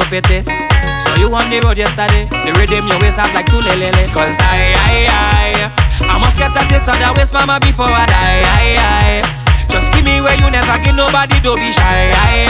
to pity. So you on the road yesterday, the rhythm your waist up like two lele. Cause I, I, I, I must get a taste of that waist, mama, before I die. I, I. Just give me where you never give nobody, don't be shy. I, I.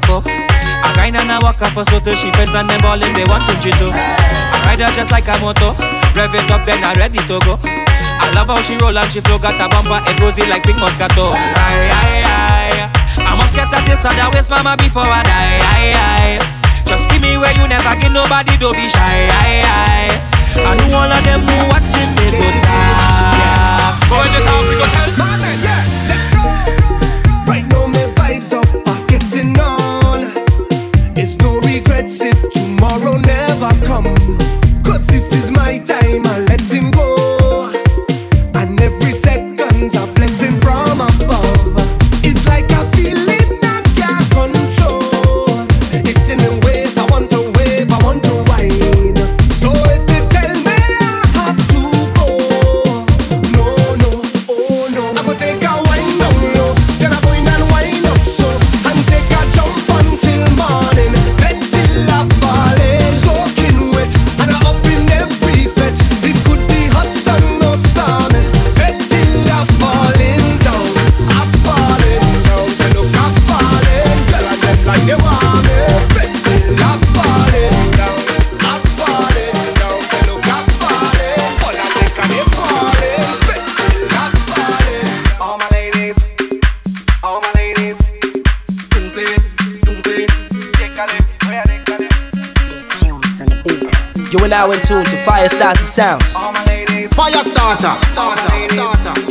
cocoa. I grind and I walk up for so till she friends and them ballin' they want to cheat. I ride her just like a moto. Rev it up then I ready to go. I love how she roll and she flow. Got a bumper head rosy like pink moscato. Aye, aye, aye. I must get a taste of that waist, mama, before I die. Aye, aye. Just give me where you never give nobody, don't be shy. Aye, aye. I know all of them who watching, they go talk. But when they talk, we go tell. In tune to Fire Starter Sounds. Fire starter. starter, starter,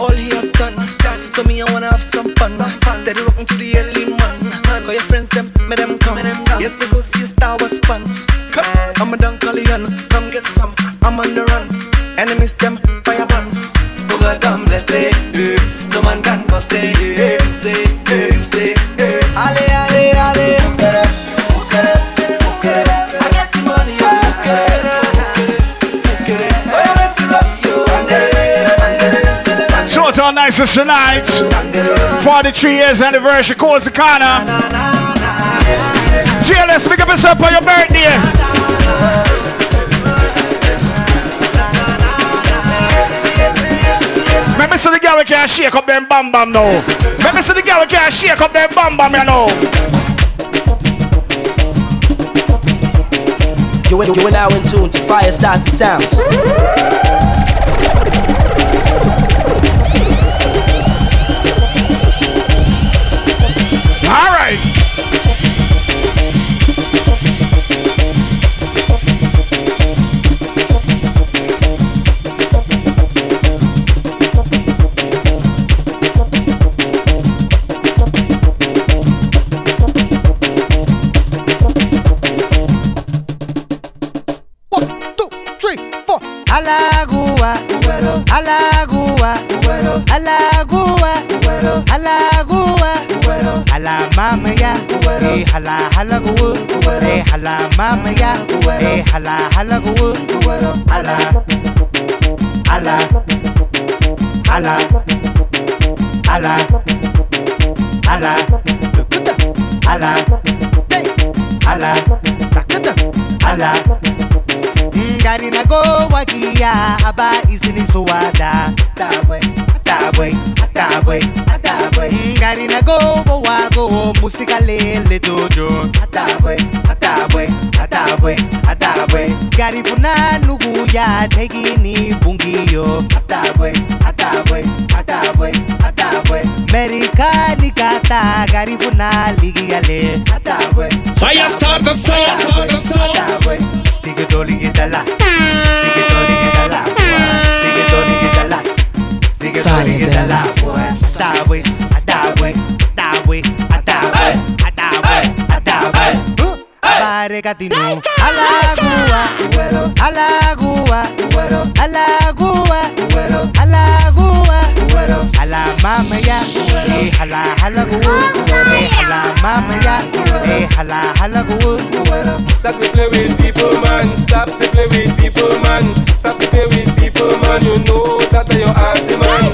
All he has done. So me, I wanna have some fun. Steady rocking to the early man. Call your friends, them, me them come. Yes, I go see a star was fun. I'm a Dunkalian, come get some. I'm on the run. Enemies, them, fire burn. Buga dum, let's say, eh. no man can cause say, eh, you say, Short on Nicest tonight. 43 years anniversary, Corner. GLS, pick up yourself on your birthday. Me see the girl we can shake up them bam bam now. Me see the girl we can shake up them bam bam, you know. You are, you are now in tune to Fire Starter Sounds. Alagua, alagua, alagua, alagua, ala mama ya, eh hala hala gu, eh hala mama ya, eh hala hala gu, ala, ala, ala, ala, ala, ala, ala, ala. Ngari na go wakia aba izini so wada tabwe tabwe tabwe tabwe. Ngari na go bo wago musika lele dojo tabwe tabwe tabwe tabwe Gari funa nugu ya tegini bungiyo tabwe tabwe tabwe tabwe Amerikani kata gari funa ligi yale tabwe Fire starter song. tabwe Sige doli dala. Sige doli dala. Sige doli dala. Sige doli dala. Tabwe tabwe tabwe tabwe tabwe tabwe Bare gatino Alagua Alagua Alagua Alagua Ala mama ya Eh hala hala gu Eh hala mama ya Eh hala hala gu Stop to play with people, man. Stop to play with people, man. Stop to play with people, man. You know that you're anti man.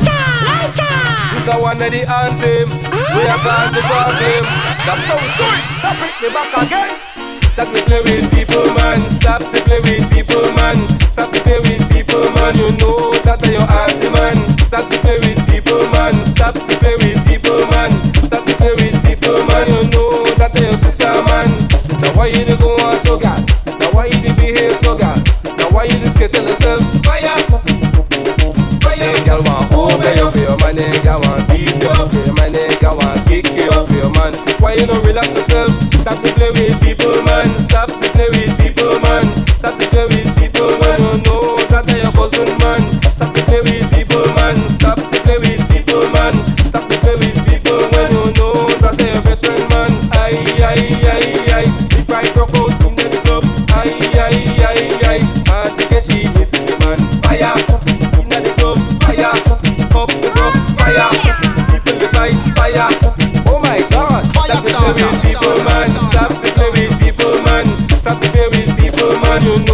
This is one of the anthem. We are called the problem. That's so good. Stop it, me back again. Stop to play with people, man. Stop to play with people, man. Stop to play with people, man. You know that you're anti man. Stop to play with people, man. Stop to play with people, man. Stop to play with people, man. You know that you're sister, man. Now why you go on so God? Now why you behave so God? Now why you dey skate tell yourself fire? Fire, girl want over you for your man, girl want beat you for your man, girl Why you don't relax yourself? Stop to play with people, man. Stop to play with people, man. Stop to play with people, man. You know that your cousin, man. Stop to play with people, man. Stop to play with people, man. Stop to play with people, man. You know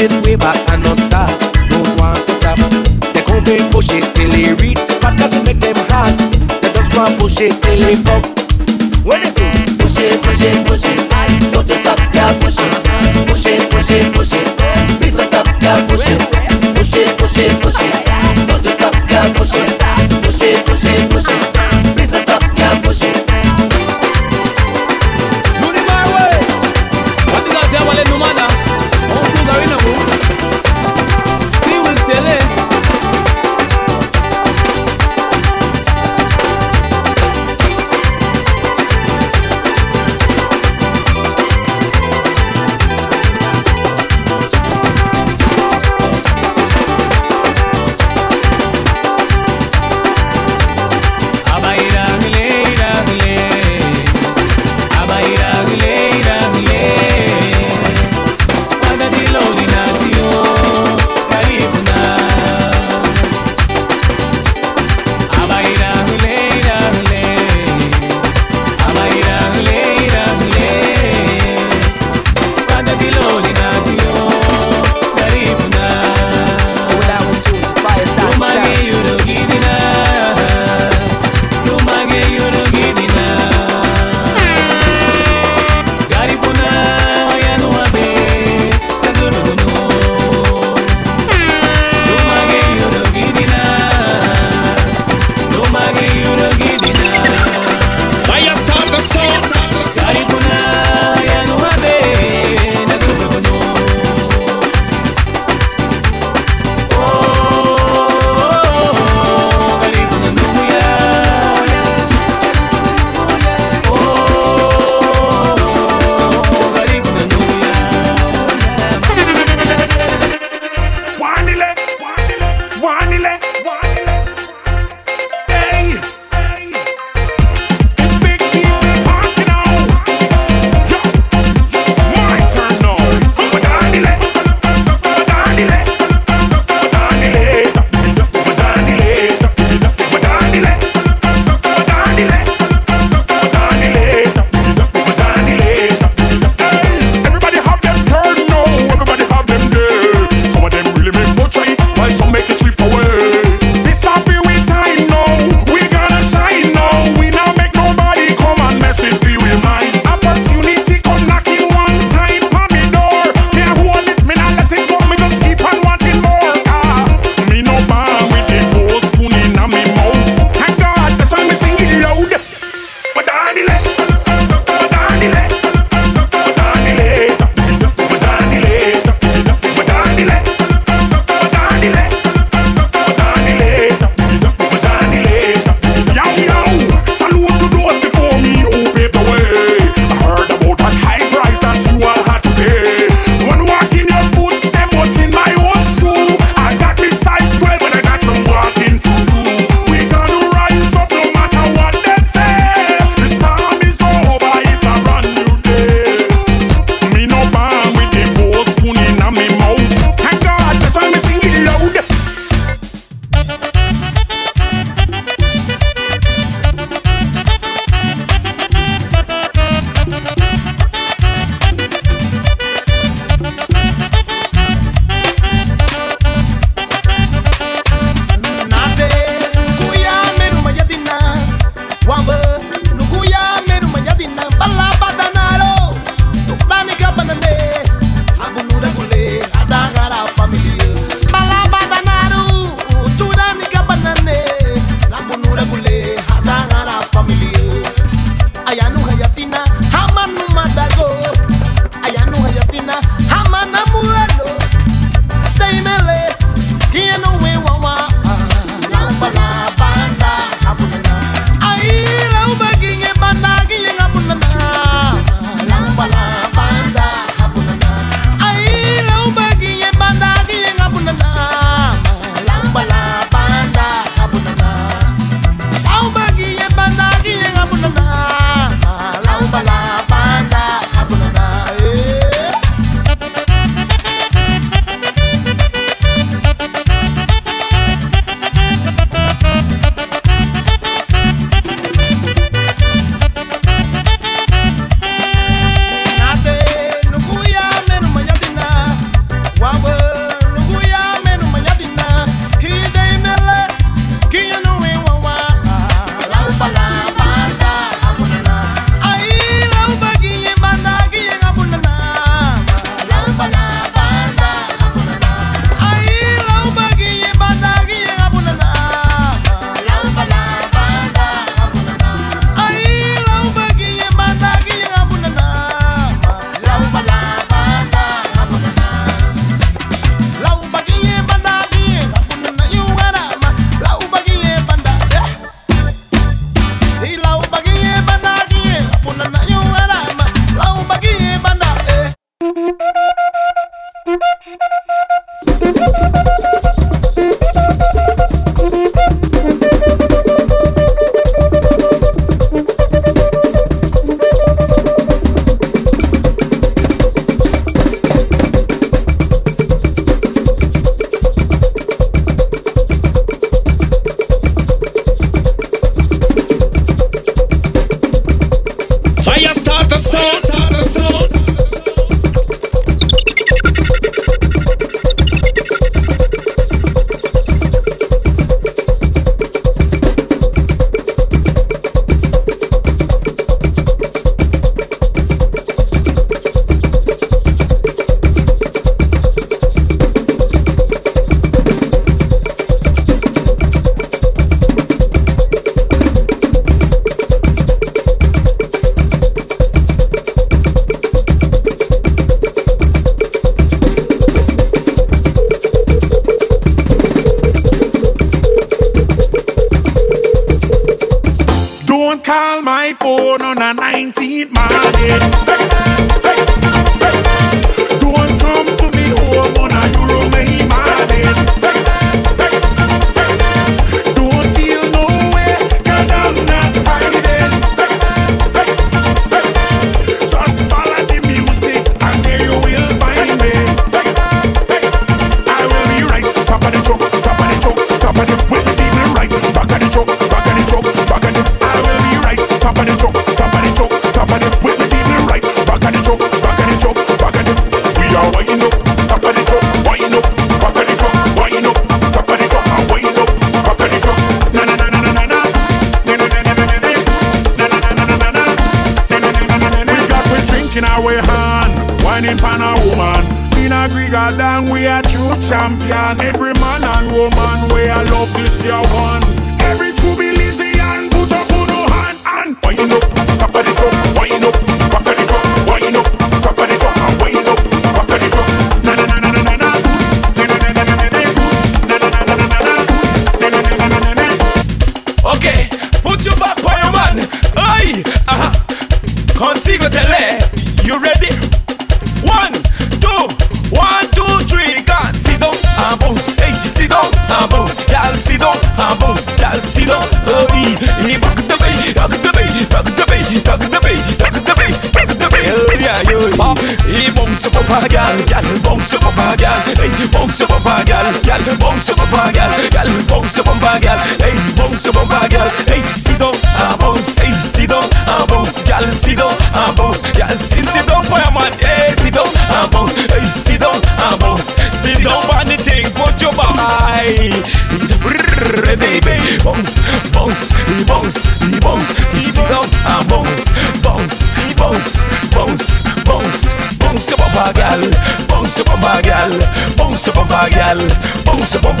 it way back and stop. Don't want to stop. They come they push it till they reach the spot it make them hot. They just want push it till they pop.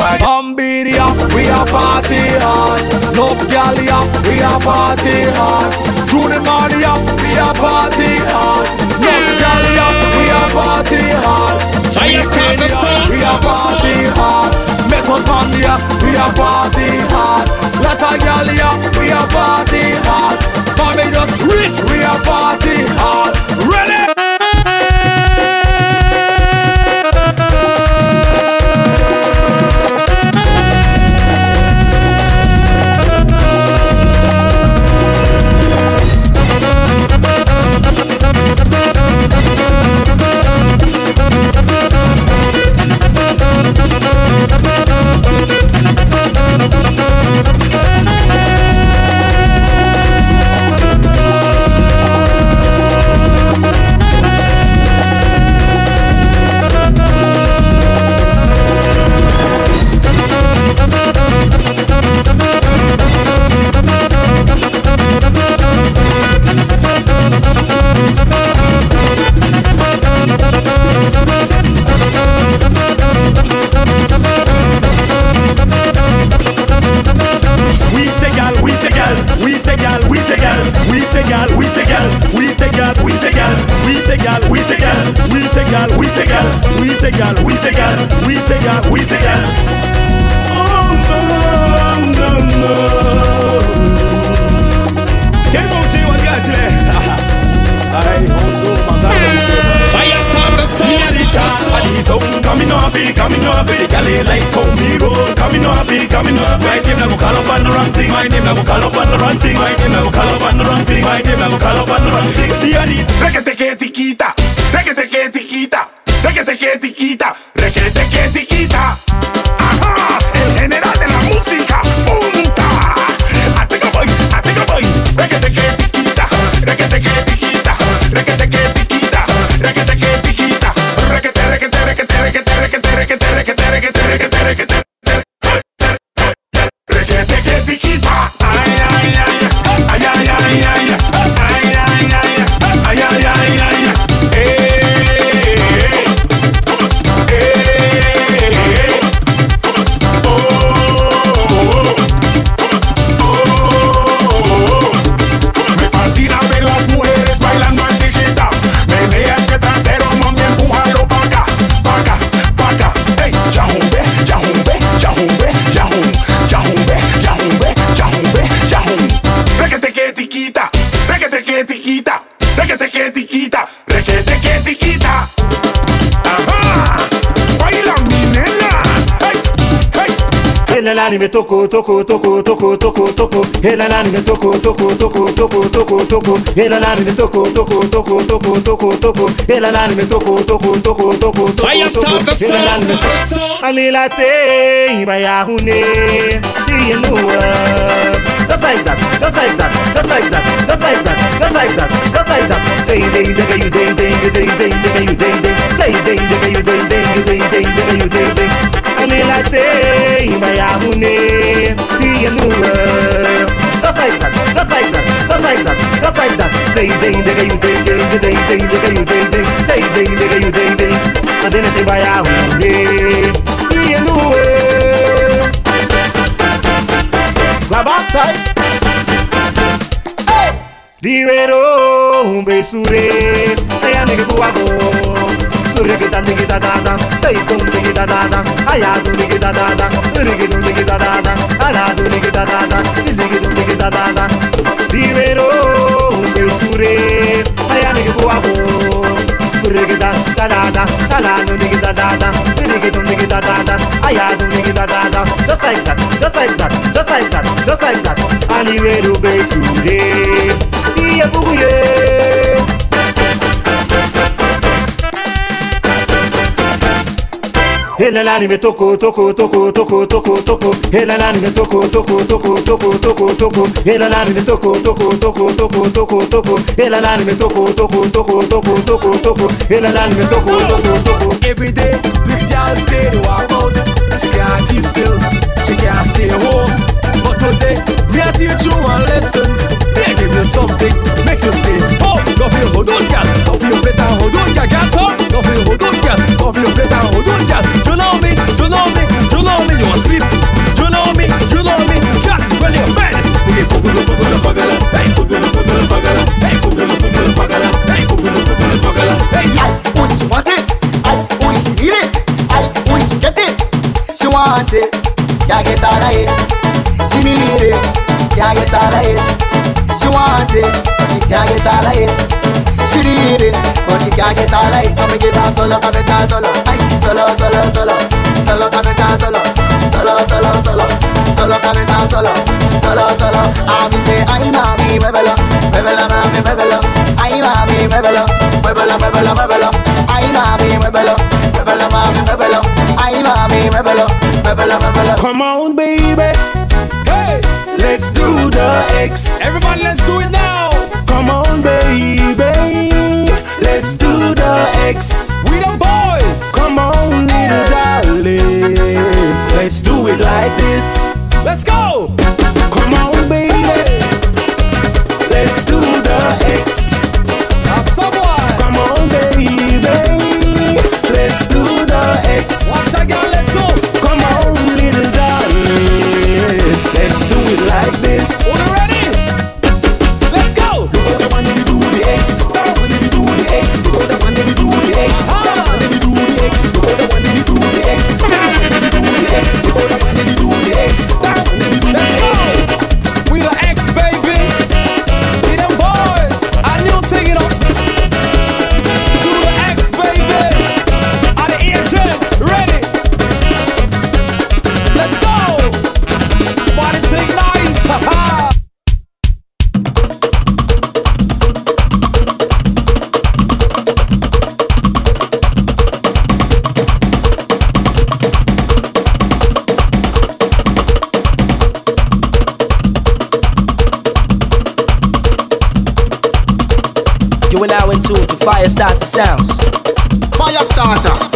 hard. Ambiria, we a party hard. Love Gallia, we a party hard. June Mania, we a party hard. Love Gallia, we a party hard. Sweet we a party hard. Metropandia, we a party hard. Lata Gallia, we a party hard. Barbados Rich, we a party hard. Ela lani me toko toko toko toko toko toko. Ela lani me toko toko toko toko toko toko. Ela lani me toko toko toko toko toko toko. Ela lani me toko toko toko toko toko. Fire start the Ela lani me toko. Alila te ibaya hune. You know what? Just like that, just like that, just like that, just like that, just like that, just like that. Say ding ding you ding ding you ding ding ding you ding ding. Say ding ding you ding ding you ding ding ding you ding ding. Alila te ibaya hune. You know what? Just like that, just like that, just like that, just like that. Say ding ding you ding ding you ding ding ding you ding ding. Say ding ding you ding ding. Adene te ibaya hune. You know what? Grab on tight. Libero un besure Aya nige buwago Nurige da nige da da da Say tum nige da da da Aya du nige da da da Nurige du nige da da da Ana du nige da da da Nige du nige da da da Libero un besure Aya nige buwago Nurige da da da da Ana du nige da da da Nige du nige da da da Aya du nige da da da Just like that, just like that, just like that, just like that Alibero besure Iye bubuye Ela lani me toko toko toko toko toko toko Ela lani me toko toko toko toko toko toko Ela lani me toko toko toko toko toko toko Ela lani me toko toko toko toko toko toko Ela lani me toko toko toko Every day, this girl stay to walk out. She can't keep still, she can't stay home. But today, me I teach you one lesson. Me I give you something, make you stay home. Go for your hold on, girl. Go for your plate and hold on, girl. Girl, come. Go for your hold on, girl. Go for your plate and hold on, girl. Can't get out of it. She need it. Can't get out of it. She want it. She can't get out of it. She need it, but she can't get out of it. Come and give her solo, cabeza solo. Ay, solo, solo, solo. Solo, cabeza solo. Solo, solo, solo. Solo, cabeza solo. Solo, solo. A mí say, ay, mami, muévelo. Muévelo, mami, muévelo. Ay, mami, muévelo. Muévelo, muévelo, muévelo. Ay, mami, muévelo. Muévelo, mami, muévelo. Ay, mami, muévelo. Muévelo, muévelo. Come on, baby. Hey, let's do the X. Everybody, let's do it now. Come on, baby. Let's do the X. We the boys. Come on, little darling. Let's do it like this. Let's go. Watch I got let go. Come on, little darling. Let's do it like this. To Fire Starter Sounds. Fire. Starter.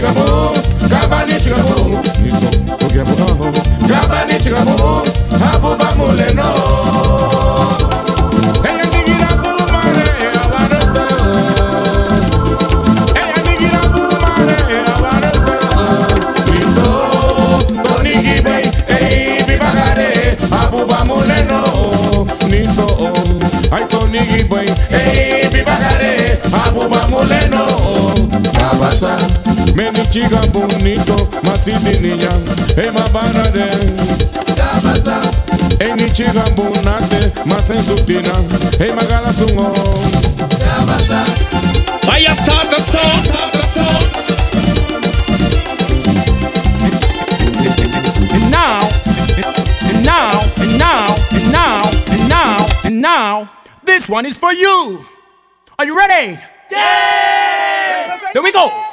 chikaboom, kabani chikaboom, niko ogiapo aho, kabani chikaboom, hapo bamule no. chica bonito, niña, banade. Chica bonate. Fire start the song. And now, and now, and now, and now, and now, and now, this one is for you. Are you ready? Yeah! Here we go.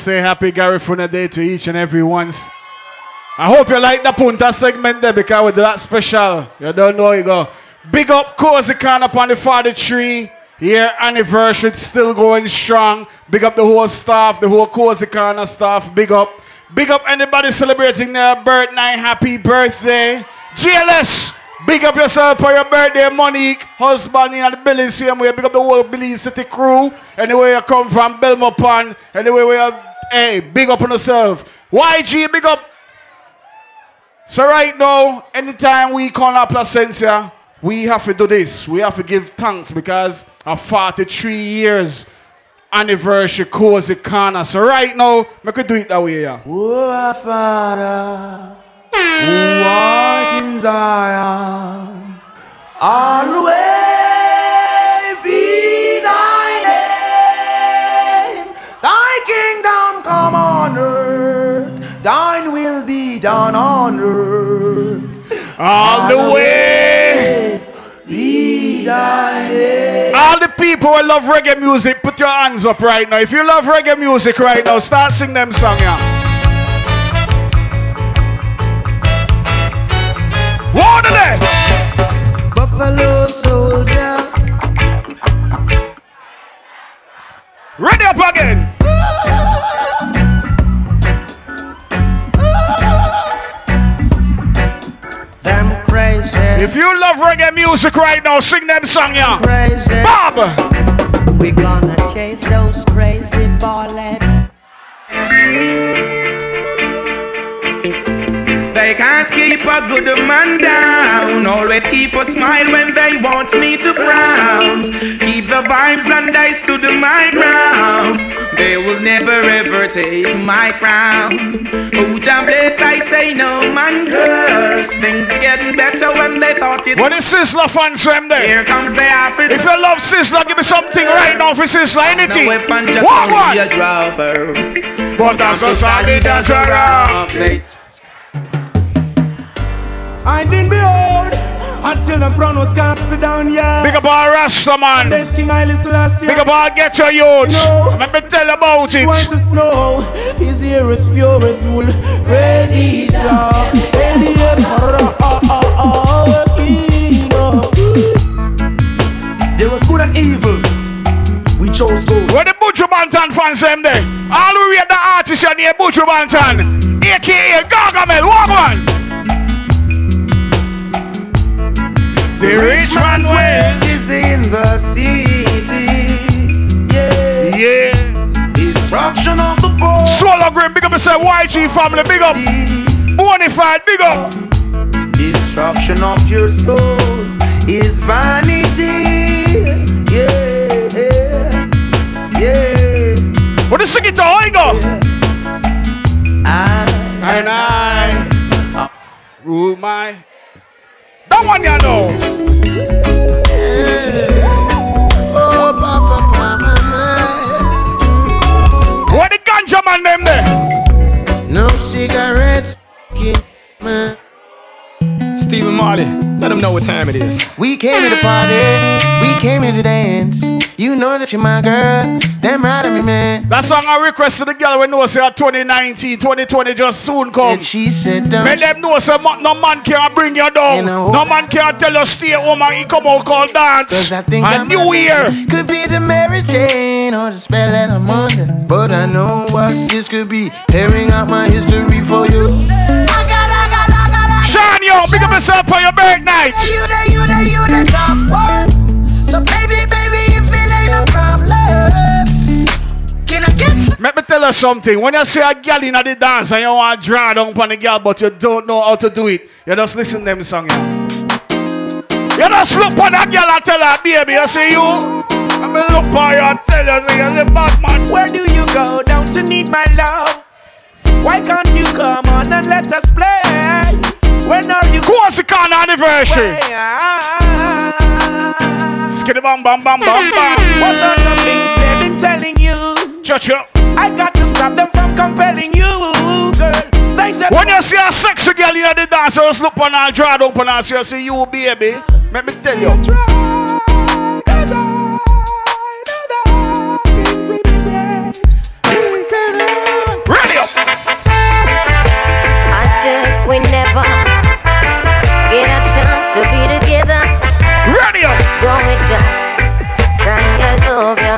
Say happy Garifuna Day to each and every one. I hope you like the Punta segment there because we do that special. You don't know you go. Big up Cozy Can up on the 43. Year anniversary still going strong. Big up the whole staff, the whole Corner staff. Big up. Big up anybody celebrating their birthday. Happy birthday. GLS. Big up yourself for your birthday, Monique. Husband in the building same way. Big up the whole Billy City crew. Anywhere you come from, Belmont. Anywhere where hey, big up on yourself. YG, big up. So right now, anytime we call up Placencia, we have to do this. We have to give thanks because of 43 years anniversary cause Cozy Corner. So right now, we could do it that way, yeah. Oh, our Father, who art in Zion, always done on earth. All the way. Be thy name. All the people who love reggae music, put your hands up right now. If you love reggae music right now, start sing them song, yeah. Water there. Buffalo soldier. Ready up again. If you love reggae music right now, sing them song, yeah. Crazy. Bob. We gonna chase those crazy bullets. They can't keep a good man down. Always keep a smile when they want me to frown. Keep the vibes and I stood my ground. They will never ever take my crown. Oh, Who damn bless I say no man curse. Things getting better when they thought it. What is Sizzla fans from there? Here comes the office. If you love Sizzla, give me something right now for Sizzla. Anything. No weapon just What only a one? draw first. But I'm so solid as a rock. They I didn't behold until the was cast down, yeah. Big up all Rasta man. This King Haile Selassie. Big up all get your youth. No. Let me tell about it. Want to snow, his ear is pure as wool. Praise ye Jah. In the oh, oh, oh, king, oh. There was good and evil. We chose good. Where the Buju Banton fans them there? All we read the artist your name Buju Banton. AKA Gargamel. Walk on. The rich man's wealth is in the city. Yeah. Yeah. Destruction of the poor. Swallow Green, big up yourself. YG family, big up. Bonafide, big up. Destruction of your soul is vanity. Yeah, yeah, yeah. What is singing to Oigo? I And I rule my. That one you know. Oh, papa, mama, What the ganja man them there? No cigarettes. My Stephen Marley, let them know what time it is. We came here to party, we came here to dance. You know that you're my girl, damn right of me, man. That song I requested the girl when know say 2019, 2020 just soon come. And she said, don't Make them know say mo- no man can bring you down. You know. no man can tell you stay home and he come out called dance. Cause I think and I'm New Year. Could be the Mary Jane or the spell that I'm under. But I know what this could be. Airing out my history for you. Sean, yo, big up yourself for your birthday night. You the, you the, you the top one. So baby, baby, if it ain't a problem, can I get some? Let me tell you something. When you see a girl in the dance and you want to draw down on the girl, but you don't know how to do it, you just listen to them song. Yeah. You just look for that girl and tell her, baby, you see you. I mean, look for you and tell you, say, you're the bad man. Where do you go down to need my love? Why can't you come on and let us play? When are you Cozy Corner anniversary. Skitty bam bam bam bam bam. What are the things they've been telling you? Cha cha. I got to stop them from compelling you, girl. They just When you see a sexy girl in the dance, you just look on her, draw down on her, say, see you, baby. Let me tell you. to be together. Ready up. Go with ya. Trying to love ya.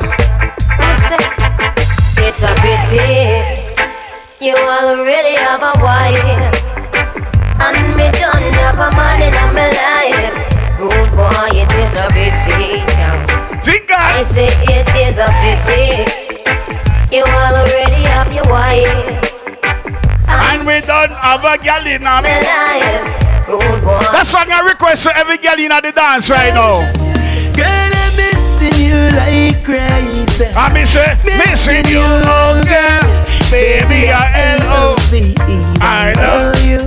It's a pity you already have a wife. And me don't have a man in my life. Good boy, it is a pity. Jingle. I say it is a pity. You already have your wife. And, and we done have a gal in my life. That song I request to every girl in the dance right now. Girl, I'm missing you like crazy. I miss it, missing you, oh girl. Baby, I L-O-V-E. I love you.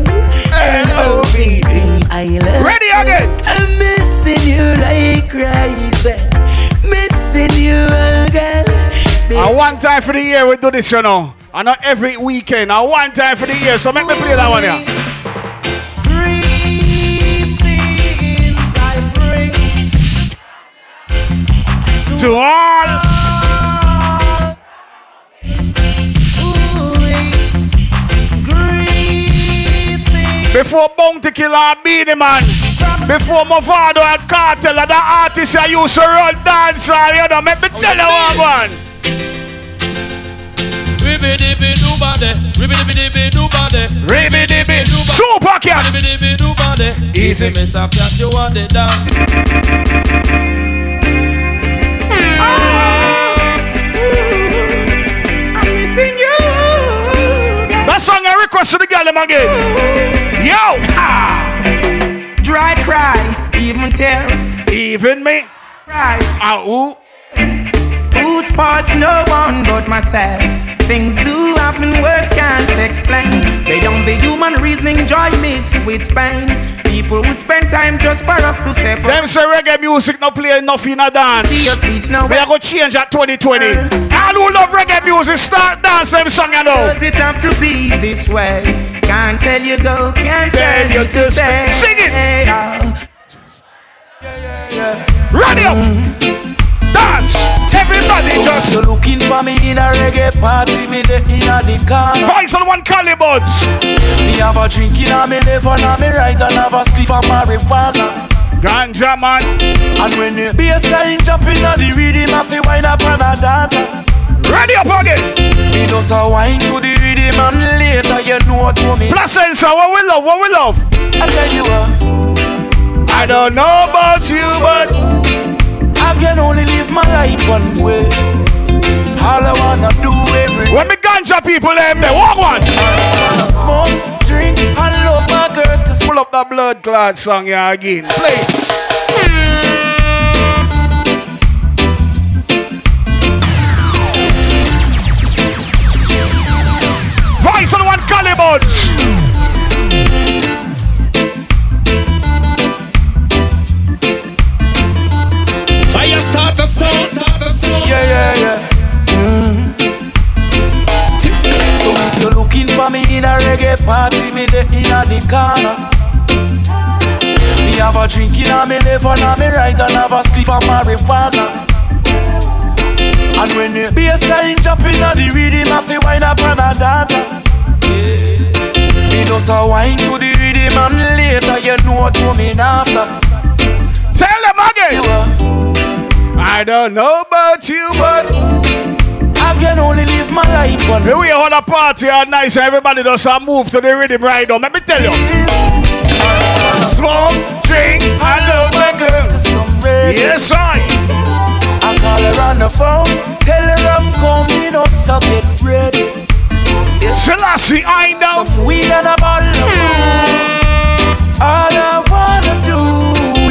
L-O-V-E. I love you. Ready again. I'm missing you like crazy. Missing you, oh girl. And one time for the year we do this, you know. And not every weekend. And one time for the year. So make me play that one here. To all. Before Bounty Killer and Beenie Man. Before Mavado and Kartel and the artists I used to run dance on, you know, make me tell you one one. Ribby dibby do body, ribby dibby dibby do body, ribby dibby super cat, ribby dibby do body. Easy, miss cat, you want it down. Request to the girl them again. Yo! Ah. Dry cry, even tears. Even me. Cry. Ah, who? Whose fault's no one but myself. Things do happen, words can't explain. They don't be human reasoning, joy mixed with pain. People would spend time just for us to separate. Them say reggae music no play enough in a dance. See your speech now. We are gonna change at 2020. All who love reggae music, start dance them song you know. Does it have to be this way? Can't tell you go, can't tell, you to stay. Sing it. Yeah, yeah, yeah. Ready up. Dance. Everybody so just. you looking for me in a reggae party, me the in a the corner. Voice on one calibuds. Me have a drink in a me left and a me right and have a spliff of marijuana. Ganja man. And when the bassline jump in a the rhythm, I feel wind up and a dance. Ready up again. Me just a wine to the rhythm and later you know to me. Placencia, what we love, what we love. I tell you what. I don't know about you, but I can only live my life one way. All I wanna do every When me ganja people them there, walk one. I just wanna smoke, drink, and love my girl to Pull up that blood clot song yeah again. Play. One. Fire start a song. Yeah, yeah, yeah. Mm. So if you're looking for me in a reggae party, me the in a the corner. Me have a drink in a me left and a me right and have a spliff of marijuana. And when the bassline jump in a the rhythm, I feel wind up and a dance. Yeah. Me just a wine to the rhythm and later you know what coming after. Tell them again. I don't know about you, but I can only live my life one. Here we hold a party all nice and everybody does a move to the rhythm right now. Let me tell you. Smoke, drink, I love my girl. Yes, I. I call her on the phone, tell her I'm coming up, so get ready. Selassie, I know. Some weed and a bottle of booze. All I wanna do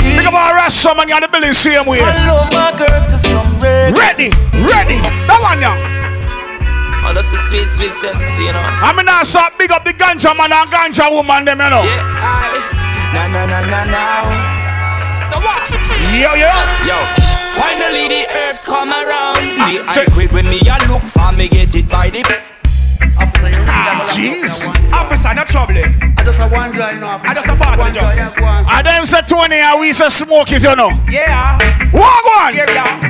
is Think about rush someone on the building same way. I love my girl to some reggae. Ready, ready. That one now. Oh, that's a sweet, sweet sense, you know. I'm gonna start big up the ganja man and ganja woman them, you know. Yeah, I. Na na na na na. So what? Yo, yo. Yo. Finally the herbs come around. Me ah, I quit when me a look for me get it by the. Ah, jeez. Officer, no trouble. I just have one guy now. I just a part of the job. And them say 20 and we say smoke it, you know. Yeah. Walk one. Here we are.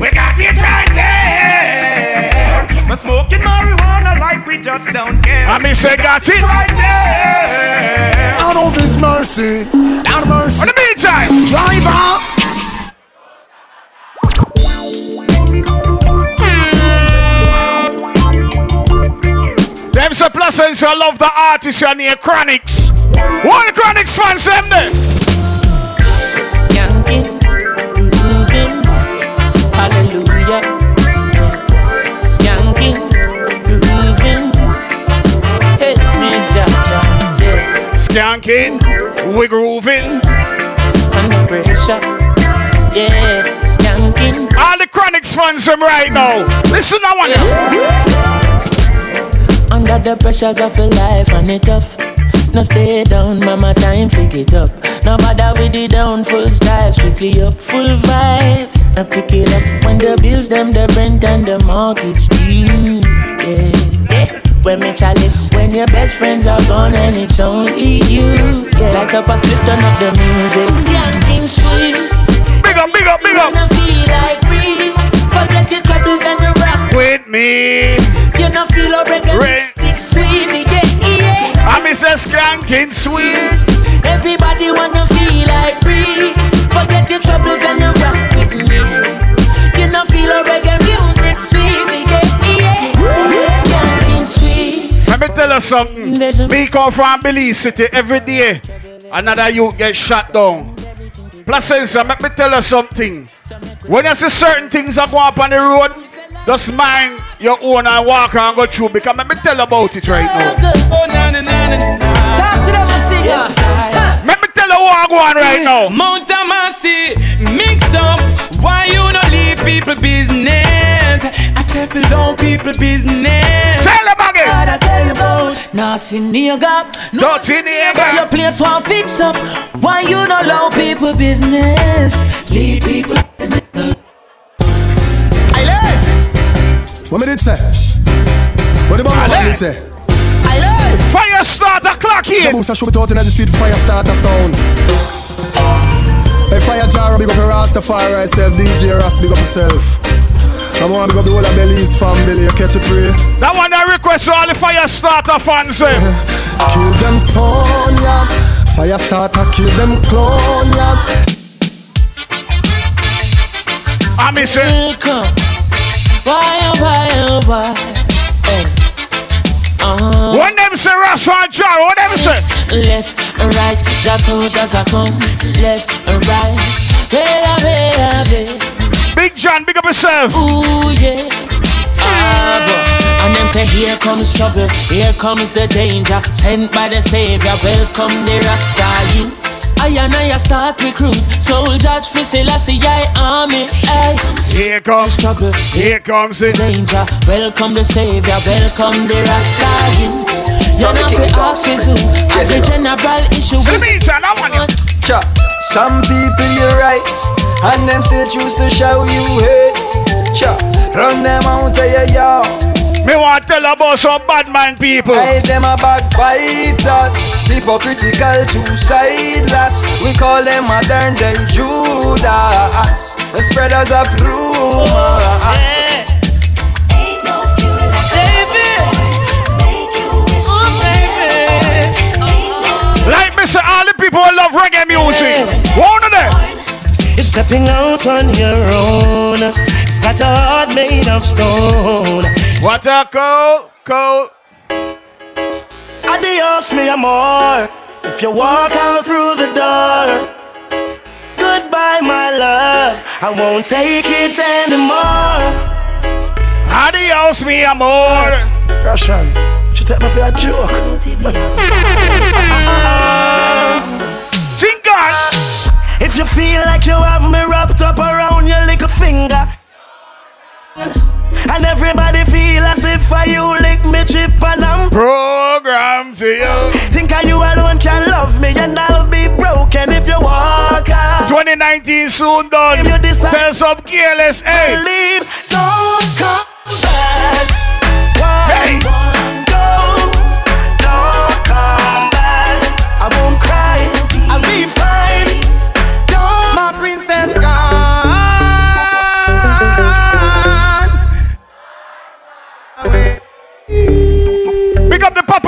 We got it right there. We're smoking marijuana like we just don't care. I mean, say got it. Right there. Out of His mercy, out of mercy. In the meantime, driver. Them say Placencia I love the artist you near Chronixx. What the Chronixx fans them there? Skanking, grooving, hallelujah. Skanking, grooving, help me, Jaja, yeah. Skanking, we grooving. Under pressure, yeah. Skanking. All the Chronixx fans them right now. Listen, I want Under the pressures of a life and it tough. No stay down, mama time pick it up. No bother with the down, full style, strictly up, full vibes. I pick it up when the bills, them, the rent and the mortgage due. Yeah, yeah. When me chalice, when your best friends are gone and it's only you. Yeah, like up a split, turn up the music. Skanking sweet. Big up, big up, big up. Wanna feel like free. Forget your troubles and the rock with me. You know feel a reggae Re- big sweet, yeah, yeah. I miss a skanking sweet. Everybody wanna feel like free. Forget your troubles and the rock with me. You know feel a reggae music sweet, yeah, yeah. Skanking sweet. Let me tell you something. Me come from Belize City every day. Another youth get shot down. Placencia, let me tell you something. When you see certain things that go up on the road, just mind your own and walk and go through because let me tell about it right now. Oh, na na na na na. Talk to them, singer. Let me tell you what go on right now. Mm. Mount Amasi, mix up. Why you not leave people business? I said, fill down people business. Tell them again. What I tell you about Nasty nigga Dirty nigga. Your place won't fix up Why you don't allow people business Leave people business What me did say? What the bomb Ale. did say? Fire starter clock here. Shaboos, I show it out in the street fire starter sound. Hey, fire jar, big up your Rastafari, self DJ Rast, big up yourself. I'm on big up the whole of Belize family, you catch a pray. That one I request all the fire starter fans. eh. Kill them son, yeah. Fire starter, kill them clone, yeah. I miss it. Why oh why oh why hey. uh-huh. When them say Rasta Jar, what them say? Left and right Just how just a come. Left and right. Bella bella bella. Big John, big up yourself. Ooh yeah. Ah, and them say, here comes trouble, here comes the danger. Sent by the Savior, welcome the Rasta youths I and I start recruit Soldiers for Selassie I army Ay. Here comes trouble, here comes the danger Welcome the Savior, welcome the Rasta youths You know fi for is who At the general issue Let me tell that one. Cha. Some people you're right, and them still choose to show you hate. Cha. Run them out of your yard. Me want to tell about some bad man people. Hey, them a backbiters, hypocritical, two-sideless. We call them modern day Judas, the spreaders of rumors. Like me say, all the people who love reggae music. One of them. You're stepping out on your own. Got a heart made of stone. What a cold, cold. Adios, me amor. If you walk out through the door, goodbye, my love. I won't take it anymore. Adios, mi amor. Russian, she take me for a joke. Think on. If you feel like you have me wrapped up around your little finger. And everybody feel as if I you lick me chip and I'm programmed to you. Think I you alone can love me and I'll be broken if you walk out. 2019 soon done. You decide- Tell some careless, hey. Leave, don't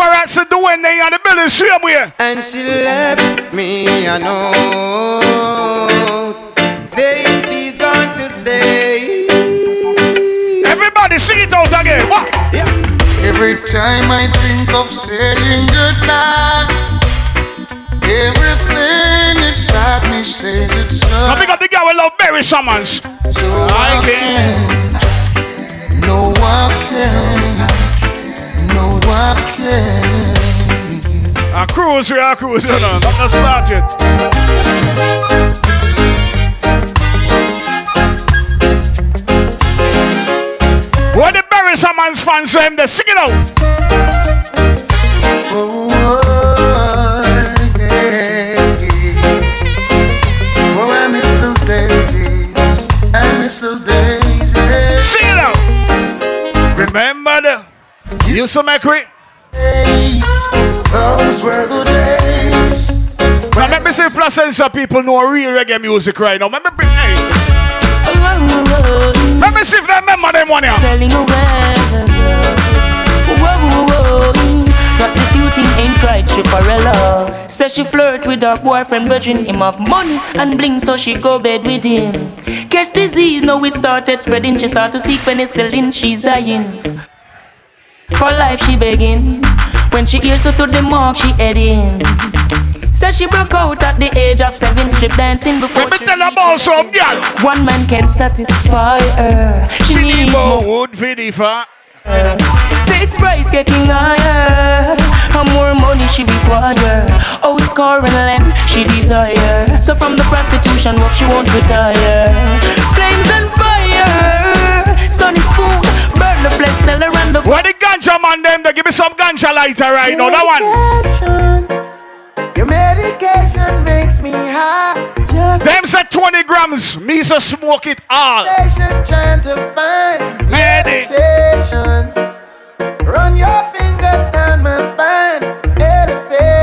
up the paparazzi doing they on the building same way. And she left me a note saying she's going to stay. Everybody sing it out again. What? Yeah. Every time I think of saying goodbye, everything inside me stays itself. Now big up the girl we love Barry Summons. So I can't, no I can't, no I can't. A cruise, we are cruise, you know, not to start yet. What the Barry Summons fans say him, they sing it out. Oh, yeah. Oh, I miss those days. I miss those days. Yeah. Sing it out. Remember the you so we. Those were the days. Now let me see if Placencia people know real reggae music right now. Let me bring hey. Let me see if they remember them one here. Selling away. Prostituting ain't right, stripperella. Says she flirt with her boyfriend, virgin him of money and bling, so she go bed with him. Catch disease, now it started spreading. She start to seek penicillin, she's dying. For life she begging. When she hears her to the mark, she heading. Says she broke out at the age of seven, strip dancing before Let me tell about some girl. One man can satisfy her. She, She needs need more. wood for the fat. Six price getting higher. How more money she require? Oh, score and land she desire. So from the prostitution work she won't retire. Flames and fire. Sunny spoon burn the flesh seller and the. Where the ganja man them? They give me some ganja lighter right now. That one. Your medication makes me high. Just Them said 20 grams. Me so smoke it all. patient trying to find meditation. Run your fingers down my spine. Elevation.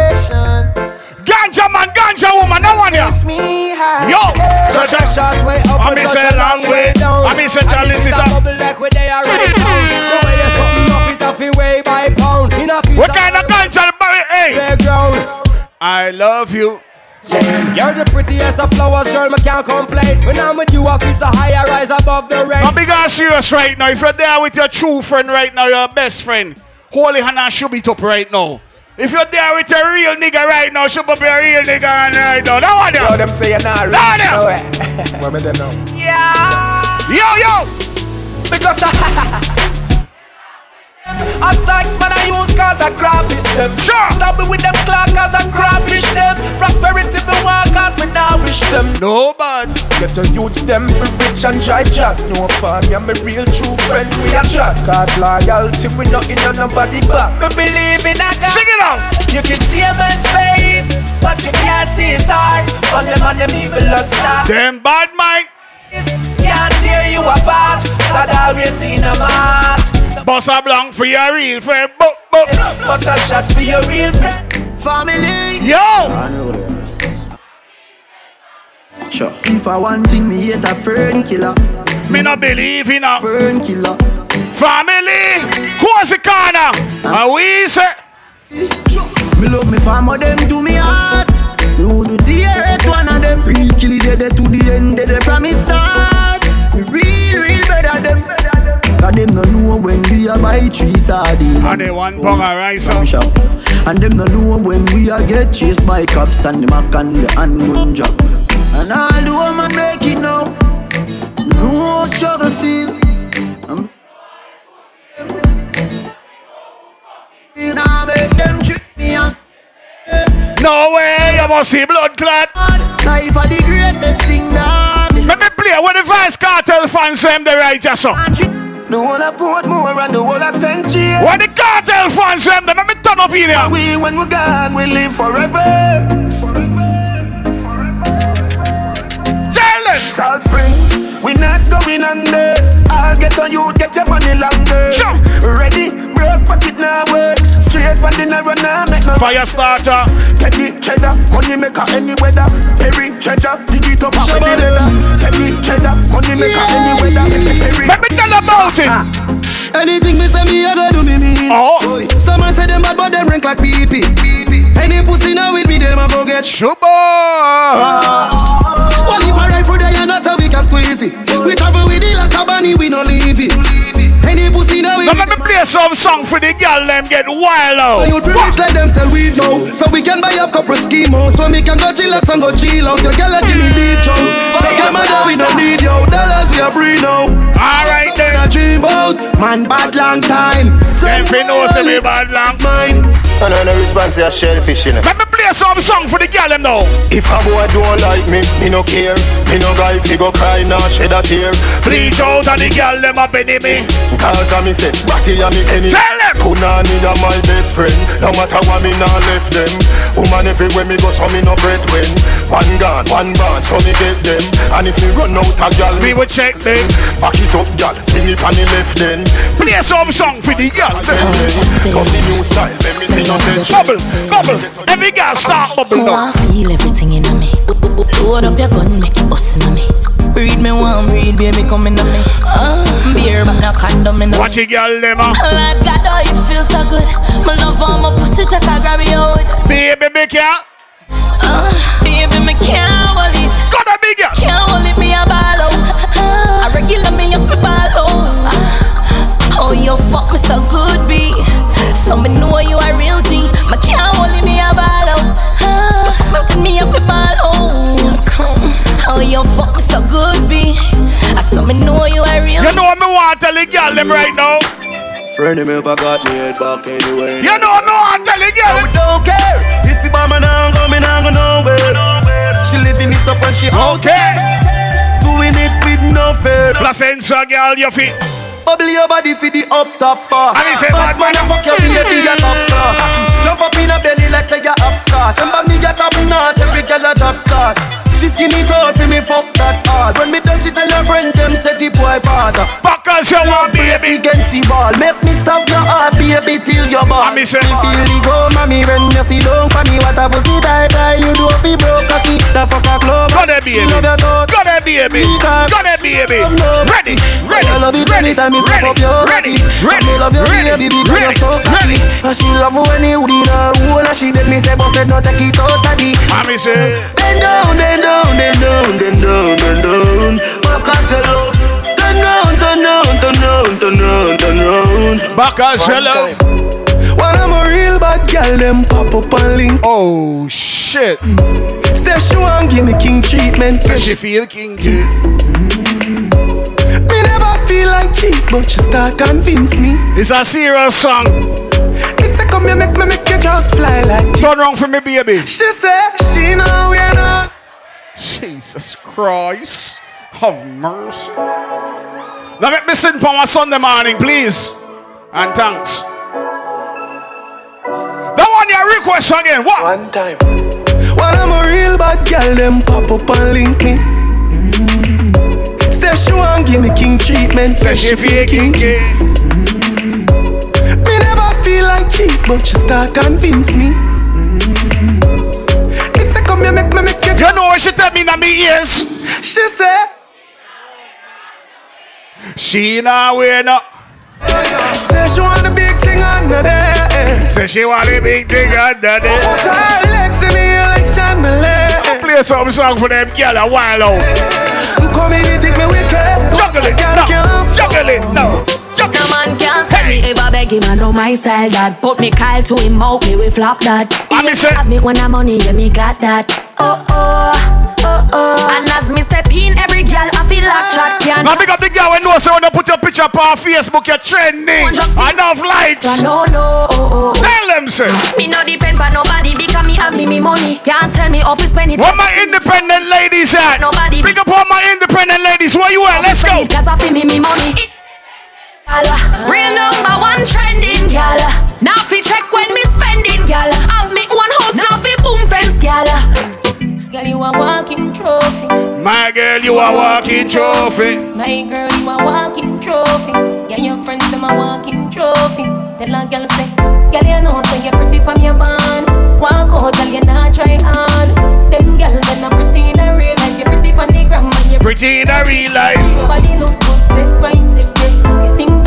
Ganja man, ganja woman. That one here. Yo. Such a short way up I and miss such a a long way. down. I miss a chalice And it it's bubble like we they are right now. The way you something off it off it way by pound. A What kind of ganja? Barry? Hey. I love you. You're the prettiest of flowers, girl, I can't complain. When I'm with you, I feel so high, I rise above the rain. I'm and serious right now. If you're there with your true friend right now, your best friend, holy Hannah should be top right now. If you're there with a real nigga right now, should be a real nigga right now. That one Yo, there. them say you're not rich. Down No there. What me they know? Yeah, Yo, yo. Because I. A sex man I use cause I graphish them. Sure. Stop me with them clock cause I graphish them. Prosperity me want cause me now wish them. No bad. Get a youths them for rich and dry jack No fun, me and my real true friend we a chat. Cause loyalty we not in on nobody back. Me believe in a God. Sing it out. You can see a man's face But you can't see his heart. On them and them evil a start Them bad mind. Can't tear you apart. God always in a heart Boss a blank for your real friend. Boop, boop. Bust a shot for your real friend family. Yo. Sure. If I want thing, me hate a fern killer. Me not believe in a Fern killer. family. Who's the corner? And we say. Me love me farmer, them do me heart. Me would do the earth one of them. Real killy dead to the end, dead from me start. Me real, real better them. Cause them no know when we a buy three sardines. And they one bong of rice up. shop. And them no know when we a get chased by cops and the mac and the handgun job. And all the woman make it now. No struggle feel. Um, I'm Now make them trick me on. No way. You must see blood clot. Life are the greatest thing that Let me play with the Vybz Kartel fans them the right so. The one I put more and the one I sent you What the Kartel fans say them, let me turn up here. We when we're gone we live forever Salt Spring, we not going under. I'll get on you, get your money longer. Jump. Ready, broke pocket now work. Straight for the run now, make no Fire starter. Teddy cheddar, money maker any weather. Perry treasure, dig it up with the leather. Teddy cheddar, money maker any weather. Perry. Let me tell about it. Ah. Anything me say me, I go do me mean. Oh. Boy, Someone say them bad, but them rank like pee pee. Any pussy now with me, them a go get Shuba. Well, ah. if I ride for the and that's how we can squeeze it. We travel with it like a bunny, we no leave it. Any pussy now we Now let me play some song for the girl them get wild out. You feel rich like them sell weed now So we can buy a couple schemos So we can go chillax and go chill out Your girl give me deep chow So come on we don't need yo Dollars we are free now Alright then I dream about Man bad long time. Them fi know say me bad long mine I know no response to a shellfish, you know. Let me play some song for the girl them now. If a boy don't like me, me no care. Me no guy fi go cry nor shed a tear. Bleach out and the girl them a penny me. Cause I me say, Ratty a me enemy. Tell them. Punani a my best friend. No matter what me nah left them. Woman everywhere me go, so me no fret when. One gone, one band, so me get them. And if me run out a gal, we will check them. Back it up, gal. Fling it on the left then. Play some song for the girl. Cause the new style, let me see you say. Bubble, bubble. Every girl bubble Oh, I now. feel everything in me. Load up your gun, make it bust in me. Breed me one, breed baby coming to me. Uh, beer but no condom in me. Watch it, girl, them ah. Lord God, oh, you feel so good. My love on my pussy, just I grab you out. Baby, big ya. Uh, baby, me can't hold it. Got a big ya. Can't hold it, me a ball. Uh, I regular me up a ball out. Uh, oh, you fuck me so good, B. So me know you me up a ball out. Oh, you fuck me so good, B. I saw me know you a real You know me want to tell the girl them right now. Friend him ever got me head back anyway You know me want to tell the girl I don't care If you buy me now, go me now, go nowhere She living it up and she okay Doing it with no fear Placencia girl, you fit. Bubble your body for the up top boss. I mean, say Bad man. I fuck your baby, get up class. Jump up in a belly like say you upstart. Remember me get up notch, every girl a top class. She skinny tall for me, fuck that hard. When me touch it, tell her friend them set the boy bad. Fuckers, you want baby. Against the ball, make me stop your heart, baby, till your ball. I me say- Me feel the go, mommy, when you see down for me, what a pussy die die. You do fi broke cocky, the fuck a club. Go there, baby. Love your thought. Go there, baby. Go there, baby. Ready, ready, I love it ready, anytime me slap ready, up your ready, ready, Me love your ready, baby because ready, you're so ready. cocky. And she love when you in her hole and she make me say, boss, no take it out of the. I me say, Then down, then down, then down, then down, then down. Back at your love. Turn round, turn round, turn round, turn round, turn round. Hello. When I'm a real bad girl, them pop up and link. Oh shit. Say she want give me king treatment. Say she feel kinky. Mm. Me never feel like cheap, but she start convince me. It's a serious song. Me say come here, make me make you just fly like. Turn wrong for me, baby. She say she know not. Jesus Christ. Have mercy. Now make me sing for my Sunday morning, please. And thanks. That one your request again. What? One time. When I'm a real bad girl, them pop up and link me. Mm. Say she want give me king treatment. Say she feel kinky. Me never feel like cheap, but she start convince me. Me come here, me make you. Know what she tell me in my ears? She say. She not wear no. Say she want the big thing under there. Say she want the big thing under Put her legs in the election, me lay. Play some song for them girl a while out. Come in and take me wicked. Juggle it, no. Juggle it, no. No man can say me ever beg him, I know my style that Put me Kyle to him out, me we flop that I me say- have me when I'm money, yeah me got that Oh oh, oh oh And as me step in, every girl I feel like chat can Now big up the girl when know say when you put your picture up on Facebook, you're trending. Enough likes. I no no, oh oh Tell them, say. Me no depend on nobody because me have me me money Can't tell me how to spend it Where my independent ladies at? Nobody Big up all my independent ladies. Where you at? Let's go. Cause I feel me me money Gala. Real number one trending gal. Now fi check when me spending gal. Have me one house now fi boom fence gal. Girl you a walking trophy. My girl, you are walking trophy. My girl you a walking trophy. Yeah your friends them a walking trophy. Tell a girl say, girl you know say you're pretty from your band. Walk out girl you not try hard. Them girls they not pretty in a real life. You're pretty pon the gram and you're Pretty in a real life. your body look good, set right,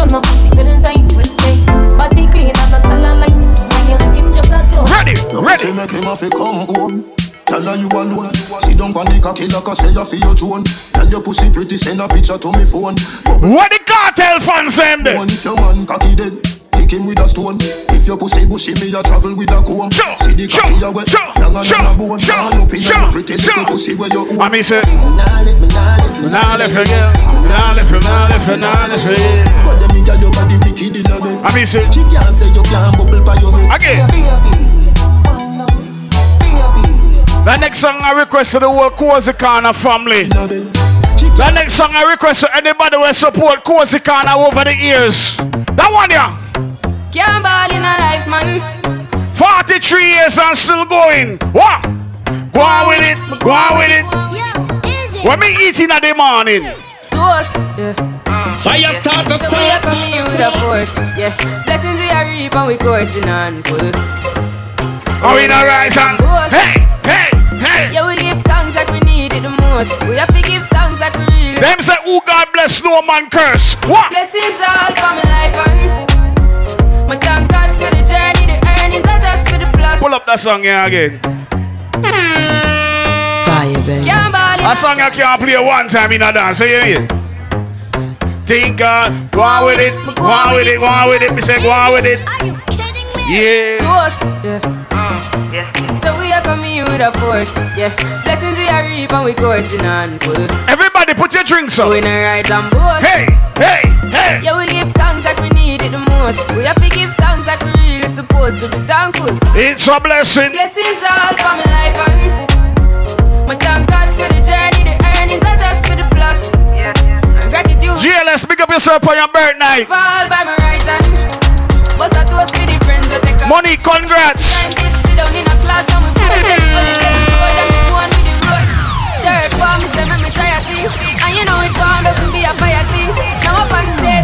set right. Your thing done up, pussy well tight, well tight. Body clean and a cellulite, and your skin just a glow. Ready, You ready. say make him have to come home. Tell her you alone. Sit down on the cocky like I say you feel your drone. Tell your pussy pretty, send a picture to me phone. What the Kartel fans them? One if your man cocky dead. Kick him with a stone. If your pussy bushy, me a travel with a comb. See the cocky a wet, young and a bone. All up in your pretty little pussy where you own. I mean, say, nah left, nah left, yeah. Nah left, nah left, nah left, yeah. But them nigga your body wicked in a bed. I mean, say, She can't say you can't bubble by your head. Again. The next song I request to the whole Cozy Corner family. The next song I request to anybody who support Cozy Corner over the years. That one, yeah. Can't ball in a life, man. 43 years and still going. What? Go on with it. Go on with it. When me eating at the morning. Ghost, yeah. Fire start the So we are coming here with a force, yeah. Blessings we are reap and we coursing on full. Are we not rise and hey, hey, hey? Yeah, we give thanks like we need it the most. We have to give thanks like we really. Them say, "Oh God bless, no man curse. What? Blessings all for my life and my thank God for the journey, the earnings are just for the plus. Pull up that song here again. Fire, baby. Can't ball in A song I can't play one time in a dance. You hear me? Think God, go on with it, go on with it, go on with it. Me say, go on with it. Yeah. Ghost, yeah. yeah. So we are coming here with a force, yeah. Blessings we are reap and we coursing on full. Everybody put your drinks up. We not rise and boast. Hey, hey, hey. Yeah, we give thanks like we need it the most. We have to give thanks like we really supposed to be thankful. It's a blessing. Blessings all for my life and my thank God for the journey, the earnings are just for the plus. Yeah. And gratitude. GLS, big up yourself on your birthday. Fall by my right hand. But I toast for the friends that take a Money, congrats. Time did sit down in a class and we put them on the same road and we go on with the road. Third form is them me try a. And you know it bound up to be a fire thing. Now up on stage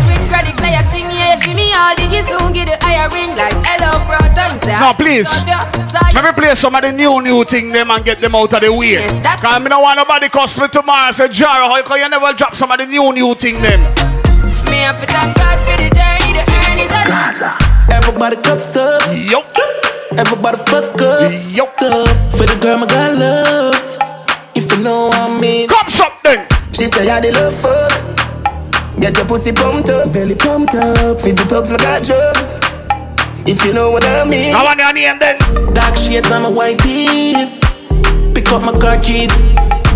No, please. Let me play some of the new, new thing them and get them out of the way. Cause me don't want nobody cuss me tomorrow and say, Jara, how come you never drop some of the new, new thing them? Me have to thank God for the journey, the earnings and Everybody cups up. Yup. Everybody fuck up. Yup. For the girl my God loves. If you know what I mean. Comes up then. She say I the love fuck. Get your pussy pumped up, belly pumped up. Feed the thugs, my got drugs. If you know what I mean. I want your name then. Dark shades on my white tees. Pick up my car keys.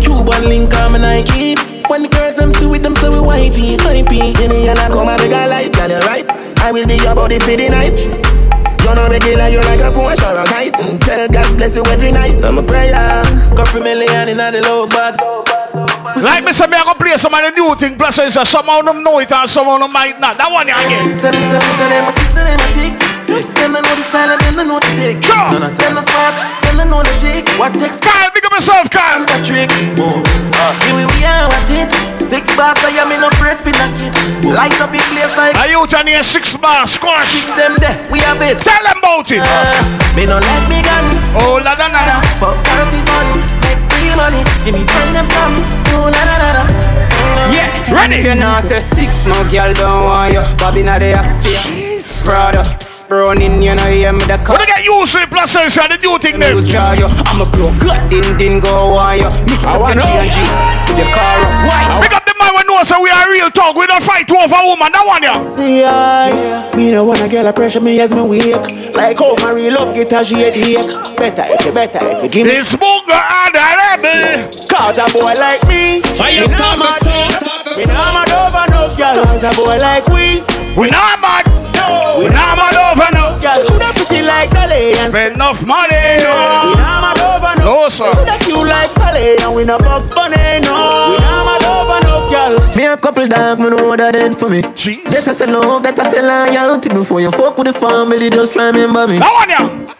Cuban link on my Nikes. When the girls them see with them, so we whitey, my piece. See me and I come and make a light, girl, you right. I will be your body for the night. You're not regular, you're like a Porsche or a kite. Mm, Tell God bless you every night. I'm a prayer. Couple million in the low bag. Like me say, me I go play some of the new thing. Plus, I say some of them know it and some of them might not. That one you again. Tell them, tell them, tell them, my six and them, my ticks. Them they know the style and them they know the tick. Sure. None them the smart, them they know the tick. What takes Carl, big up yourself, Carl. The trick. Move. Uh, here we we are watch it. Six bars, I am in no afraid for knock it. Light up in place like. Are you turn here six bar squash? Six them there, we have it. Tell them about it. Uh, me no let me gun. Oh la la la la. Fuck gotta be fun. Make real money. Give me friend them some. Oh la la la la. Yeah, ready. If you not say six, no girl don't want you. Bobby not the axia. Prada, Browning, you know, yeah, me the car. When I get used to it, plus I say the new thing then. I'm a blow good, din din go on you. Mix up your G and G. The car up. Why? Pick up the man when know so we are real talk. We don't fight over woman. That one yeah. See I, me no wanna get a pressure me as me wake. Like how my real love get a shade ache. Better if you better if you give me. This booger and a rebel. Cause a boy like me. Fire me start not the mad. song. Me not mad over no girl. Cause a boy like we. We not mad. No. We not mad over no. Girl, coulda pretty like Dolly and Spend enough money. We No. not mad over no. No sir. Coulda cute like Dolly and we no Bugs Bunny no. We not mad over no girl. Me have couple dog, me know that it for me. Jeez. Better say love, better say loyalty before you fuck with the family. Just remember me. That one yeah.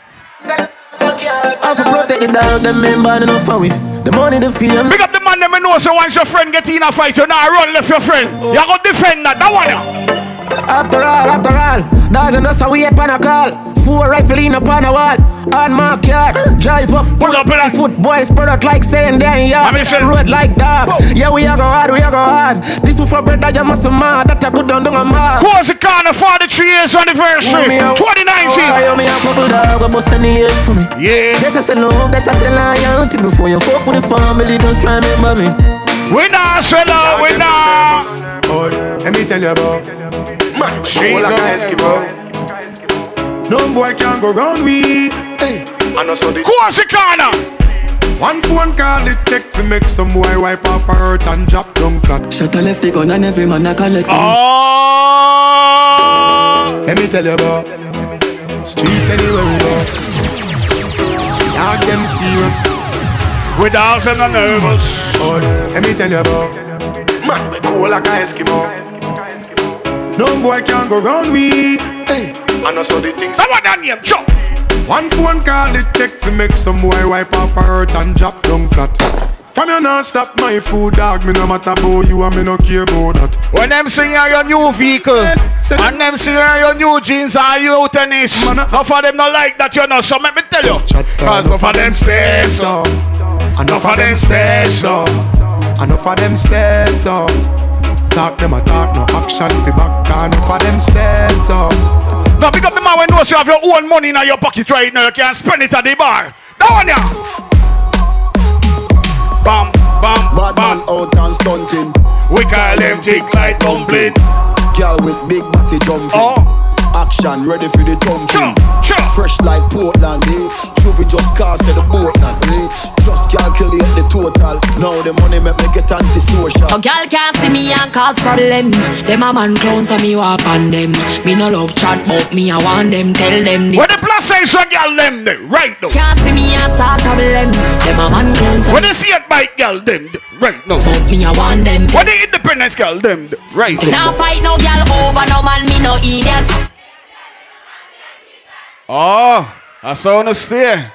I for protect the dog, them member enough for it. The money, the fame. Pick up the man them know so once your friend get in a fight, you now run left your friend. You go defend that. That one yeah. After all, after all, dog and us a wait pan a call. four rifle in upon a wall. On my car, drive up, pull up in foot, boys spread out like saying they ain't yard. Road like dog. Yeah, we are go hard, we are go hard. This one for bread that you must mad. That I could down down a mad. Cozy Corner for the three years anniversary? 2019. Oh, me a couple dog, we bust any head for me. Yeah. Get us a love, get us a loyalty before you fuck with the family. Just try remember me. We not sell out, we not. Boy, let me tell you about. She's like an Eskimo. No boy can go round me. Hey, I know so the. Who's the corner? One phone call it take to make some boy wipe up her hurt and drop down flat. Shut a left the gun and every man a collect Oh. Let me tell you about streets anywhere we go. Dog them serious. We dogs and the nervous. Boy, let me tell you about. Man, we cool like a Eskimo. No boy can go round me. Hey, I know so the things. How about that name? Chop. One phone call it take to make some boy wipe up her hurt and drop down flat. From you not stop my food, dog. Me no matter about you and me no care about that. When them see on your new vehicle and them see on your new jeans and you tennis, enough of them not like that, you know. So let me tell you, cause enough of them stairs so, Enough of them stairs so, enough of them stairs so. Talk them a talk, no action fi back. Enough of them stairs so. Now pick up the man when knows you have your own money in your pocket right now. You can spend it at the bar. That one yeah. Bam, bam, Bad man out and stunting. We call them tick like dumpling. Girl with big body jumping. Oh. Action ready for the thumping. Fresh like Portland, eh? Juvie just cast at the boat now, eh? Just calculate the total. Now the money make me get antisocial. A girl can't see me and cause problem. Them a man clowns and me walk on them. Me no love chat but me I want them. Tell them this. Where the plus size a girl them there, right now. Can't see me and start problem. Them a man clowns and When they see it bike girl them there, right now. But me I want them. When the independence girl them there, right Now now. fight no girl over no man. Me no idiot. Oh, I saw no stay.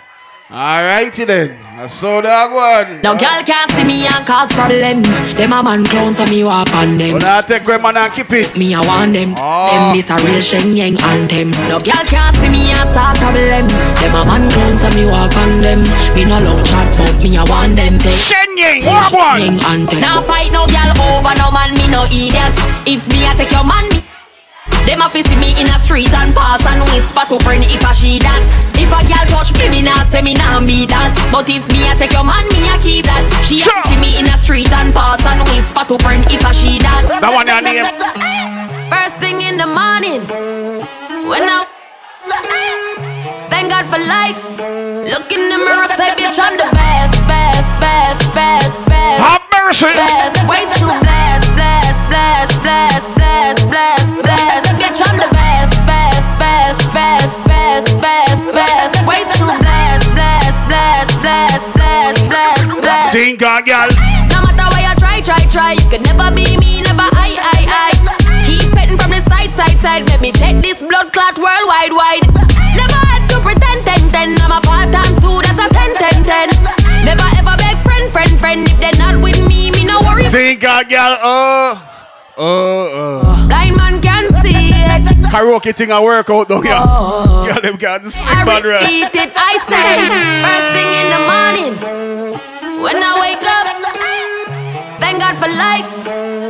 Alrighty then. I saw that one. Now, girl can't see me and cause problem. Them a man clowns and me walk on them. Well, I take one man and keep it. Me I want them. Oh. Them this a real Shen Yeng anthem. No girl can't see me and start problem. Them a man clowns and me walk on them. Me no love chat but me I want them. Tell Shen Yeng, Real what Shen one? Yang anthem. Now fight no girl over no man. Me no idiot. If me I take your man, me. Them a see me in a street and pass and whisper to friend if I she that. If a girl touch me, me nah say me nah be that. But if me a take your man, me a keep that. She a see me in a street and pass and whisper to friend if I she that. That one your name. First thing in the morning, when I thank God for life. Look in the mirror, say bitch I'm the best, best, best, best, best. Have mercy. Blessed, way too blessed, blessed, blessed, blessed, blessed, blessed, blessed. Bitch, I'm the best, best, best, best, best, best, best. Way too blessed, blessed, blessed, blessed, blessed, blessed, blessed. On girl. No matter where you try, try, try, you can never be me, never I, I, I. Keep petting from the side, side, side. Let me take this blood clot worldwide, wide. To pretend, ten, ten. I'm a five times two, that's a ten, ten, ten. Never ever beg friend, friend, friend. If they're not with me, me no worry. Think on girl. Oh. Oh, oh. Blind man can see it. Karaoke thing a work out down here. Girl, them got the sick I repeat it, I say. First thing in the morning, when I wake up, thank God for life.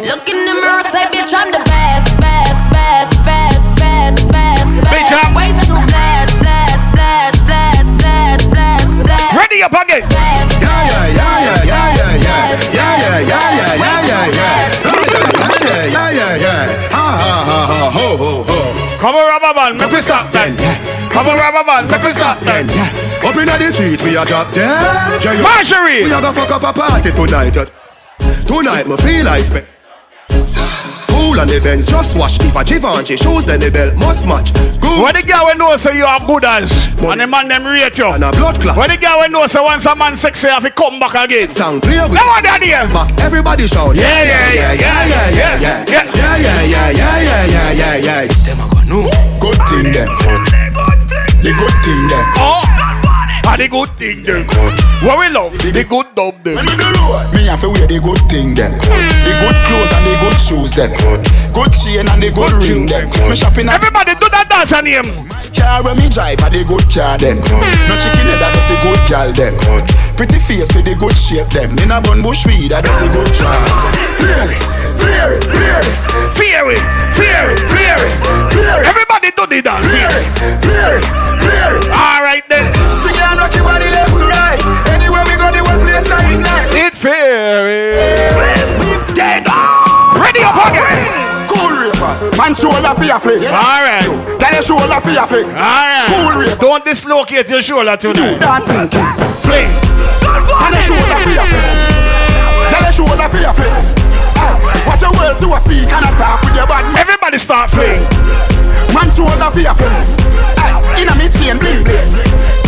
Look in the mirror, say, bitch, I'm the best, best, best, best, best, best, Bitch. I'm- Way too up again. Yeah, yeah, yeah, yeah, yeah, yeah, yeah, yeah, yeah, yeah, yeah, yeah, yeah, yeah, yeah, yeah, yeah. Ha ha ha ha ho ho ho. Come on, rubber band, make we stop then. Come on, rubber band, make we stop then. Up inna the street, we a drop dead. Marjorie. We a go fuck up a party tonight. uh. Tonight, me feel I spend. Cool on the Benz, just wash. If a Givenchy shoes, then the belt must match. Good. When the girl we know say you are good as and the man them rate you. And a blood clot. When the girl we know say once a man sexy have to come back again. Sound clear with Now what that here? back. Everybody shout. Yeah, yeah, yeah, yeah, yeah, yeah, yeah. yeah, yeah, yeah, yeah, yeah, yeah, yeah, yeah. Them a go no. Good thing them. The good thing them. The good thing then. What we love, the good dub then. When we do road, me have to wear the good thing then. The good clothes and the good shoes then. Good chain and the good ring then. Me shopping at Everybody do that dance on him. car when me drive and the good car then. No chicken head that is a good girl then. Pretty face with the good shape them. In a bun bush weed that is a good job. Fear it, fear it, fear it, Fear it, fear it, fear it, fear it. Everybody do the dance. Fear it, fear it, fear it. All right ignite. It fear it. Dead. Ready up again. Man, shoulder for your flick. All right. Tell your shoulder for your flick. All right. Cool rappers. Don't dislocate your shoulder tonight. Dancing king. Fling. And your shoulder for your flick. Tell your shoulder for your flick. Watch your words to a speak and attack with your bad man. Everybody start fling. Man shoulder for your flick. In a mid chain bling bling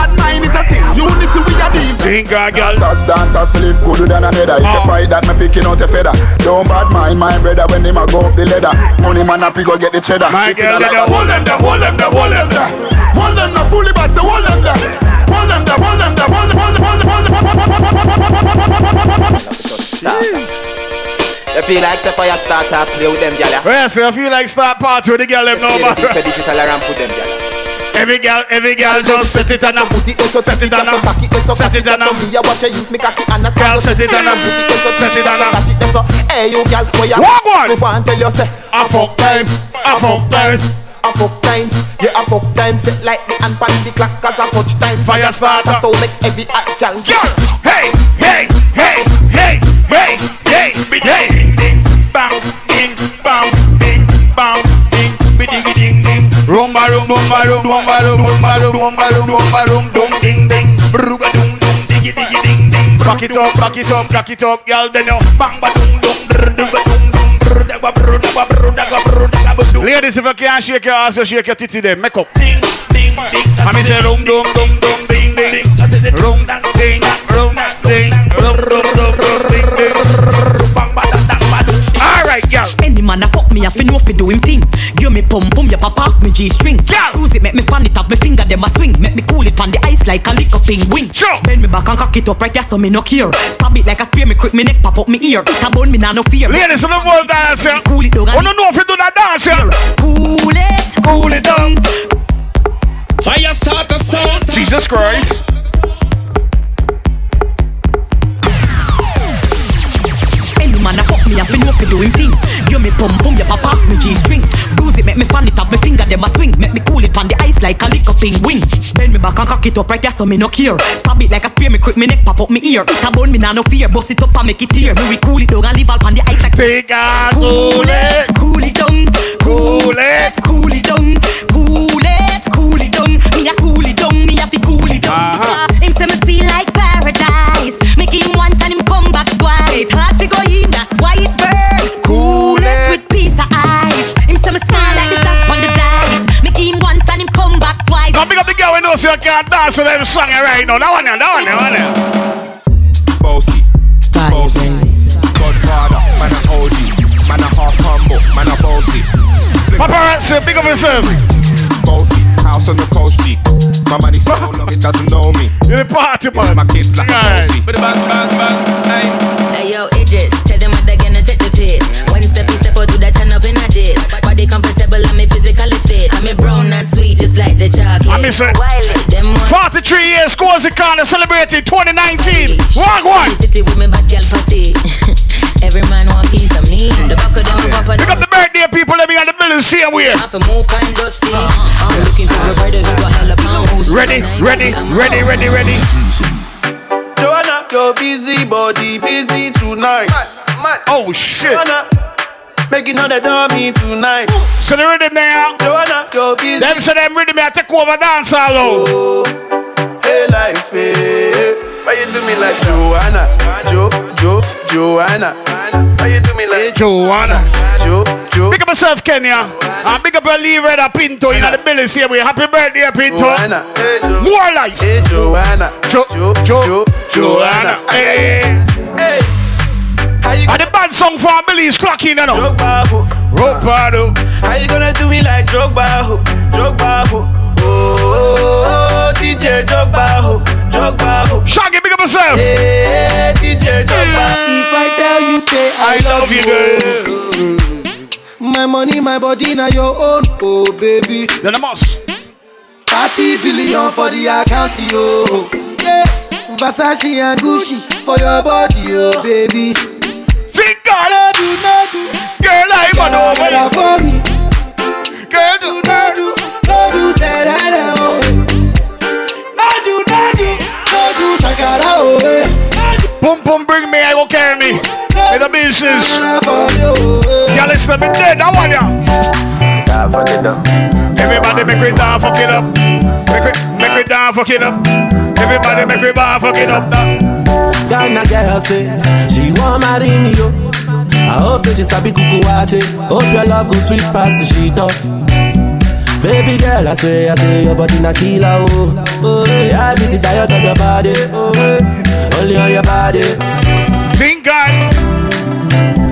bad mind is a sin. Unity we are deal. Jinga uh, girl. Dancers, dancers, Philip good than a nether. If you uh. fight that, me picking out a feather. Don't bad mind my brother when them a go up the ladder. Money man up, you go get the cheddar. My girl, like hold them there, hold them there, hold them there, hold them there, fully bad, so hold them there, hold them there, hold them there, hold them, hold them, hold them, hold them, hold them, hold them, hold them. You feel like say fire up, play with them gyal. Yes, you feel like start party with the gyal them Say Digital around put them gyal. Every girl, every girl just set it on up. Put it so Set it on up. cocky, so Set it on up. Me a watch you use me cocky and a Girl, set it on up. Put it so Set it on up. catch it so. Hey you gyal, where ya? Walk on. Me want tell you say. A fuck time, a fuck time. A fuck time, yeah, a fuck time. Set like the hand pan the clock, cause a such time. Fire starter. So make every hot. Girl, hey, hey, hey, hey, hey, hey, hey. Ding, ding, bang, ding, bang, ding, bang, Rumba, rum, rumba, rum, rumba, rum, rumba, rum, rumba, rum, rumba, rum, dum, ding, ding. Bruga, dum, dum, diggy, diggy, ding, ding. Back it up, back it up, back it up, girl. Then you bang, ba, dum, dum, dum, ba, dum, ba, ba, ba, ba. Ladies, if you can't shake your ass, you shake your titty then. Make up. Ding, ding, ding. I mean, say rum, dum, dum, dum, ding, ding. Rum, ding, rum, ding, rum, rum, rum, rum, ding, man a fuck me, I fi know fi do him thing. Give me pum pum, you pop off me G string. Girl. Use it, make me fan it off me finger, them a swing. Make me cool it on the ice like a lick up wing. Sure. Bend me back and cock it up right there, so me no care. Stab it like a spear, me quick me neck pop up me ear. It a bone me nah no fear. Ladies, on the whole dance, yeah. Cool it down. Oh, no, no, if you do that dance, yeah. Cool it, Cool it down. Fire starter sound. Jesus Christ. Any man a fuck me, I fi know fi do him thing. Give me pum pum, you pop off me G string. Bruise it, make me fan it off me finger, them a swing. Make me cool it on the ice like a lick up wing. Bend me back and cock it up right there, so me no care. Stab it like a spear, me quick me neck pop up me ear. It a bone me nah no fear. Bust it up and make it tear. Me we cool it down and leave all on the ice like. Big ass, Cool it, cool it down, Cool it. cool it down, cool it, cool it down. Me a cool it down, me a fi cool it down. Uh-huh. Him say me feel like up the girl we know so you can't dance with them song right now. That one there, that one there, that one there. Bossy, bossy. Godfather, man a OG, man a half humble, man a bossy. Paparazzi, pick up yourself. Bossy, house on the coast G. My money so long it doesn't know me. You're the party man. My kids like a bossy. Bang, bang, bang, hey. Hey yo, Idris, just like the chocolate. I miss it. Them 43 years, Cozy Corner celebrating 2019. Walk one. city with me bad girl pussy. Every man want piece of me. The back of them up and Pick up the birthday people, let me on the building, same way. Half a move kind dusty. I'm looking for a brother who got hella pounds. Ready, ready, ready, ready, ready. Joanna, your busy body busy tonight. Oh shit. Joanna, making all the dummy tonight. So the rhythm there. Joanna, your busy. Them say them rhythm I take over dance all out. Oh, hey life, hey. Why you do me like Joanna? Jo, Jo, Joanna. Why you do me like Joanna? Jo, Jo. Big up yourself, Kenya. And big up your Lee Red Pinto in the building, same way. Happy birthday, Pinto. Joanna, hey, Jo. More life. Hey Joanna, Jo, Jo, Jo, Jo, Joanna. Hey. Hey, And the bad song for Billy's clocking, you know. Drogba, ho. Ropado. How you gonna do me like Drogba, ho? Drogba, ho. Oh, oh, oh, DJ Drogba, ho. Drogba. Shaggy, big up yourself. Hey, DJ Drogba. If I tell you, say I, I love you, girl. My money, my body, now your own, oh baby. Then I must. 30 billion for the account, yo. Yeah, Versace and Gucci for your body, oh baby. Sing God. No do, no do. Girl, I'm on over Girl, you. for me. Girl, do. No do, no do, say that, oh. No do, no do, no do, shakara, oh. eh. Boom, boom, bring me, I go carry me. In the business. Y'all listen to me dead, I want ya. Everybody make it down, fuck it up. Make it, make it down, fuck it up. Everybody make it down, fuck it up. Now. Ghana girl say she want marry me yo. I hope say she sabi kuku wache. Hope your love go sweet past the sheet up. Baby girl, I swear, I say your body na killer oh. Oh, yeah, I get it tired of your body. Oh, only on your body. Think God.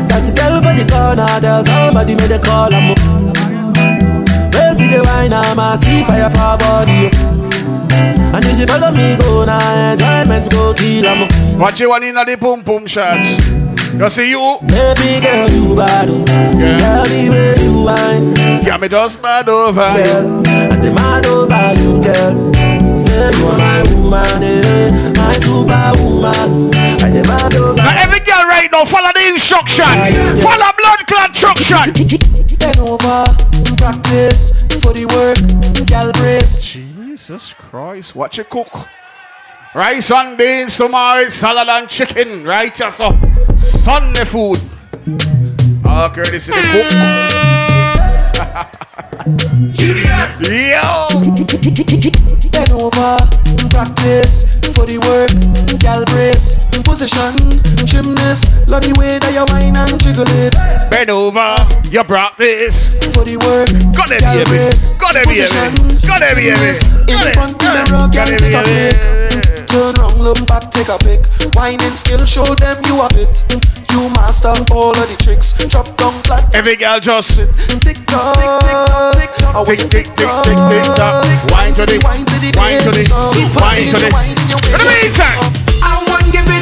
That girl for the corner, there's somebody made a call. I'm up. Oh. Where see the wine, I'm a see fire for body. oh. And if she follow me, go now, enjoyment go kill 'em. Oh. Watch you one in the boom boom shots. You see you? Baby girl, you bad. oh. Girl, the way you wine. Got me just mad over you. Girl, and the mad over you, girl. Say you are my woman, eh, my superwoman. And the mad over Now every girl right now follow the instruction. Follow blood clot instruction. Bend over, practice for the work, gal brace. Jesus Christ, watch you cook. Rice and beans, tomorrow salad and chicken. Right, just so Sunday food. Ah, okay, this is the cook. Yo! Bend over, practice for the work, gal brace. Position, gymnast, love the way that you whine and jiggle it. Bend over, you practice. For the work, Got it, gal brace. Got it, baby. Position, Got it, baby. gymnast, Got In it. front of the mirror, gal, Got it, take a baby. flick. Turn round, look back, take a pic. Whining skill, show them you have it. You master all of the tricks. Drop down flat. Every girl just tick tock, tick tock, tick tick tick tick tick tock. Wine to the, wine to the, wine to the. In the meantime, I want give it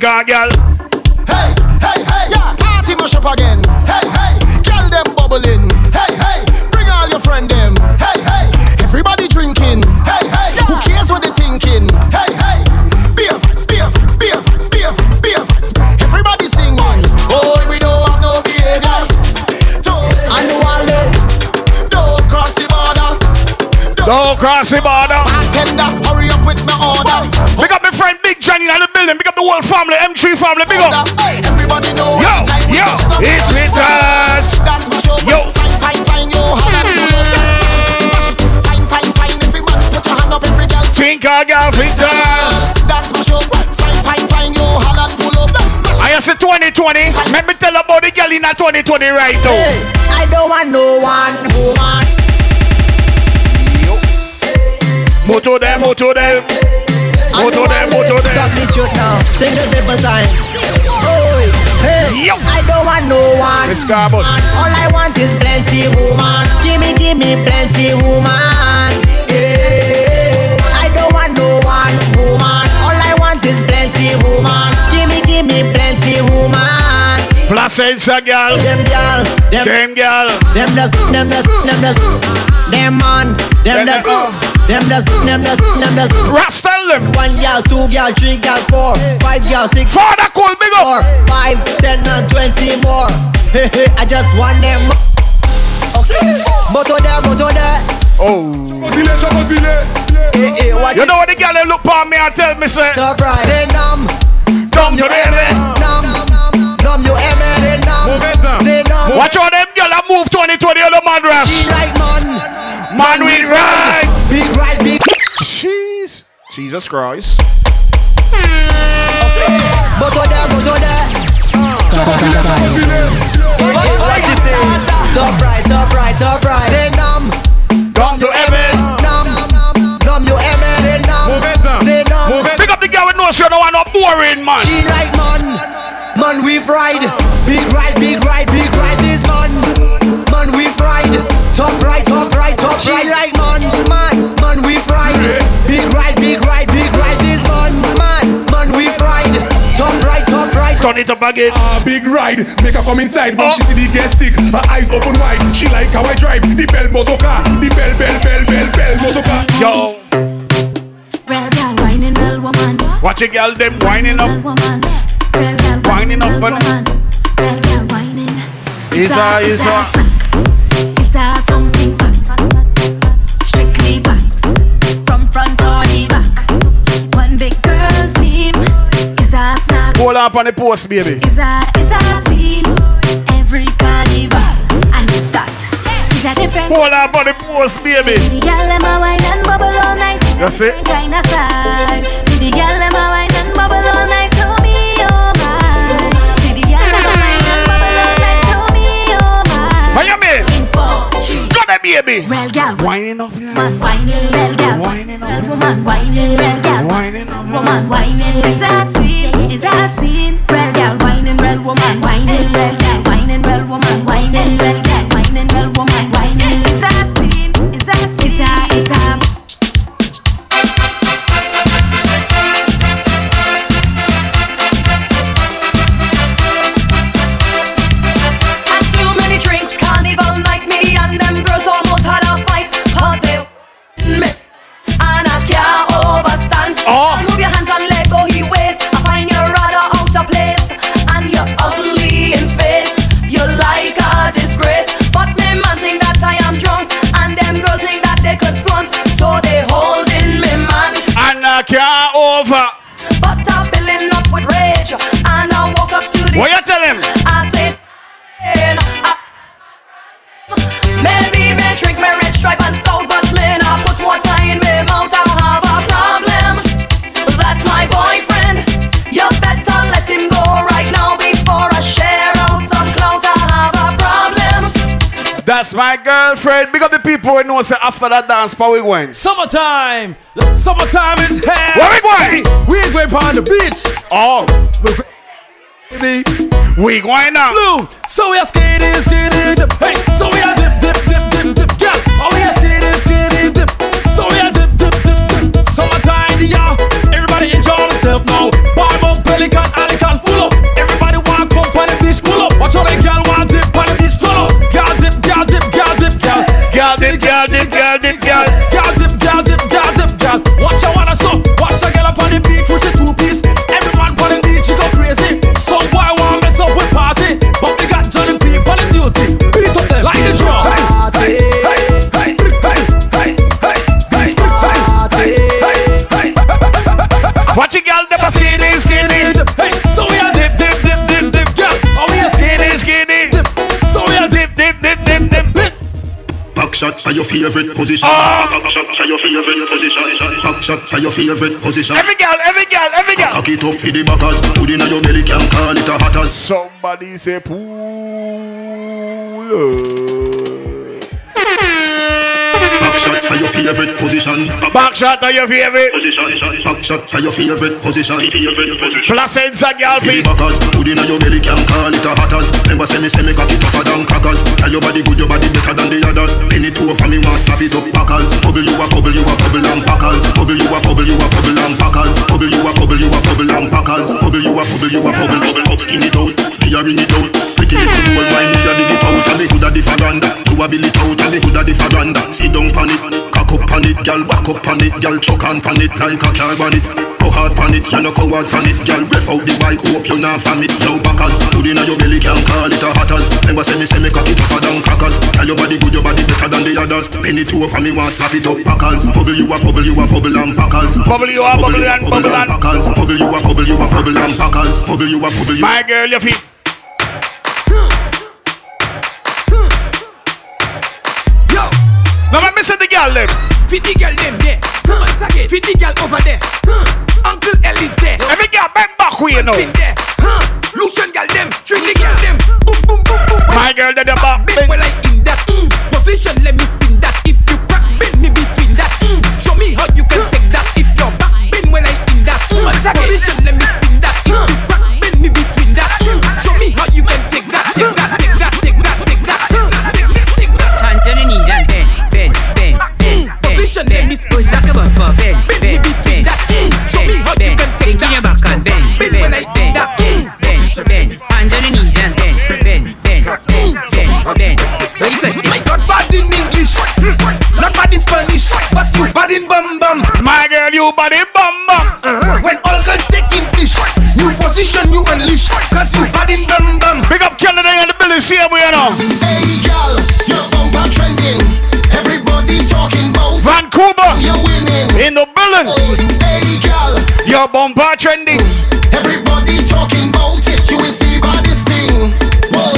God, girl. Hey, hey, hey, yeah. Party mash up again. Hey, hey, girl them bubbling. Hey, hey, bring all your friend them. Hey, hey, everybody drinking. Hey, hey, who cares what they thinking? Hey, hey, beer beer beer beer beer vibes. Everybody singing. Oh, we don't have no behavior. Don't I know I love. Don't cross the border. Don't cross the border. Bartender, up with my order. Big up my friend Big Johnny in the building. Big up the whole family, M3 family. Big up. Everybody know Yo, what time we yo, just stop. it's Vitas. That's my show. Yo. Fine, fine, fine, yo. How do you know? Mash it, mash it. Fine, fine, fine. Every man put your hand up, every girl. Think God, girl, Vitas. That's my show. Fine, fine, fine, yo. How do pull up? Mash I say 2020. Let me tell about the girl in a 2020 right now. I don't want no one woman. Moto them, moto them. Moto them, moto them. Talk me truth now. Sing the simple. Oh, hey. Yo. I don't want no one. Miss Carbon. All I want is plenty woman. Give me, give me plenty woman. Yeah. I don't want no one woman. All I want is plenty woman. Give me, give me plenty woman. Placencia girl. Them girl, them, Them girl. them does, them does, them does, them man, them does, them does, them does, them does. Rasta them. One girl, two girl, three girl, four, five girl, six. Father cool, big up. Four, five, ten, and twenty more. Hey, hey, I just want them. Okay, moto there, moto there. Oh. Hey, hey, watch You it. know what the girl they look for me and tell me say. Top right, hey, numb, Come to you them. ever, numb, numb, you ever, hey, numb. Say numb. Watch how them girl a move 2020 on the madras. She like man, Man, we ride. big ride. We. Jeez. Jesus Christ. But what that, but what that. What she say? Top right, top right, top right. Say numb. Come to heaven. Numb. Numb to heaven. Say numb. Move it down. Say numb. Pick up the girl with no shirt. No one not boring, man. She like man. Man, we've ride. Big ride, big ride. She right. Like man, man, man we ride, big ride, big ride, big ride this man, man, man we ride, top right, top right. Turn it up again. Ah, big ride, make her come inside. When oh. she see the gas stick, her eyes open wide. She like how I drive the bell motor car, the bell, bell, bell, bell, bell motor car. Yo. Watch a girl them winding up. Winding up and Is a is a Is a something Hold up on the post baby. Is a is a scene. Every carnival And it's that. Is a different Pull up on the post baby. The girl them a wine and bubble all night. That's it. Kind of style. See the girl them a wine that baby. Real girl. Whining off your Man whining, real girl. Whining off Real woman whining, real girl. Whining off Woman whining. Is a scene, is a scene. Real girl whining, real woman whining, real girl whining, real woman whining, real girl whining, real woman whining. Is a scene, they could front. So they holding me man. And I can't over. But I'm filling up with rage. And I walk up to the. What you tell him? I said, I, Maybe me drink me That's my girlfriend. Big up the people who know say after that dance, how we going? Summertime. Summertime is here. Where we going? We going on the beach. Oh. We going now. Blue. So we are skating, skating, dip. Hey. So we are dip, dip, dip, dip, dip. Yeah. Oh, we are skating, skating, dip. So we are dip, dip, dip, dip. Summertime, yeah. Everybody enjoy themselves now. Warm up, belly can, alley can full up. Everybody want come on the beach, pull up. Watch how the girl want dip on the beach, full dip, gal dip, girl Gal dip, girl dip, girl dip, girl Gal dip, girl dip, girl dip, girl. Watch her wanna so. Watch her girl up on the beach with a two piece. Every man on the beach she go crazy. Some boy want mess up with party, but they got Johnny B on the duty. Beat up them like the drum. Hey, hey. Watch your girl, the skinny, skinny. Shot for your favorite position. Ah. Back shot for your favorite position. Back shot for your favorite position. Every girl, every girl, every girl. Cock it up for the backers. Put in your belly, can call it a hatters. Somebody say pool. Back shot for your favorite position. Back shot to your favorite. Position. Back shot for your favorite position. Favorite position. Placencia girl For the feet. backers. Put in your belly, can call it a hatters. Remember say me say me cock it tougher than crackers. Tell your body good, your body better than the others. Penny two for me, want slap it up packers. Bubble you a bubble, you a bubble and packers. Bubble you a bubble, you a bubble and packers. Bubble you a bubble, you a bubble and packers. Bubble you a bubble, you a bubble, bubble up, skin it out. Me a ring it out. Pretty little boy, wine a dig it out. And me hood a the faranda. You a bill it out, and me hood a the faranda. Sit down pan it, cock up pan it, girl back up pan it, girl chuck on pan it like a car bonnet. Go hard pan it, you no coward pan it, girl ref out the bike, hope you not farm it. Yo backers, put in your belly, can call it a hatters. Remember say me say me cock it tougher than crackers. Tell your body good, your body better than the others. Penny two for me, want slap it up packers. Bubble you a bubble, you a bubble and packers. Bubble you a bubble and bubble and. packers. Bubble you a bubble, you a bubble and packers. Bubble you a bubble, you. My girl, your feet. Girl them. fit the girl them there. Once again, fit the girl over there. Uncle Ellie's there. Every girl bend back way know. In there. Lucian girl them, drink the girl them. Boom boom boom boom. My girl, they the back. Bend well I in that mm. position. Let me spin that. If you crack, bend me between that. Mm. Show me how you can take that. If you're back, bend when I in that mm. position. Let me spin bend, bend, bend, bend, bend. Show me how you can take that. your back and bend, bend when I bend that. Bend, bend, hands on your knees and bend, bend, bend, bend, bend. Very effective. Not bad in English, not bad in Spanish, but you bad in bum bum. My girl, you bad in bum bum. Uh-huh. When all girls taking fish, new position you unleash, cause you bad in bum bum. Big up Canada and the Billy, see how we are now. Hey girl. Winning. In the building. Hey girl, your bumper trending. Everybody talking about it. You is the baddest thing. Whoa,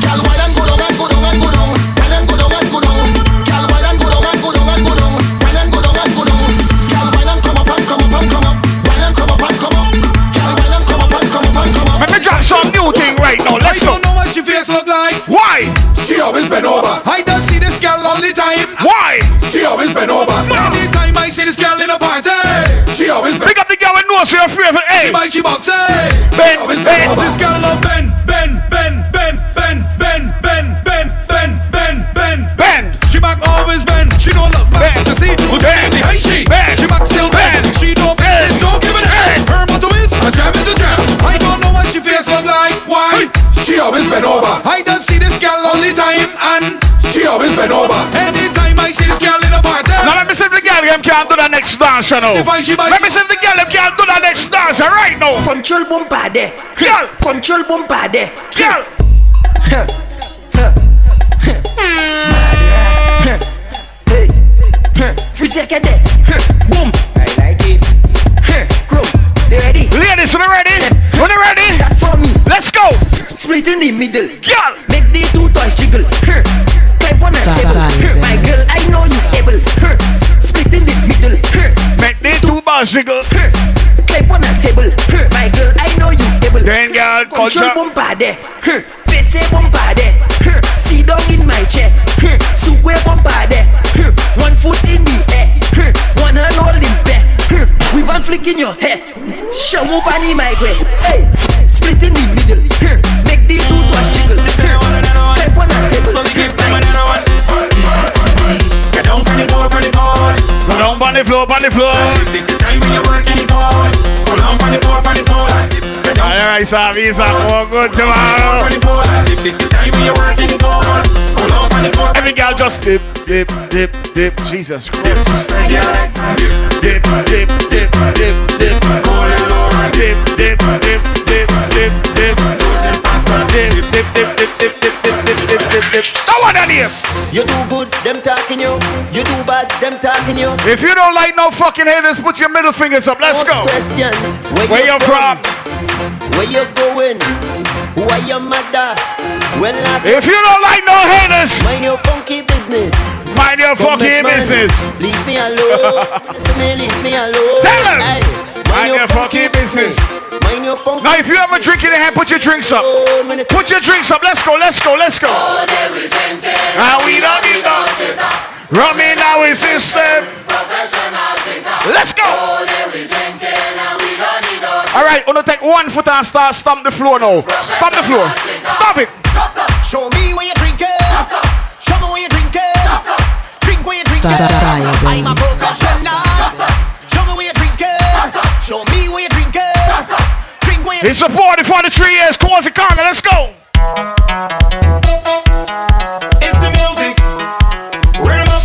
girl, why don't go down and go down and go down? Why don't go down and go down? Girl, why don't go down and go down and go down? Why don't go down and go down? Girl, why don't come up and come up and come up? Why don't come up and come up? Girl, why don't come up and come up and come up? Let me drop some new thing right now. Let's I go. don't know what your face look like. Why? She always been over. I don't see this girl all the time. Why? She always been over. Anytime I see this girl in a party, she always been. Pick up the girl with nose for your favorite. Hey. She might she box. Ben, Ben. This girl love Ben, Ben, Ben, Ben, Ben, Ben, Ben, Ben, Ben, Ben, Ben, Ben. She back always Ben. She don't look back to see who Ben. the high she. Ben. She back still Ben. She don't Ben. Don't give it a Her motto is a jam is a jam. I don't know what she face look like. Why? She always been over. I don't see this girl all the time and she always been over. Anytime girl them can do the next dance, you know. If I- she might- Let me see if the girl them can do the next dance right now. Control bumper there. Girl. Control bumper there. Girl. Hey. Free second there. Boom. I like it. Crow. They ready? Ladies, when you ready? When you ready? That for me. Let's go. Split in the middle. Girl. Make the two toys jiggle. Climb on a table. My girl, I know you able. Bars jiggle. Climb on a table. My girl, I know you able. Then girl, Control culture. bumper there. Face bumper there. Sit down in my chair. Sukwe bumper there. One foot in the air. One hand holding bear. With one flick in your hair. Show up on my way. Hey, split in the middle. Make the two down on the floor, on the floor. Take the time when you're working ball. Go down on the floor, on the floor. All right, so visa for good tomorrow. floor. Take the time when you're working floor. Every girl just dip, dip, dip, dip. Jesus Christ. Dip, dip, dip, dip, dip. Low. Dip, dip, dip, dip, dip, dip. Dip, dip, dip, dip, dip, dip, dip, dip, dip, dip, dip. I want that here. You do good, them talking you. You do bad, them talking you. If you don't like no fucking haters, put your middle fingers up. Let's go. Questions. Where, Where you from? Where you going? Who are your mother? When last If you don't like no haters, mind your funky business. mind your Come fucking let's man. business. Leave me alone. Leave me alone. Tell 'em. Aye. Mind your fucking business. Mind funky Now, if you have a drink in your hand, put your drinks up. Put your drinks up. Let's go. Let's go. Let's go. And we don't need no rum in our system. Let's go. All right, gonna take one foot and start stomp the floor now. Stomp the floor. Stop it. Show me where you drink it. Show me where you drink it. Drink where you drink it. I'm a professional. It's a party for the three years. Conga. Let's go. It's the music. Rhythm up.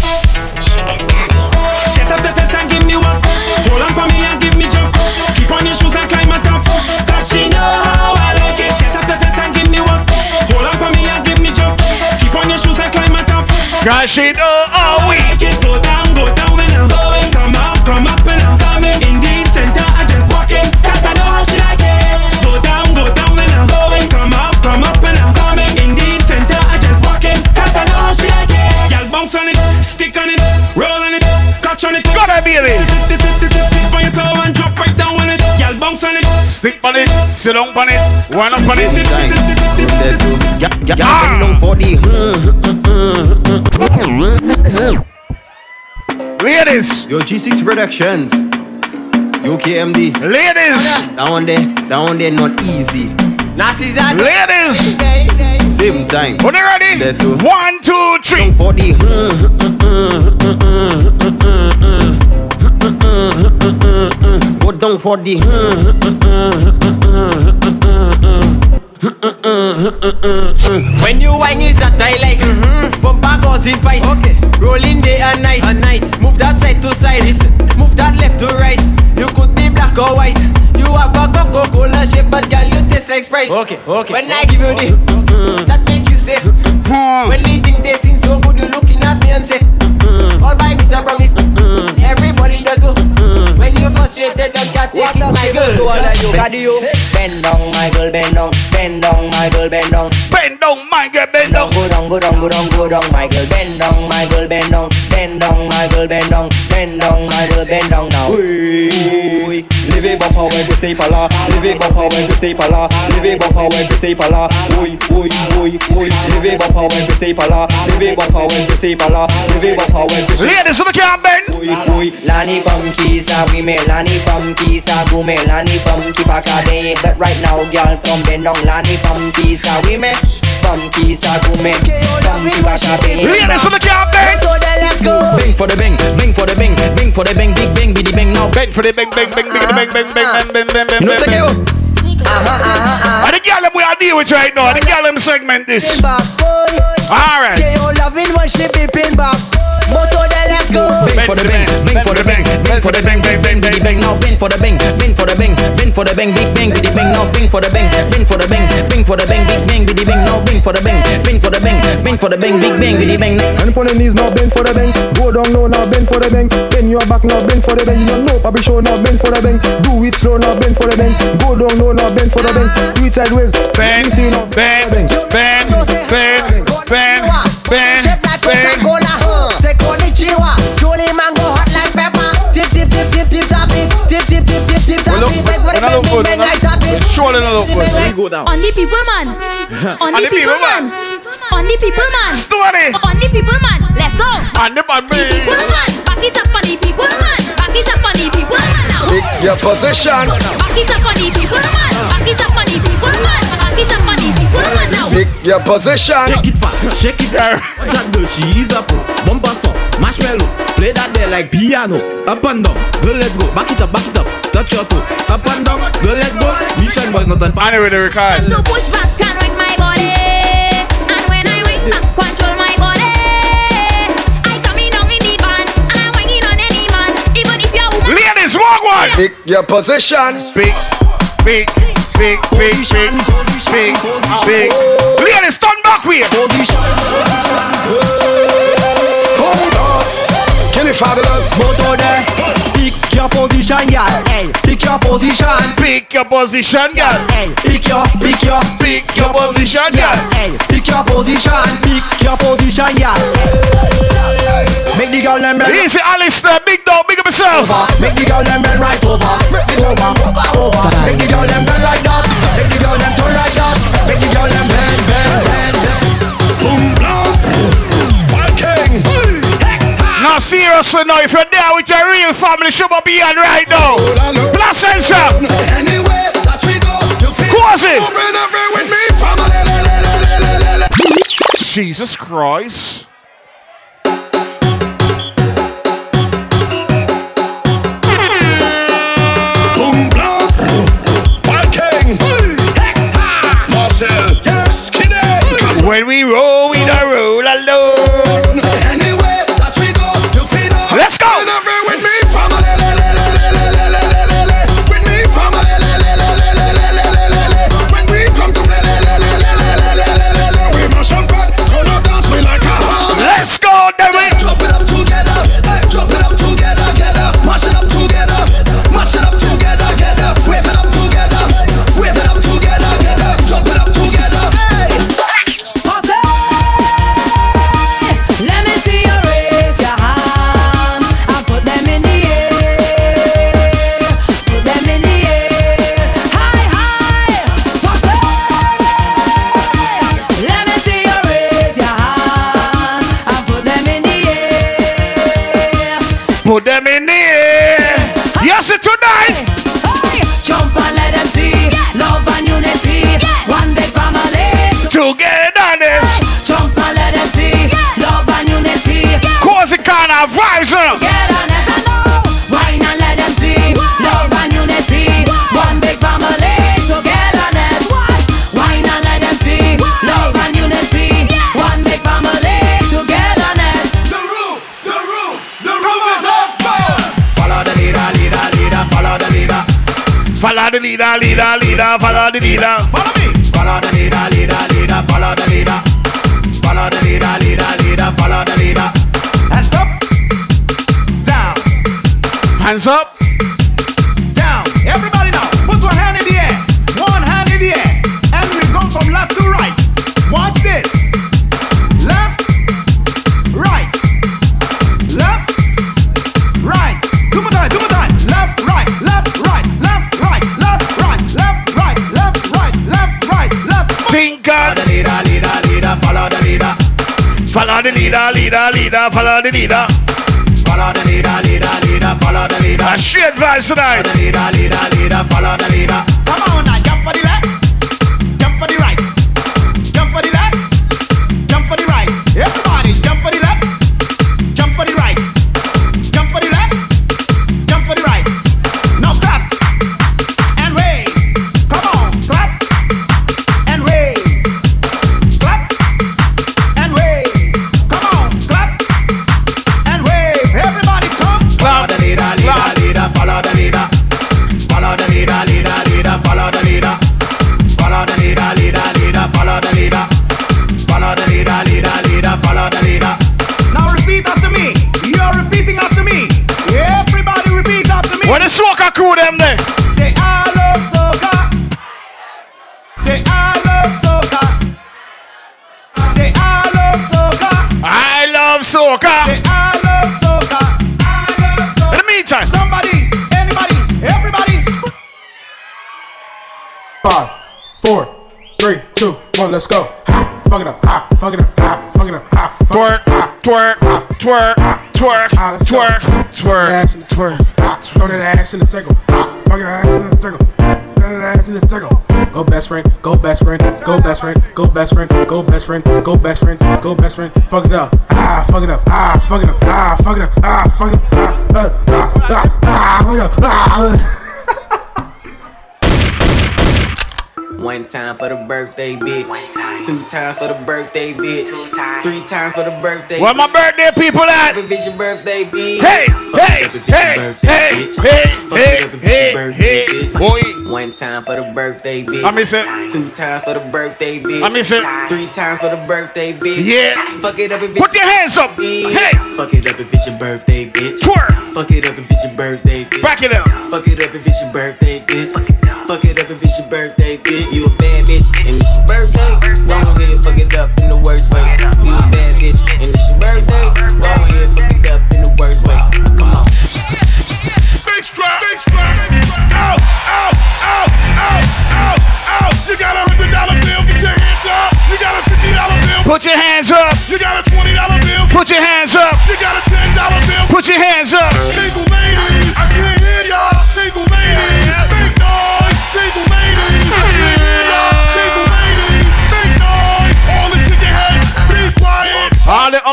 The face and give me one. Hold on for me and give me jump. Keep on your shoes and climb on top. Cause she know how I like it. Get up the face and give me one. Hold on for me and give me jump. Keep on your shoes and climb on top. Cause she know how we. On it. Gotta be it. Tip on your toe and drop right down on it. Girl, bounce on it. Stick on it. Sit down on it. Wind up on it. Ah. for the Ladies. Yo, G6 Productions. UKMD. Ladies. That one there, that one there not easy. Nazis Ladies. Same time. When you ready? There too. One, two, three. For the Go down for the When you whine is that I like mm-hmm. mm-hmm. Bumper goes causing fight. Okay. Rolling day and night. And night. Move that side to side. Listen. Move that left to right. You could be black or white. You have a Coca-Cola shape, but girl, you taste like Sprite. Okay, okay. When I give you the, that make you say. Hmm. When they think they seem so good, you looking at me and say, all by Mr. Promise. Hmm. Everybody does do. Mm. When you're frustrated, don't get take it, my girl. Bend down, my girl, bend down, bend down, my girl, bend down. Bend down, my girl, bend down. Go down, go down, go down, go down, my girl, bend down, my girl, bend down, bend down, my girl, bend down, bend down, my girl, bend down now. Ooh, Levez vos pa' ouais, vous pas là Levez vos pa' ouais, vous pas là Levez vos pa' ouais, vous pas là Oui, oui, oui, oui Levez vos pa' ouais, vous pas là Levez vos pa' ouais, vous pas là Levez vos pa' ouais, vous Ladies, look at Ben. Oui, oui Lani from Kisa, we me Lani from Kisa Go me Lani from Kipaka They but right now, girl Come bend down. Lani from Kisa, we me from Kisa, go me from Kipaka Bay. Ladies, look at bend. Let's go. Bang for the bang, bang for the bang, bang for the bang, big bang, biddy bang now. Bang for the bang, bang, bang, bang, bang, bang, bang, bang, bang, bang, You know, bang, take bang. it uh-huh, uh-huh, uh-huh. And the girl them we are deal with right now. The girl them segment this. All right. Get your loving when she beeping back. Both of them, let's go. Bing for the bing, bing for the bing, bing for the bing, bing bing bing bing. Now bing for the bing, bing for the bing, bing for the bing, big bing bing bing. Now bing for the bing, bing for the bing, bing for the bing, big bing bing bing. Now bing for the bing, bing for the bing, bing for the bing, big bing bing bing. And on the knees now bend for the bing, go down low now bend for the bing, bend your back now bend for the bing. You don't know, probably show now bend for the bing, do it slow now bend for the bing, go down low now bend for the bing, do it sideways. Bend, bend, bend, bend, bend, bend, bend. Tap it. surely not look good. We go down. On the people man. On On the the people people man. On the people man. Story. On the people man. Let's go. And the man People man. Back it up on the people man. Back it up on the people man now. Pick your position. Back it up on the people man. Back it up on the people man. Back it up on the people man now. Pick your position. Shake it fast, shake it fast. That girl, she is a pro. Bumper song, marshmallow. Play that there like piano. Up and down, girl, let's go. Back it up, back it up. Touch your toe. Up and down, girl, let's go. Mission was not on. Anyway, the record. To push back and wing my body. And when I wing back, control my body. I come in down in the van. And I wing it on any man. Even if you're a woman. Ladies, walk one. Pick your position. Big, big, big, big, big, big, big. Ladies, turn back way. Home boss. Skinny fabulous. Moto de. Pick your position, girl. Hey, pick your position. Pick your position, girl. Hey, pick your, pick your, Pick your position, girl. Hey, pick your position. Pick your position, girl. Make the girl them bend Easy, Alistair. Big dog, big up yourself. over. Make the girl them bend right over. Over, over. over. Make the girl them bend like that. Make the girl them turn like that. Make the girl them bend, bend, bend, bend. Seriously now, if you're there with your real family, should be on right now. Blast and shout. So anywhere that we go, you feel Cause it. with me, family. Jesus Christ. When we roll, we don't roll alone. vibes up. Why not let them see? Love and unity. One big family. Togetherness. Why? Not let them see? Love and unity. One big family. Togetherness. The the the is. Follow the leader, leader, leader. Follow the leader. Follow the leader, leader, leader. Follow the leader. Follow me. Follow the leader, leader, leader. Follow the leader. Follow the leader, leader, leader. Follow the leader. Hands up. Hands up. Down. Everybody now, put one hand in the air. One hand in the air. And we come from left to right. Watch this. Left. Right. Left. Right. Do my time, do my time. Left, right, left, right, left, right, left, right, left, right, left, right, left, right, left. Think Follow the leader, leader, leader. Follow the leader. Follow the leader, leader, leader. Follow the leader. Follow the leader, leader, leader. Follow the leader. A straight vibes tonight. Follow the leader, leader, leader. Follow the leader. Come on now, jump for the left, soca. Say I love soca. I love soca. In the meantime, somebody, anybody, everybody. Five, four, three, two, one, let's go. Ha, fuck it up, ha, fuck it up, ha, fuck it up, ha, fuck twerk, twerk, twerk, twerk, twerk, twerk, twerk. Ha, throw that ass in the circle. Fuck it ass in the circle. Throw that ass in the circle. Go best friend, go best friend, go best friend, go best friend, go best friend, go best friend, go best friend. Fuck it up, ah, fuck it up, ah, fuck it up, ah, fuck it up, ah, fuck it up, ah, ah, ah, ah, fuck it up, ah. One time for the birthday, bitch. Two times for the birthday, bitch. Three times for the birthday. Where my birthday people at? Fuck it up if it's your birthday, bitch. Hey, hey, it up if it's your hey, birthday, hey, bitch. hey, Fuck hey, it up if it's hey, your birthday, hey, boy. One time for the birthday, bitch. I miss it. Two times for the birthday, bitch. I miss it. Three times for the birthday, bitch. Yeah. Fuck it up if it's Put your hands up. bitch. Hey. Fuck it up if it's your birthday, bitch. Twerk. Fuck it up if it's your birthday, bitch. Back it up. Fuck it up if it's your birthday, bitch. Fuck it up if it's your birthday, bitch. You a bad bitch and it's your birthday. Go ahead, fuck it up in the worst way. You a bad bitch and it's your birthday. Go ahead, fuck it up in the worst way. Come on. Bass drop, bass drop. Out, out, out, out, out, out. You got a hundred dollar bill, get your hands up. You got a fifty dollar bill. Put your hands up. You got a twenty dollar bill. Put your hands up. You got a ten dollar bill. Put your hands up. Single ladies, I can't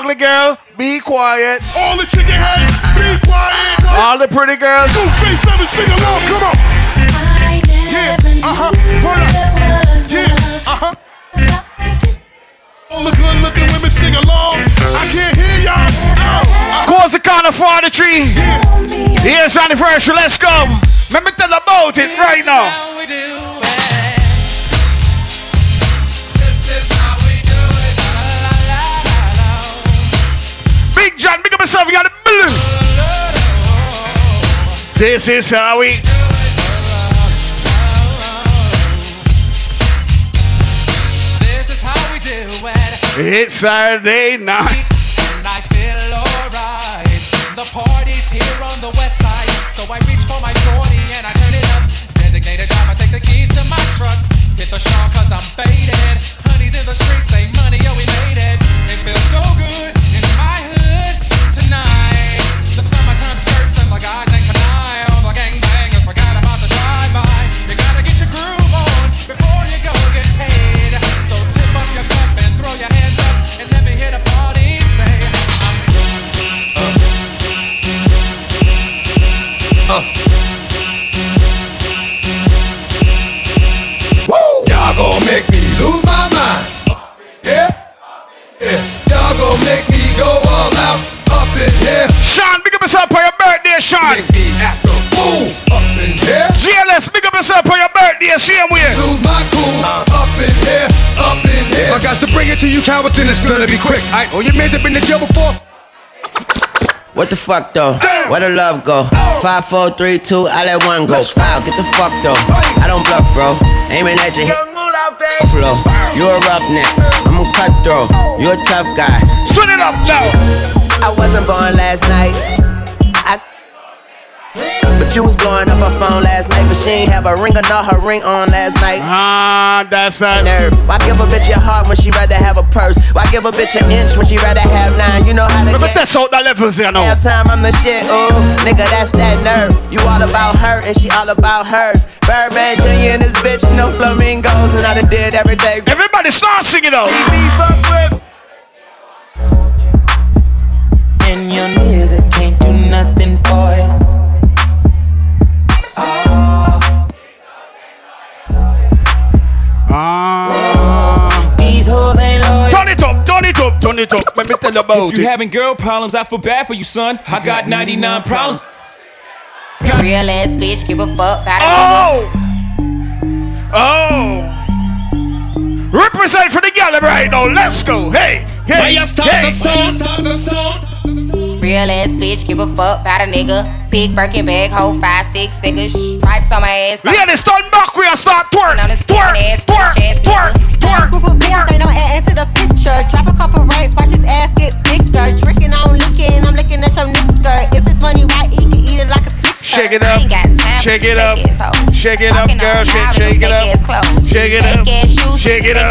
ugly girl, be quiet. All the chicken heads, be quiet. All the pretty girls. Two, three, seven, sing along, come on. Yeah, uh-huh, word up. Yeah, uh-huh. All the good looking women sing along. I can't hear y'all. Oh, Cause the corner for the tree. Here's anniversary. Let's go. Let me tell about it right now. Big John, big up yourself. You got the blue. This is how we. This is how we do it. It's Saturday night. And I feel alright. The party's here on the west side. So I reach for my 40 and I turn it up. Designated driver, take the keys to my truck. Hit the shawl cause I'm faded. Honey's in the streets, say money, yo, we made it. It feels so good the guys ain't yourself for your birthday, Sean. Make me act a fool up in here. GLS, big up yourself for your birthday, same way. Lose my cool uh, up in here, up in here. I got to bring it to you, coward, then it's gonna be quick. I, oh, you made up in the jail before? What the fuck though? Where the love go? Oh. Five, four, three, two. I let one go. Wow, get the fuck though. I don't bluff, bro. Aiming at your hip. Flow. You a roughneck. I'm a cutthroat. You a tough guy. Swing it up now. I wasn't born last night. I but you was blowing up her phone last night, but she ain't have a ring or not her ring on last night. Ah, that's that nerve. Why give a bitch your heart when she rather have a purse? Why give a bitch an inch when she rather have nine? You know how to Look at this out that levels, you know. Half time I'm the shit, ooh, nigga, that's that nerve. You all about her and she all about hers. Birdman Jr. and this bitch, no flamingos, and I done did every day. Everybody start singing though. And your nigga can't do nothing for you. Ah. These hoes ain't loyal. Turn it up, turn it up, turn it up. Let me tell you about If you it. having girl problems, I feel bad for you, son. I got 99 problems. Real ass bitch, give a fuck about a Oh! Oh! Represent for the gal right now. Let's go. Hey, hey, Fire start hey. the Real ass bitch, give a fuck about a nigga. Big Birkin bag, hold five, six figures. Stripes on my ass. Yeah, they stand back. We are start twerk, twerk, twerk, twerk, twerk. Group of bitches, they know add to the picture. Drop a couple rights, watch his ass get bigger. Drinking, I'm looking, I'm looking at your nigga. If it's money, why can eat it like a? Shake it up, shake it up, shake it up, girl, shake, shake it up, shake it up, shake it up,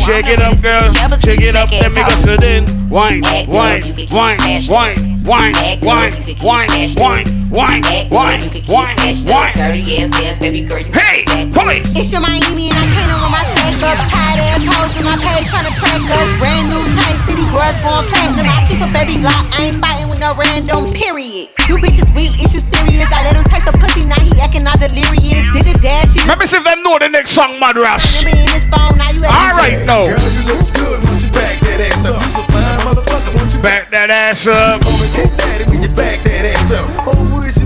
shake it up, girl, shake it up, and make us sit in. Wine, wine, wine, wine wine, wine, wine, wine, wine, wine, wine, wine. Dirty ass, baby girl. Hey, boy. It's your Miami, and I can't know my stack up. Tired ass hoes in my page trying to track us. Brand new chain, city girls going platinum. I keep a baby Glock, I ain't fighting with no random period. You bitches weak, is you serious? I let him taste the pussy, now he acting all delirious. Did it dash, she Let me see if them know the next song, Mad Rush. remember in his phone, now All right, no. Girl, you look good, won't you back that ass up? You's a fine motherfucker, won't you Back that ass up. Gonna get daddy when you back that ass up. Oh, who is you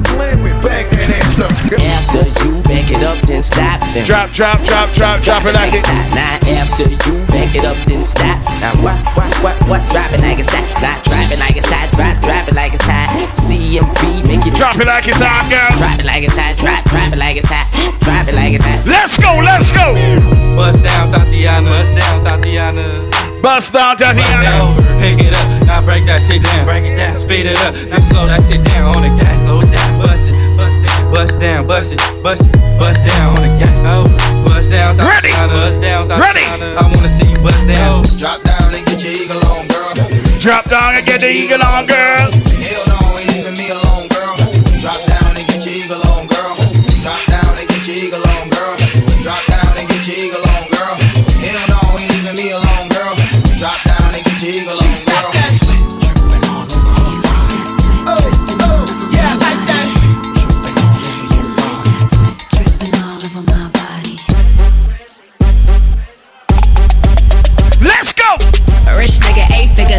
back it up, then stop. Then Drop, drop, drop, drop, drop it like it. Now after you back it up, then stop. Now what, what, what, what? Drop it like it's hot. Not drop it like it's hot. Drop, drop it like it's hot. CMB make it Drop it like it's hot, girl. Drop it like it's hot. Drop, drop it like it's hot. Drop it like it's hot. Let's go, let's go. Bust down, Thotiana. Bust down, Thotiana. Bust down, Thotiana. Over, pick it up. Now break that shit down. Break it down. Speed it up. Then slow that shit down on the gas. Slow it down. Bust it. Bust down. Bust down. Bust it. Bust it. Bust down on the gas. Over. Bust down, Ready. Bust down, Ready. I wanna see you bust down. Drop down and get your eagle on, girl. Drop down and get the eagle on, girl. Hell no, ain't leaving me alone,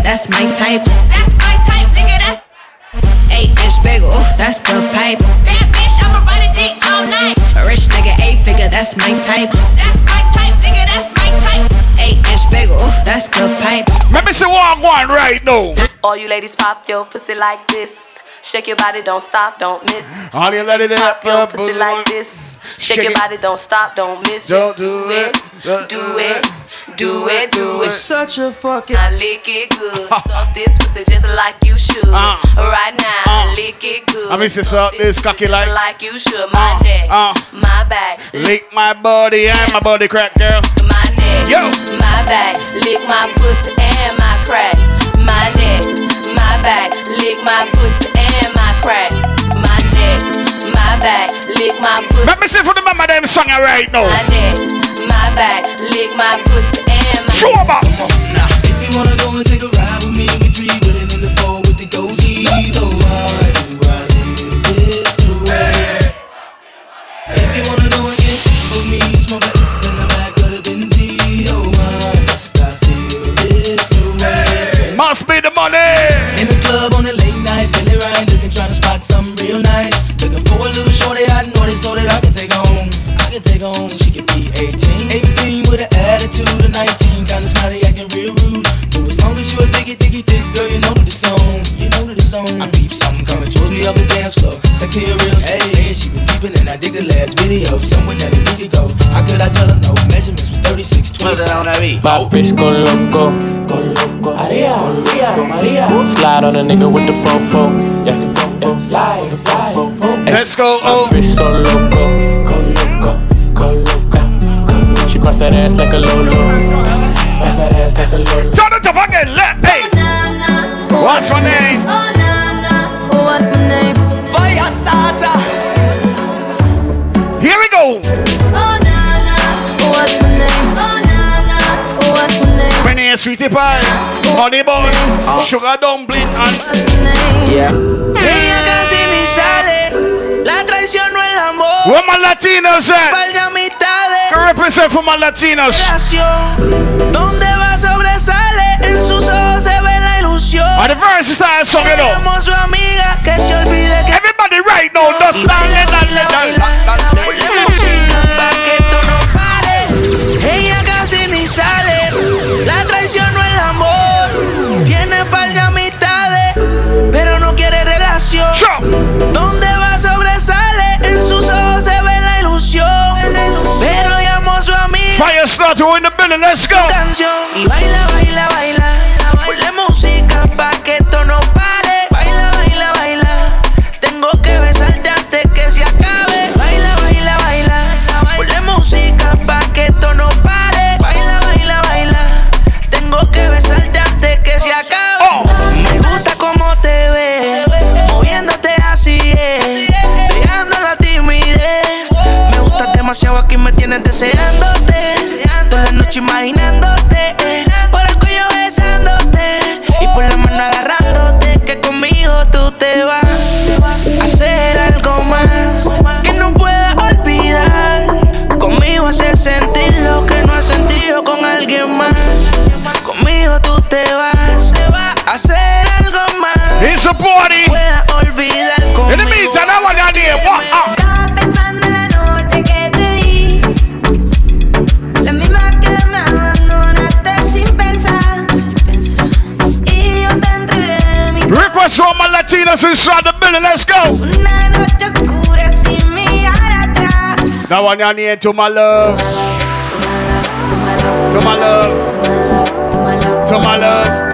that's my type. That's my type, nigga, that's Eight inch bagel, that's the pipe. that bitch, I'ma run a dick all night. A rich nigga, eight figure, that's my type. That's my type, nigga, that's my type. Eight inch bagel, that's the pipe. Let me see what one right now. All you ladies pop your pussy like this. Shake your body, don't stop, don't miss. All you let it up, your up, pussy up, like this. Shake, Shake your body, don't stop, don't miss. Don't Just do do it, do it, do it, do it. Such a fucking. I lick it good. Suck this pussy just like you should. Uh, right now, I lick it good. I mean, say suck this cocky like. like you should. My neck, uh. my back, Lick my body and my body crack, girl. my neck, Yo. my back, lick my pussy and my crack. My neck, my back, lick my pussy back, lick my pussy. Let me see for the mama them song right now. My neck, my back, lick my pussy and my. Show about. If you wanna go and take a ride with me, we three willing in the four with the ghosties. Oh, why do I live this way? If you wanna go and get with me, smoke it in the back of the Benzie. Oh, why must I feel this way? Must be the money. In the club on a late night, feeling right, looking trying to spot something real nice. Her home, she could be 18. 18 with an attitude of 19, kinda snotty, acting real rude. But as long as you a diggy, diggy, dick, girl, you know the song. You know the song. I peep something coming towards me up the dance floor. Sexy and real slow. Hey, she been peeping and I dig the last video. Somewhere that we could go. How could I tell her no? Measurements was 36, 20. My bitch go loco. Go loco. Maria, Maria, Maria. Slide on a nigga with the fofo. Yeah, yeah. Slide, slide. Let's go. Oh. My bitch so loco. Go. She cross that ass like a lolo. Cross that ass like a lolo. Turn it up again. Let, hey. What's my name? Oh na na, what's my name? Fire starter. Here we go. Oh na na, what's my name? Oh na na, what's my name? Penny and sweetie pie, honey bun, sugar dumpling and Yeah. Ella casi ni sale. La traición no es el amor. Where my Latinos Can represent for my Latinos. Donde va sobresale. En sus ojos se ve la ilusión. The that song su amiga que se olvide que. Everybody right now, just dale, dale, dale. Ella casi ni sale. La traición no el amor. Tiene par de amistades, pero no quiere relación. Donde va amiga. Fire starter, we're in the building, let's go. canción y baila, baila, baila. Ponle música pa' que esto no pare. Baila, baila, baila. Tengo que besarte antes que se acabe. Baila, baila, baila. Ponle música pa' que esto no pare. Baila, baila, baila. Tengo que besarte antes que se acabe. Me gusta cómo te ves, moviéndote así es, dejando la timidez. Me gustas demasiado aquí me tienes la noche imaginándote, por el cuello besándote y por la mano agarrándote que conmigo tú te vas a hacer algo más que no puedas olvidar. Conmigo hacer sentir lo que no has sentido con alguien más. Conmigo tú te vas a hacer algo más. My the building, let's go. Now I want to hear to my love. To my love. To my love.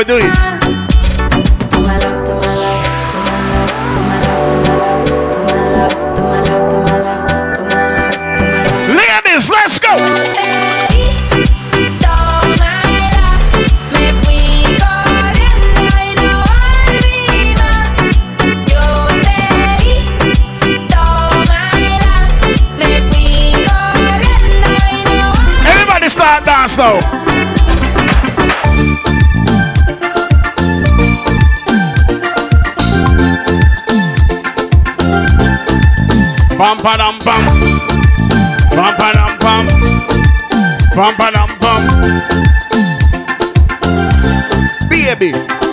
We do it. Ladies, let's go. Me fui corriendo y Pam padam pam. Pam padam pam. Pam padam pam. Baby.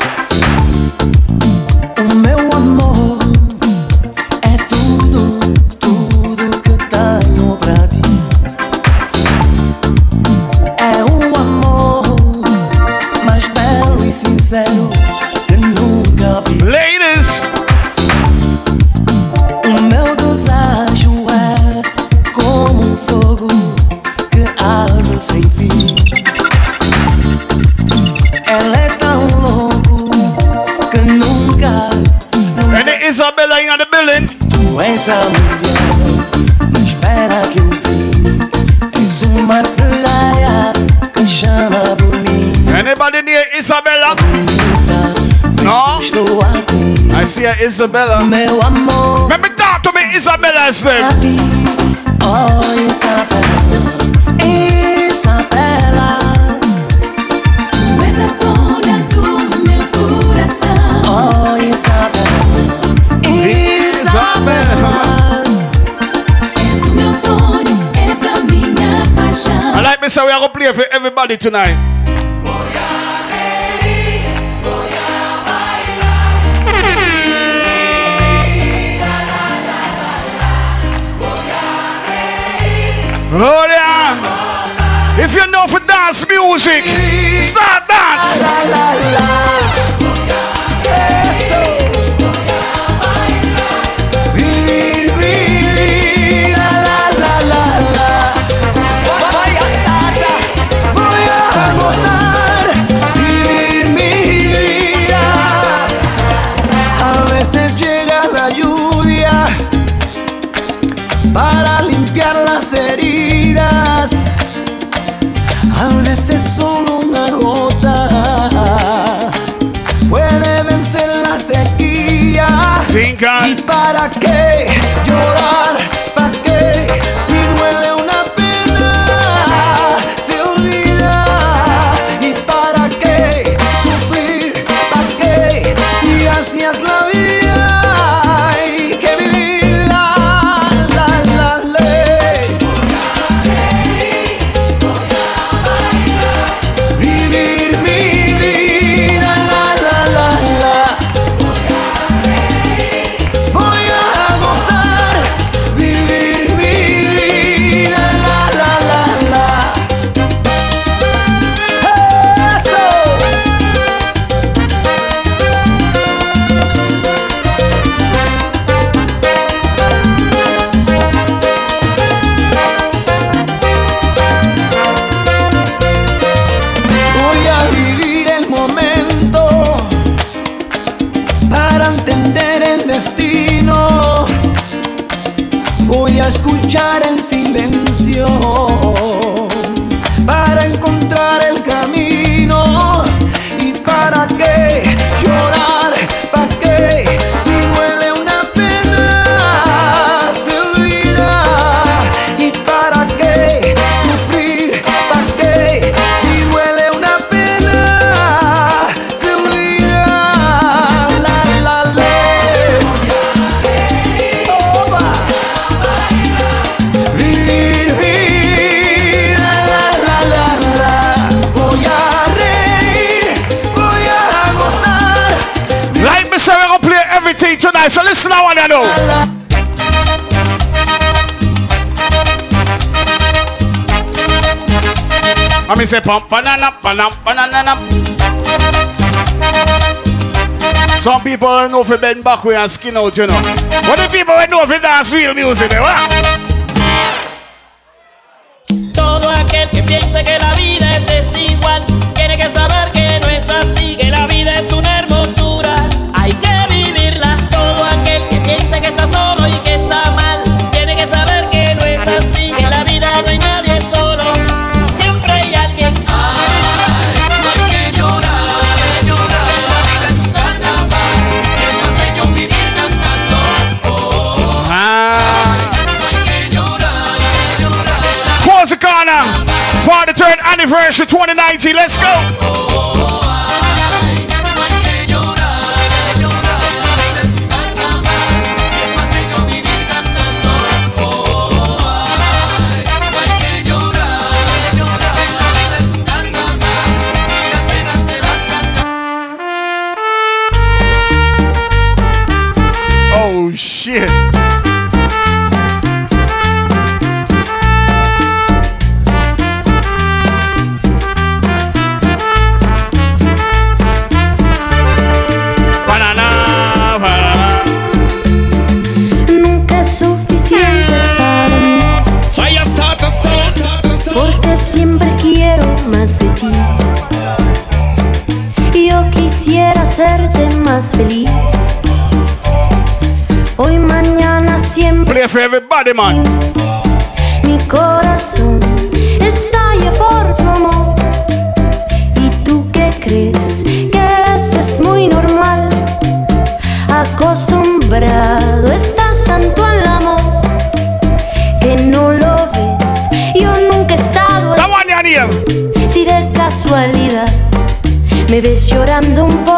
Isabella. Remember that to me Isabella's name. Oh, Isabella. Isabella. Oh, I like me say we are gonna play for everybody tonight. Oh, Gloria. If you know for dance music, start dance. me say pump banana, banana, banana. Some people know if bend back way and skin out, you know. What the people don't know if dance real music, they eh? what? anniversary 2019. Let's go. for everybody, man. Mi corazón estalla por tu amor. ¿Y tú qué crees? Que esto es muy normal. Acostumbrado estás tanto al amor que no lo ves. Yo nunca he estado. Así. Si de casualidad me ves llorando un poco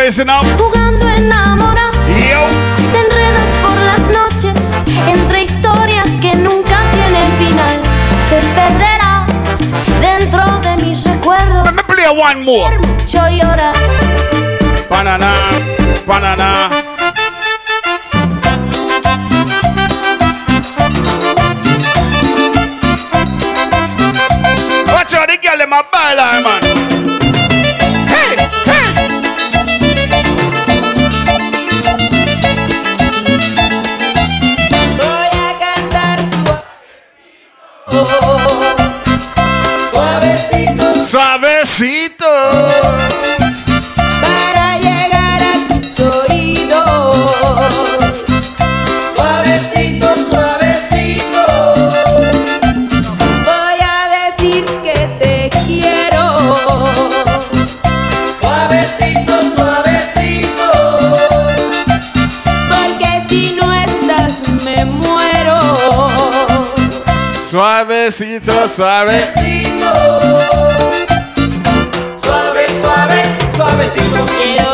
Never is enough. jugando a enamorar. Yo. Te enredas por las noches entre historias que nunca tienen final. Te perderás dentro de mis recuerdos. Let me play one more. Yo llorar. Banana, banana. Watch out, the girl in my byline, man. Suavecito. Suavecito. para llegar a tus oídos. Suavecito, suavecito. Voy a decir que te quiero. Suavecito, suavecito. Porque si no estás me muero. Suavecito, suave. Suavecito. Quiero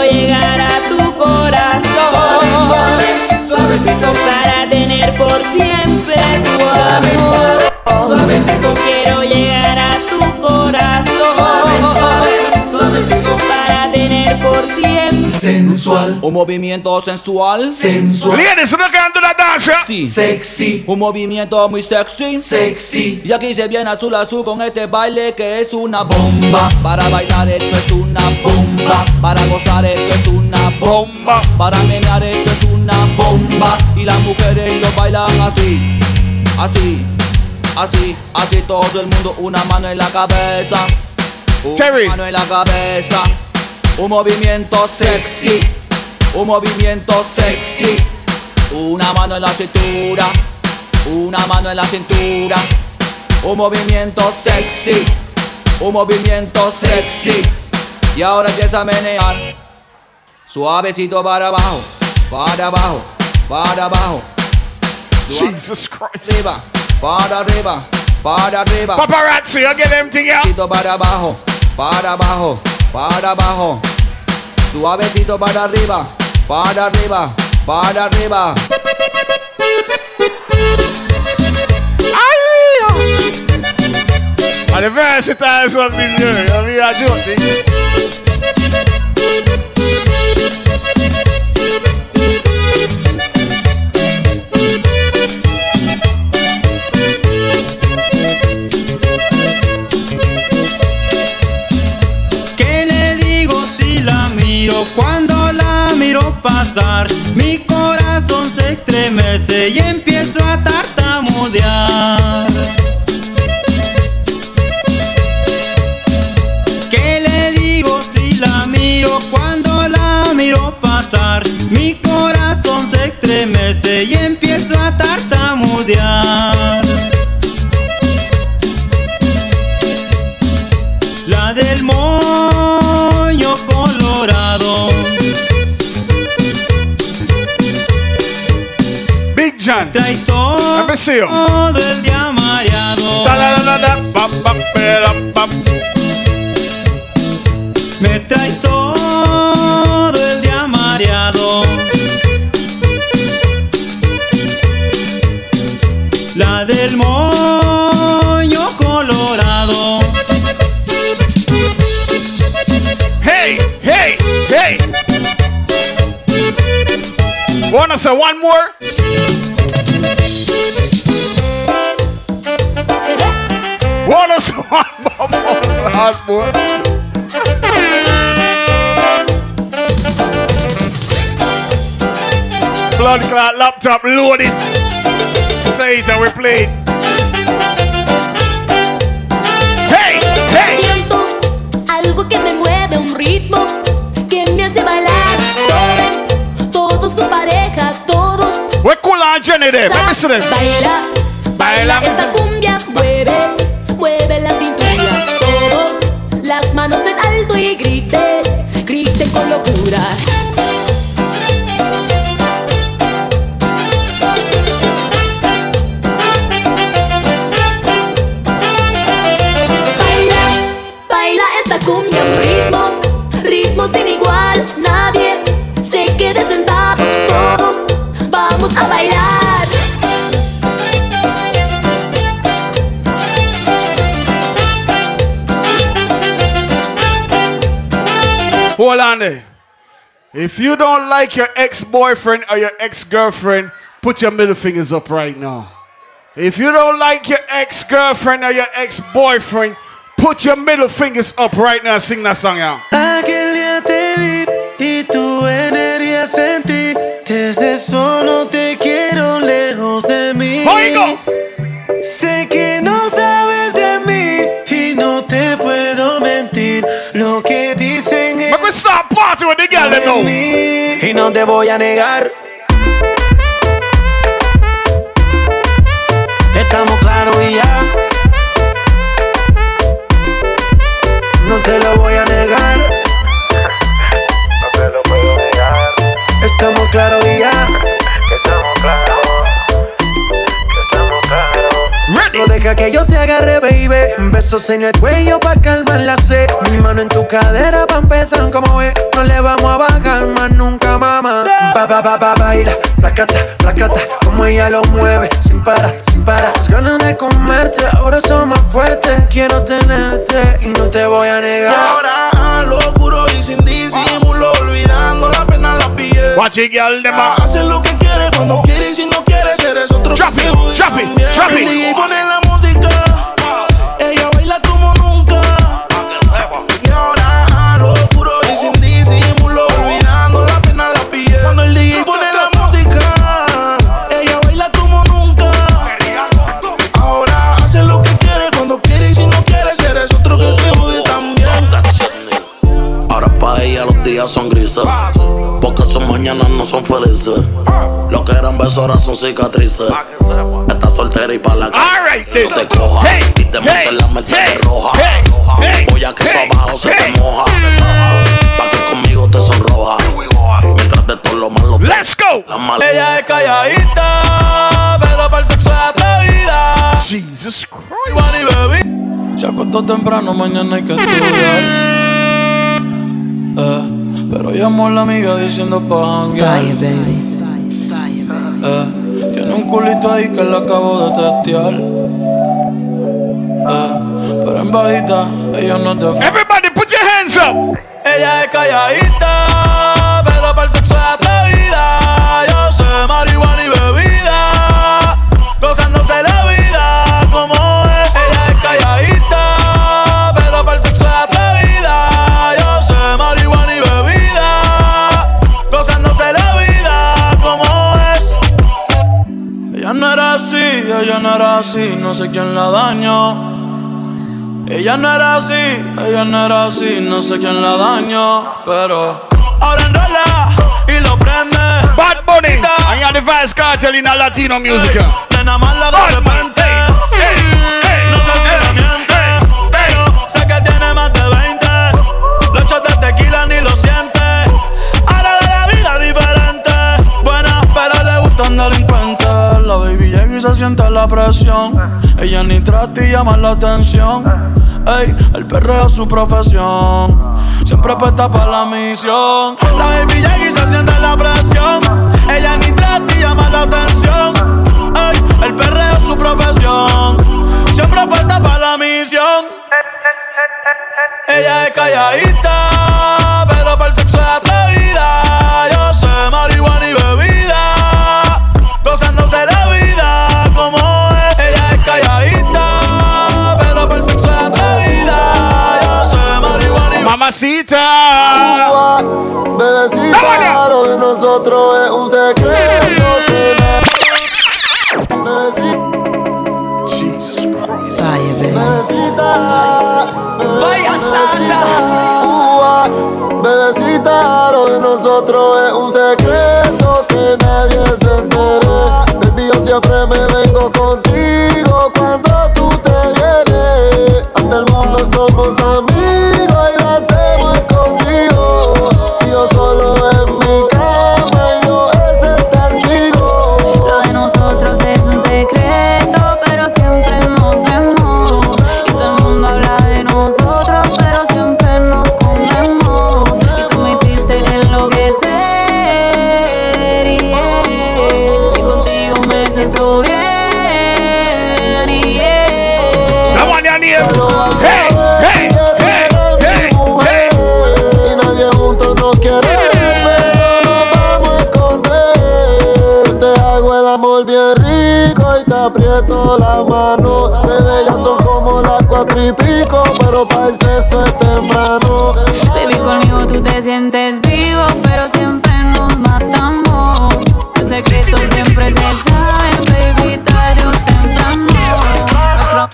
Sensual. Un movimiento sensual. Sensual. Ladies, no canto la danza. Sí. Sexy. Un movimiento muy sexy. Sexy. Y aquí se viene azul azul con este baile que es una bomba. Para bailar esto es una bomba. Para gozar esto es una bomba. Para menear esto es una bomba. Y las mujeres lo bailan así. Así. Así. Así todo el mundo. Una mano en la cabeza. Una Cherry. mano en la cabeza. Un movimiento sexy. Un movimiento sexy. Una mano en la cintura. Una mano en la cintura. Un movimiento sexy. Un movimiento sexy. Y ahora empieza a menear. Suavecito para abajo. Para abajo. Para abajo. Jesus Christ. Arriba. Para arriba. Para arriba. Paparazzi, get them together. Suavecito para abajo. Para abajo. Para abajo. Suavecito para arriba. Para arriba. Para arriba. And the versatile something good. I mean, I joke. thing. Mi corazón se estremece y empiezo a tartamudear. John. Trae todo, el día mareado. Da, da, da, da, bam, bam, pera, bam. Me trae todo el día mareado. La del moño colorado. Hey, hey, hey. Wanna say one more? What is hot, boy? Blood clot laptop loaded. Say and we play. Hey, hey. Siento algo que me mueve un ritmo que me hace bailar. Todos sus parejas, todos. We're cool Jenny. Let me see. Baila, baila esta cumbia, mueve mueve la cintura. Todos las manos en alto y griten, griten con locura. Baila, baila esta cumbia, un ritmo, ritmo sin igual. Nadie If you don't like your ex-boyfriend or your ex-girlfriend, put your middle fingers up right now. If you don't like your ex-girlfriend or your ex-boyfriend, put your middle fingers up right now. Sing that song out. Mí. Y no te voy a negar. Estamos claros y ya. No te lo voy a deja que yo te agarre, baby. Besos en el cuello pa' calmar la sed. Mi mano en tu cadera pa' empezar como es. No le vamos a bajar más nunca, mamá. Pa, pa, pa, pa, baila. Placata, placata. Como ella lo mueve. Sin parar, sin parar. Las ganas de comerte. Ahora son más fuertes. Quiero tenerte y no te voy a negar. Y ahora lo juro y sin disimulo, olvidando la pena en la piel. Watch it, girl, them Ah, Haces lo que quieres cuando quieres y si no quieres eres otro DJ pone la ella baila como nunca. Y ahora lo puro y sin disimulo, olvidándola apenas la pilla. Cuando el día pone la música, ella baila como nunca. Ahora hace lo que quiere cuando quiere y si no quiere seres otro que se mude también. Ahora pa' ella los días son grises, porque son mañanas no son felices. Lo que eran besos ahora son cicatrices. Estás soltera y pa' la calle. No te coja. y te montes en la Mercedes roja. Voy a que eso abajo se te moja. Pa' que conmigo te sonroja. Mientras de todo lo malo Let's go. La mala. Ella es calladita, pero para el sexo es atrevida. Jesus Christ. Igual y bebí. Se acostó temprano, mañana hay que estudiar. Eh, pero llamó a la amiga diciendo pa' janguear. Eh, tiene un culito ahí que le acabo de testear. Eh, pero en bajita, ella no es de Everybody put your hands up. Ella es calladita, pero para el sexo es atrevida. Yo sé marihuana ella no era así, no sé quién la dañó. Ella no era así, ella no era así, no sé quién la dañó, pero ahora enrola y lo prende. Bad Bunny, I got the Vice Cartel in a Latino music. Nena mala de repente. Se siente la presión. Ella ni trata y llama la atención. Ey, el perreo es su profesión. Siempre puesta para la misión. La baby llega y se siente la presión. Ella ni trata y llama la atención. Ey, el perreo es su profesión. Siempre puesta para la misión. Ella es calladita, mamacita. Uva, bebecita, lo de nosotros es un secreto. Que bebecita. Jesus Christ. Bye, bebecita. Aprieto la mano. Bebé, ya son como las cuatro y pico, pero para el sexo es temprano. Baby, conmigo tú te sientes vivo, pero siempre nos matamos. Los secretos siempre se saben, baby, tarde o temprano.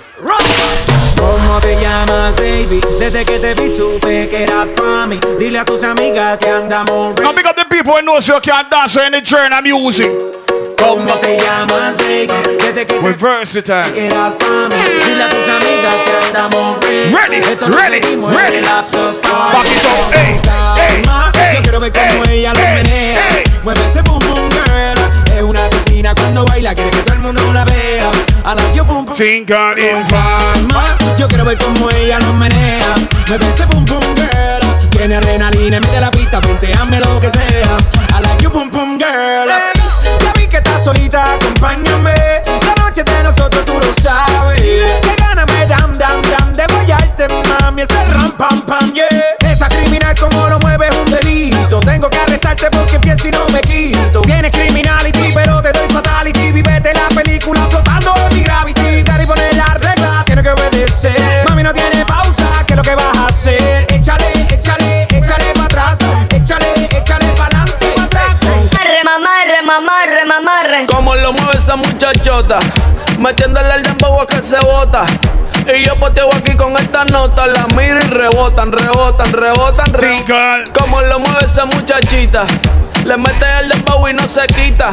¿Cómo te llamas, baby? Desde que te vi supe que eras pa' mí. Dile a tus amigas que andamos big up the people who knows you can't dance or any journey music. ¿Cómo te llamas, baby? Desde que We're versatile. pa' mí. Dile a tus amigas que andamos ready. Ready, Esto lo ready, en up, ey, ey, Calma, ey, Yo quiero ver cómo ey, ella lo menea. Mueve ese boom boom girl. Es una asesina cuando baila, quiere que todo el mundo la vea. A la yo boom boom. In Calma, Yo quiero ver cómo ella lo menea. Mueve ese boom boom girl. Tiene adrenalina en de la pista, hazme lo que sea. I like you boom boom girl. Estás solita, acompáñame. La noche de nosotros tú lo sabes. Que gana me dam dam dam de guayarte, mami. Ese ram pam pam, yeah. Esa criminal como lo mueve es un delito. Tengo que arrestarte porque pienso y no me quito. Tienes criminality, esa muchachota, metiéndole el dembow a que se bota. Y yo poteo aquí con esta nota, la miro y rebotan, rebotan, rebotan, rebotan. Como lo mueve esa muchachita, le mete el dembow y no se quita.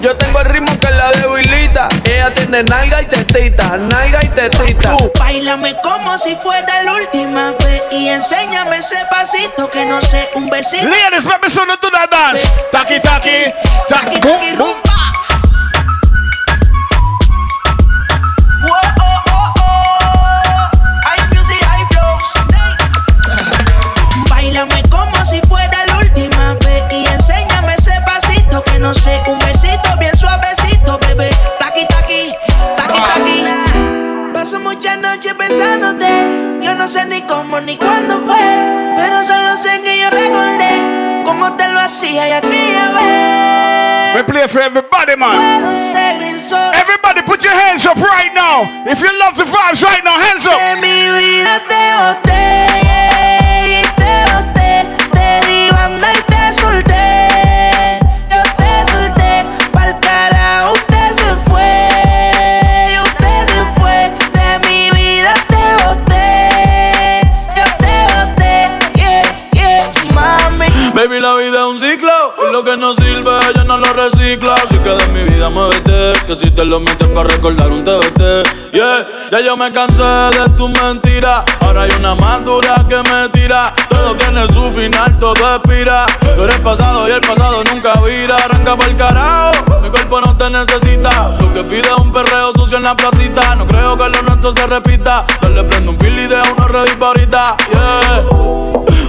Yo tengo el ritmo que la debilita. Ella tiene nalga y tetita, nalga y tetita. Tú bailame como si fuera la última vez y enséñame ese pasito que no sé, un besito. Ladies, me see you do that dance. Taki taki, taki boom no sé, un besito bien suavecito, bebé. Taqui taqui, taqui taqui. Paso muchas noches pensándote. Yo no sé ni cómo ni cuándo fue, pero solo sé que yo recordé cómo te lo hacía y aquella vez. We play for everybody, man. Everybody, put your hands up right now. If you love the vibes right now, hands up. Que no sirve, ella no lo recicla. Así que de mi vida muévete. Que si te lo metes para recordar un TBT. Yeah, ya yo me cansé de tu mentira. Ahora hay una más dura que me tira. Todo tiene su final, todo expira. Tú eres pasado y el pasado nunca vira. Arranca para el carajo. Mi cuerpo no te necesita. Lo que pide es un perreo sucio en la placita. No creo que lo nuestro se repita. Dale, prendo un fil y deja uno ready pa' ahorita. Yeah.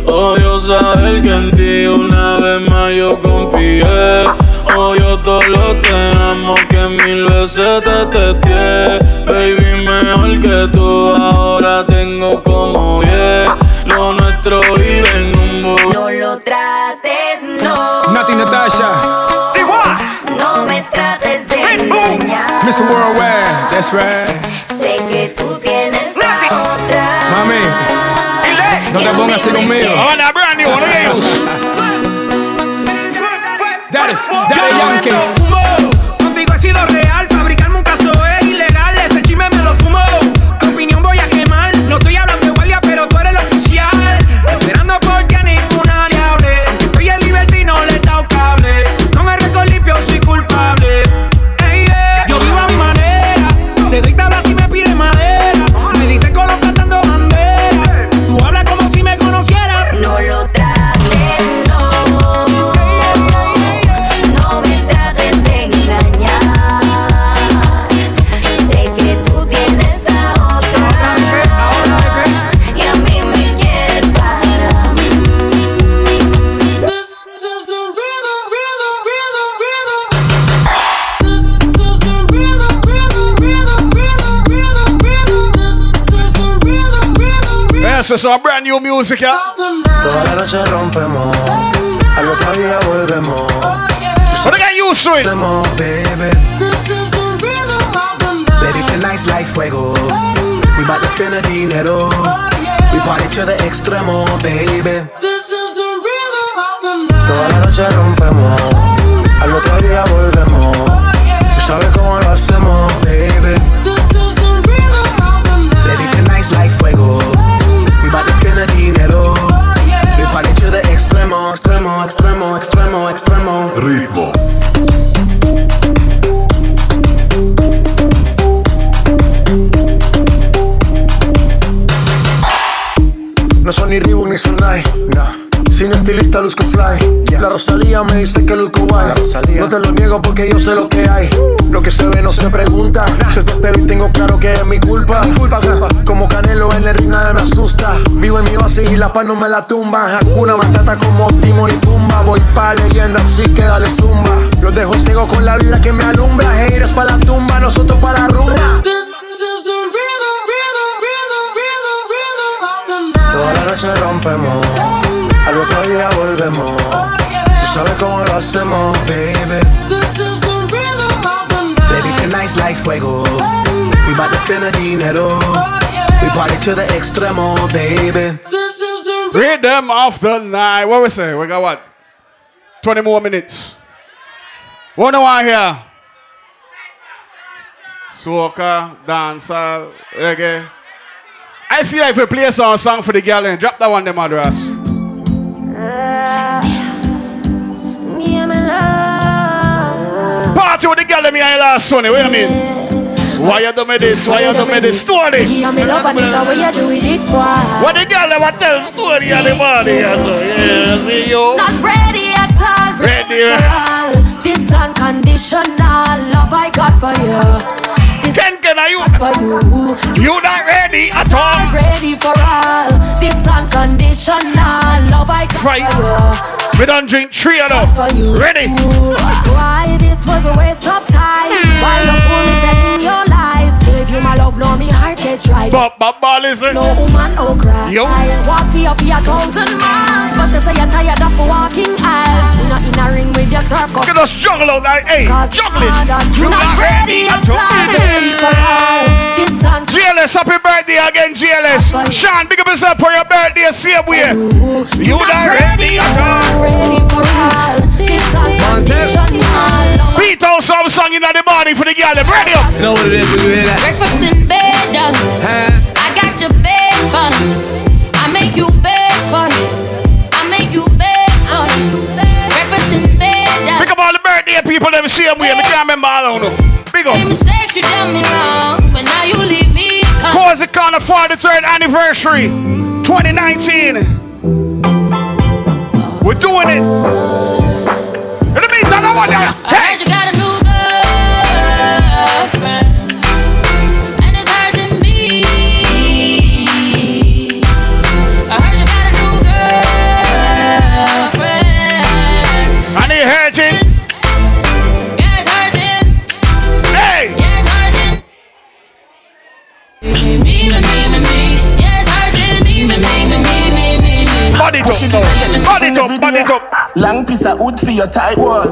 Odio saber que en ti una vez más yo confié. Odio todo lo que amo que mil veces te testé. Baby, mejor que tú ahora tengo como diez. Lo nuestro vive en un bu- No lo trates, no. Nati Natasha, No me trates de engañar. Mr. Worldwide, that's right. Sé que tú tienes a otra. Mami, no te pongas así conmigo. Ahora, brand new one, ellos. Daddy, Daddy Yankee. This is our brand new music, yeah. Toda la noche rompemos, al otro día volvemos. So they get used to it. baby. Baby, tonight's like fuego. We bout to spend a dinero. We party to the extremo, baby. Toda la noche rompemos, al otro día volvemos. Tú sabes cómo lo hacemos. Baby, No son ni Reebok ni Sonai, nah. Sin estilista luzco fly. La Rosalía me dice que luzco guay. No te lo niego porque yo sé lo que hay. Lo que se ve no se pregunta. Yo te espero y tengo claro que es mi culpa. Mi culpa, culpa. Como Canelo en el ring nada me asusta. Vivo en mi oasis y la paz no me la tumba. Hakuna Matata como Timon y Pumba. Voy pa' leyenda así que dale zumba. Los dejo ciego con la vibra que me alumbra. Haters pa' la tumba, nosotros pa' la rumba. Noche rompemos, al otro día volvemos. Tú sabes cómo lo hacemos, baby. Baby, tonight's like fuego. We bout to spend a dinero. We party to the extremo, baby. Read them off the night. What we say? We got what? 20 more minutes. What do I hear? Soca, dancehall, reggae. I feel like if we play a song for the girl and drop that one, them address. Party with the girl, them here last one. Wait a minute. Why you do me this? Why you do me this story? Yeah, me love and it's the way you do it, it why? What the girl never tell story in the morning? yeah, see you. Not ready at all. Ready. All. This unconditional love I got for you. This Ken, Ken, are you? For you. You not ready at all? Not ready for all. This unconditional love I got Right. for you. We don't drink three of them. Ready? Why this was a waste of time? Why you only telling your lies? Gave you my love, now me get dry. But, but, but, listen. No woman, no cry. Yo. I walk for you for thousand miles, but they say you're tired of walking aisles. You not in a ring with your circus. Look at us juggle out that. Hey, juggle it. You not ready at all. Ready for all. This un- GLS, happy birthday again, GLS. Sean, big up yourself for your birthday, same way. You not ready at all. ready for all. This love. Beat out some song in the morning for the girl. them. Ready up. Know what it is, we hear that. Breakfast in bed, darling. I got your bed fun. I make you bed fun. I make you bed fun. Breakfast in bed, darling. Pick up all the birthday people, them same way. I can't remember all of them. Big up. Mistakes, you done me wrong, but now you leave me. Cause it kind of 43rd anniversary 2019. We're doing it. In the meantime, me. Body it up, now. Body it up, body it up. Long piece of wood for your tight wall.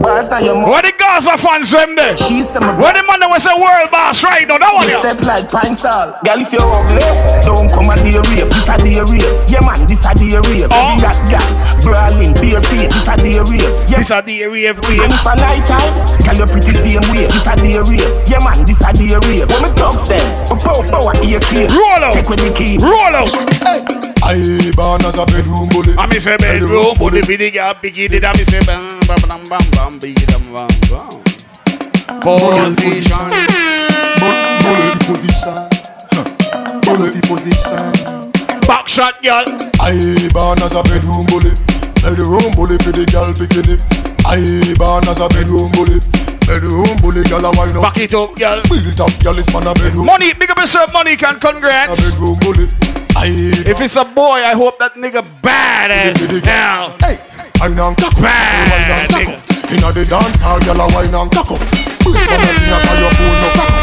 Bars now your What the Gaza fans them there? She's some What the man that was a world boss right now? That one You here. step like pine salt. Girl, if you're ugly, don't come a day rave. This a day rave. Yeah, man, this a day rave. Oh. Every hot girl, brawling, bare feet. This a day rave. Yeah, this a day rave. Even if a night time, girl, you pretty same way. This a day rave. Yeah, man, this a day rave. When me dogs them, we pow pow at your key. Roll out. Take with the key. Roll out. Hey. I born as a bedroom bully. I miss a bedroom, but the video got big it. I miss a bam, bam, bam, bam, bam, bam, bam, bam. Position. Bully position. Bully position. Back shot, girl. I born as a bedroom bully. Bedroom bully for the girl picking it. I born as a bedroom bully. Bedroom bully, girl a wine up. Back it up, girl. Build up, girl is man a bedroom. Money, big up yourself, money can congrats. A bedroom bully. I If it's a boy, I hope that nigga bad as hell. Hey, wine and cock up. Bad Wine and cock up. Inna the dance hall, girl a wine and up. Push from your to your bone, no. Foot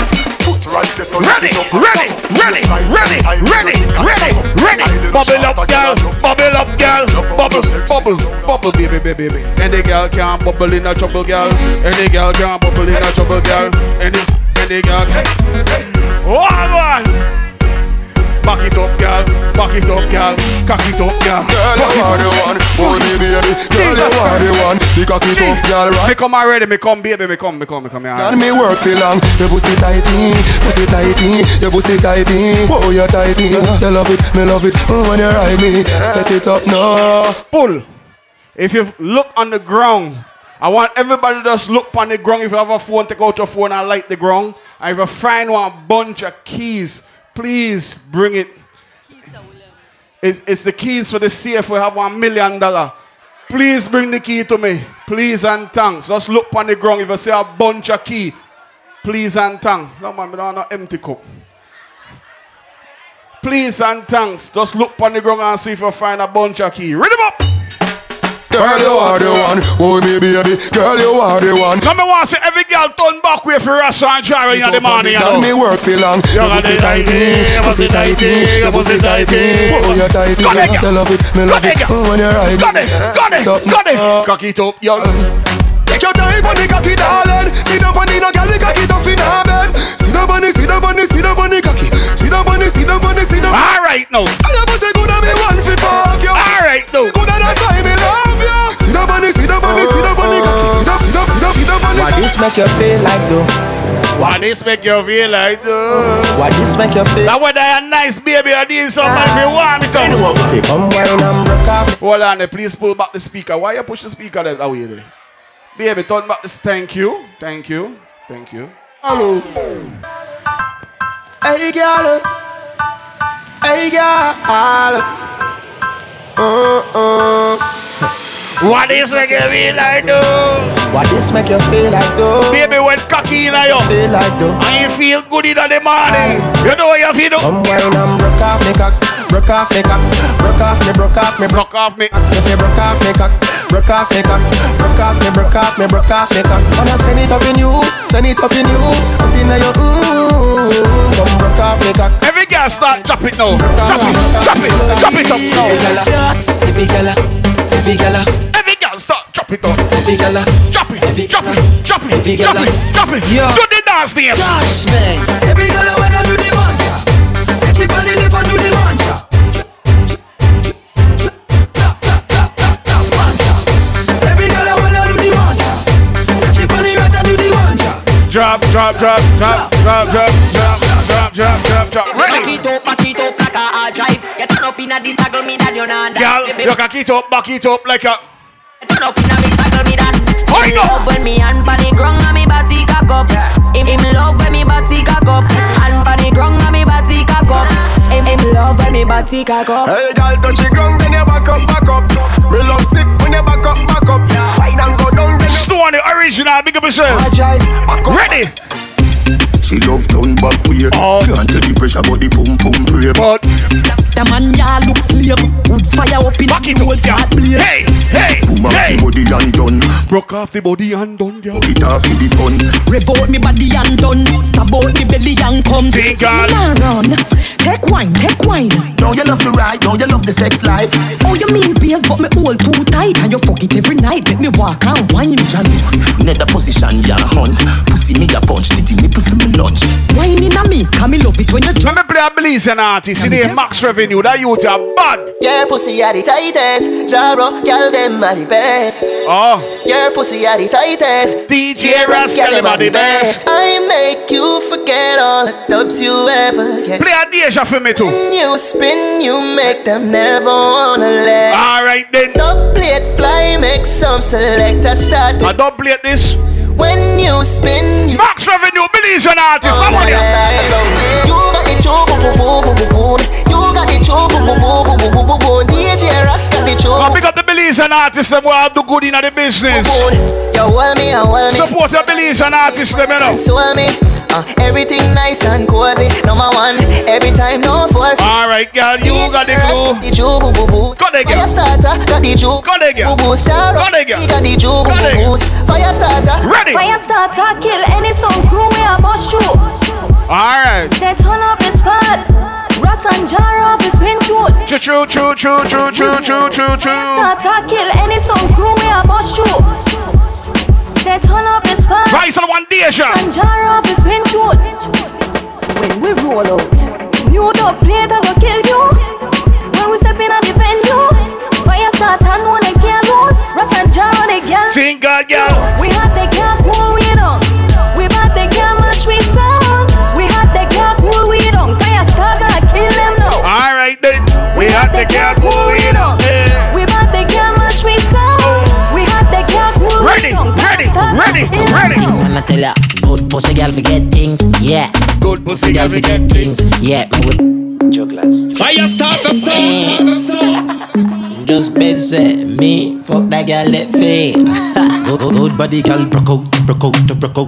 right there, so ready, ready, ready, ready, ready, ready, ready. Bubble up, girl, bubble up, girl, bubble, bubble, bubble, baby, baby, baby. Any girl can bubble in a trouble, girl. Any girl can bubble in a trouble, girl. Any, any girl can. Oh, one, one. Back it up, girl. Back it up, girl. Cock it up, girl. Girl, you are the one. Oh, me baby. Girl, you are the one. The cock it up, girl. Right. Me come already. Me come, baby. Me come. Me come. Me come. Me And me work for long. Your pussy tighty, pussy tighty, your pussy tighty. Oh, you tighty. You love it, me love it. Oh, when you ride me, set it up now. Pull. If you look on the ground, I want everybody to just look on the ground. If you have a phone, take out your phone and light the ground. And if you find one bunch of keys, please bring it. It's, it's the keys for the safe. We have one million dollar. Please bring the key to me. Please and thanks. Just look on the ground. If you see a bunch of key, please and thanks. No man, we don't have empty cup. Please and thanks. Just look on the ground and see if you find a bunch of key. Read them up. Girl, you are the one. Oh, me baby. Girl, you are the one. Now me want to see every girl turn back way for Rasta and Jara in the morning. You And know. me work for long. You Your got pussy tighty, tighty, your pussy tighty, your pussy tighty. Oh, you tighty. Go there, You girl. love it, me love it. Oh, when you ride Got it, got it, got it. Cock it up, yo. Take your time on the cocky, darling. Sit down on the no girl, the cocky tough in her bed. Sit down on the, sit down on the, sit down on the cocky. Sit down on the, sit down on the, sit down. All right, now. I have say good and me one fi fuck you. All right, now. Sit on on on. Why this make you feel like though? Why this make you feel like though? Why this make you feel? Now whether you're nice baby or this somebody if you want me to. Come wine and broke off. Hold on, there, please pull back the speaker. Why you push the speaker that away there? Eh? Baby, turn back this. Thank you, thank you, thank you. Hello. Hey girl, hey girl. Uh-uh. What this make you feel like though? Why this make you feel like though? Baby, when cocky in you, Feel like though. and you feel good in the morning, you know what you feel do? Come wine and broke off me cock, broke off me cock, broke off me, broke off me, broke off me. If you broke off me cock, broke off me cock, broke off me, broke off me, broke off me cock. Wanna send it up in you, send it up in you, up in your mm. Come broke off me cock. Every girl start drop it now. Drop it, drop it, drop it up now. Every gala, every gala, Every girl start drop it up. every gala. Drop it, drop it, drop it, Every drop it, drop it. Yeah. Do the dance name. Gosh, man. Every gala when I do the mantra, catch it on the lip and do the mantra. Every gala when I do the mantra, catch it the right and do the mantra. Drop, drop, drop, drop, drop, drop, drop, drop, drop, drop, drop. Back Ready? it up, back it up like a hard drive. You turn up in a this toggle me that you not Girl, you can keep it up, back it up like a. Turn up in a big toggle me that. Hold Him up. when me hand pan the ground and me body cock up. Him, him love when me body cock up. Hand pan the ground and me body cock up. Him, him love when me body cock up. Hey, girl, touch the ground, then you back up, back up. Me love sit when you back up, back up. Fine and go down, then you Stone the original, big up yourself. jive, back up. Ready? She love turn back way. Oh. Can't tell the pressure, but the pum pum brave. But The man ya look slave, wood fire up in back it the up, whole girl. start blaze. Hey, hey, Boom off hey. the body and done. Broke off the body and done, girl. It off for the fun. Rev out me body and done, stab out me belly and come. See, girl. Run, take wine, take wine. Now you love the ride, now you love the sex life. Oh, you mean bass, but me hold too tight And you fuck it every night, let me walk and wine Janu, nether position, ya hun. Pussy me a punch, titty nipple for me lunch. Wine in a me, come me love it when you drop Let me play a Belizean artist. See the max revenue. That youth are bad. Your pussy are the tightest Jaro, girl them are the best Oh, Your pussy are the tightest DJ Rascal them are the best. I make you forget all the dubs you ever get Play a Deja for me too. When you spin, you make them never wanna let All right then. Dub plate fly, make some selector start I don't play this. When you spin, you Max revenue, Belizean artist. Come oh, on, yeah. You got the choo boo boo boo boo boo boo. You got the choo boo boo boo boo boo boo boo boo. DJ Ras the choo. Now pick up the Belizean artists. Them will do good in the business. You hold me, I hold me. Support your Belizean artists. Them you know. So me. Uh, everything nice and cozy. Number one, every time no for. All right, girl. You got the glue. The choo boo boo boo. Go there, Fire girl. starter, got the choo. Go there, girl. Boo boo star. Go there, girl. Got the choo boo Go boo Fire starter. Ready? Fire starter kill any song crew we a bust through. Alright. They turn up the spot. Ross and jar off his pin shoot. Choo choo choo choo choo choo choo choo choo. Start to kill any song crew we a bust shoot. They turn up the spot. Rise on one Deja. And jar off his pin shoot. When we roll out, new dub plate I go kill you. When we step in and defend you, fire start and one the lose. Ross and jar on the girl. Sing God, girl. We had the girl cool we down. Had the girl cool we down. Yeah. We had the girl mash we sound. We had the girl cool Ready, we down. ready, ready, ready. I'ma tell ya, good pussy girl forget things, yeah. Good pussy girl forget things, yeah. Me with jugglers. Fire starter song. Just bed set me, fuck that girl let fade. good, good, good body girl, broke out, Go, go, go.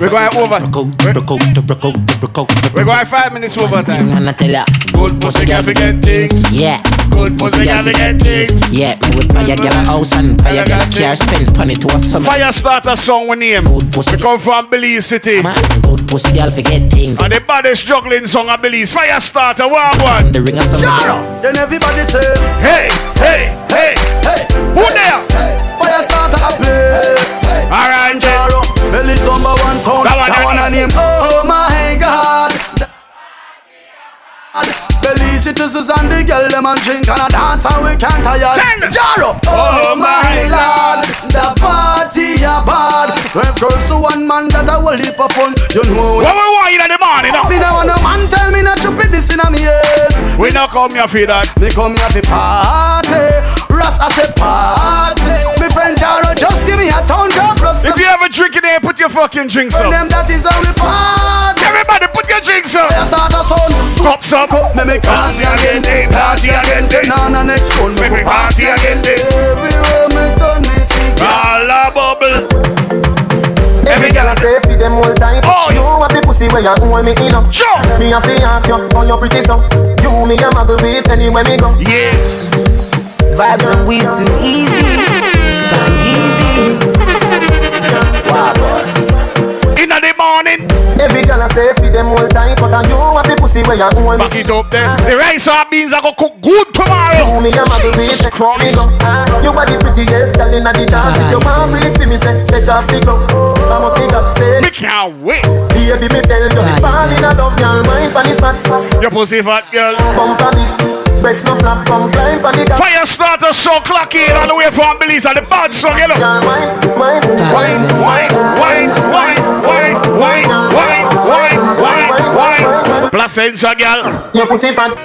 We're going over. Broke out, broke out. We're going five minutes over time. I'ma tell ya, Good pussy girl forget things. yeah. Good pussy girl forget things. Yeah, me would buy a girl a house and buy a girl a car, spend money to a summer. Fire starter song we name. We come from Belize City. Good pussy girl forget things. And the baddest juggling song of Belize. Fire starter, one one. The ring of summer. Then everybody say, Hey, hey, hey, hey, who there? fire starter a Alright, Jaro, Belly's number one sound. That one, That one a name. Oh my God. Belize citizens and the girl them and drink and a dance and we can't tire. Jaro, oh, oh my lord, the party a bad. Twelve girls to one man that a whole heap of fun. You know What we want in the morning? no? Me now want a man tell me not to put this in a me ears. We not come here for that. Me come here for party. Ross I say party. Me friend Jaro just give me a town girl plus. If you ever drink in there, put your fucking drinks up. them that is how we party. Everybody put your drinks up. Fire starter son. Cups up. Me make party again, eh, party again. Say nah nah next one, me we party again. eh. Everywhere me turn me see. All a bubble. Every girl I say feed them all tight. Oh, you want the pussy where you hold me in up. Sure. Me a fi ask you, how you pretty so? You me a muggle with anywhere me go. Yeah. Vibes and weeds too easy. Wow, boss. In the morning. Every girl I say feed them all tight, but you want the pussy where you hold me. Back it up there. The rice and beans are gonna cook good tomorrow. You me a muggle with Jesus anywhere me Christ. go. You are the prettiest girl inna the dance. If you want breathe for me, say take off the glove. I must see God say. Me can't wait. Baby, me tell you, me fall in love, girl, mind pon the spot. Your pussy fat girl. Bump on it, breast no flap, come climb pon the cock. Fire starter so clocky in all the way from Belize and the bad song, you know. Girl, mind, mind, Wine, wine, wine, wine, wine, wine, wine, wine, wine, wine. Placencia girl. Your pussy fat.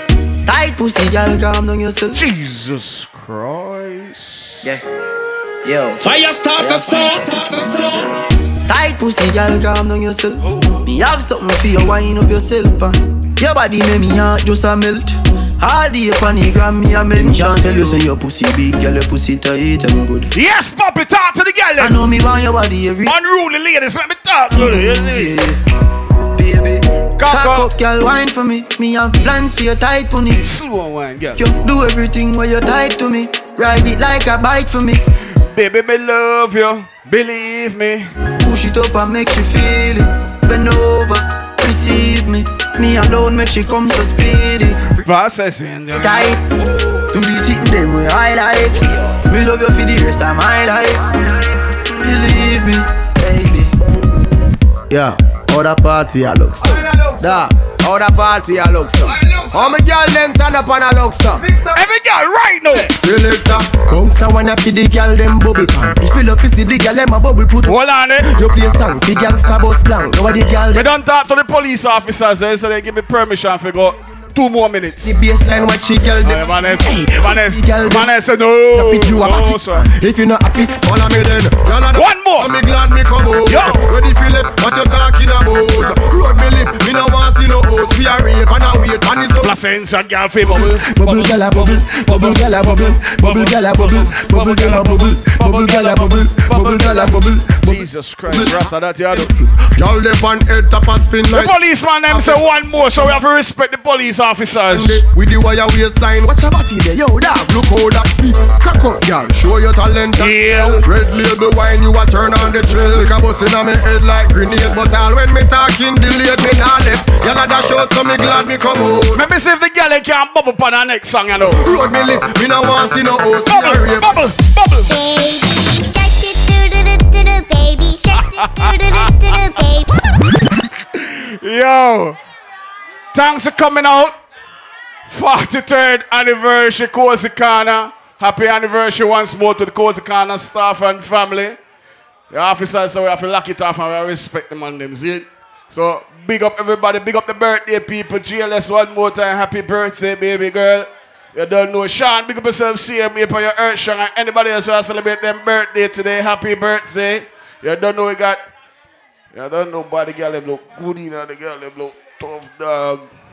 Tight pussy, girl, calm down yourself. Jesus Christ. Yeah. Yo. Fire starter song. Tight pussy, girl, calm down yourself. Me have something for you, wind up yourself, and your body make me heart just a melt. All the gram me a mention Tell you say your pussy big, girl, your pussy tight and good Yes, Poppy, talk to the girl. I know me want your body every Unruly ladies, let me talk to you. yeah. Baby, cock up, girl, wine for me Me have plans for your tight pony Slow wine, girl You do everything while you tight to me Ride it like a bike for me Baby, me love you. Believe me. Push it up and make she feel it Bend over, receive me Me alone make she come so speedy Processing. you know. tight. Do the sitting them way I like. Me love you for the rest of my life. Believe me, baby. Yeah, other party I look so. Da, how the party a look so? How my girl them turn up and a look so? Every girl right now. Selector, bounce a wanna fi the girl them bubble pan. If you love to see the girl them a bubble put. Hold on, eh? You play song, the girl star bus blank. Now the girl We don't talk to the police officers, eh, so they give me permission to go two more minutes. the baseline what she girl them. Vanessa, Hey, Vanessa, girl. Vanessa, no, you no, sir. If you not happy, follow me then. Girl, I One more. I'm glad me come out. Yo. Ready Philip, what you talking about? Road me live, me no want see no house, we are rave and a wait and it's up. Placencia girl fi bubble. Bubble gyal a bubble, bubble gyal a bubble, bubble gyal a bubble, bubble gyal a bubble, bubble gyal a bubble, bubble a bubble. Jesus Christ, Rasta that you do. Y'all live on head top a spin like. The policeman them say one more, so we have to respect the police officers. With the wire waistline, watch your body there, yo dog. Look how that big cock up, girl. Show your talent. Yeah. Red label wine, you a turn on the drill. Like a bus in my head like grenade, but all when me talking delayed, me nah left. Y'all a dash out, so me glad me come out. Let me see if the girl can bubble on her next song, you know. Road me lit, me no want to see no house. Bubble, bubble, bubble. baby shark baby Yo, thanks for coming out. 43rd anniversary Corner. Happy anniversary once more to the Corner staff and family. The officers, so we have to lock it off and we respect them on them, see? So big up everybody, big up the birthday people. GLS one more time. Happy birthday, baby girl. You don't know Sean, big up yourself, me upon your earth, Sean. And anybody else who has celebrate them birthday today, happy birthday. You don't know we got, you don't know body girl, them look good, you know, the girl, them look tough dog.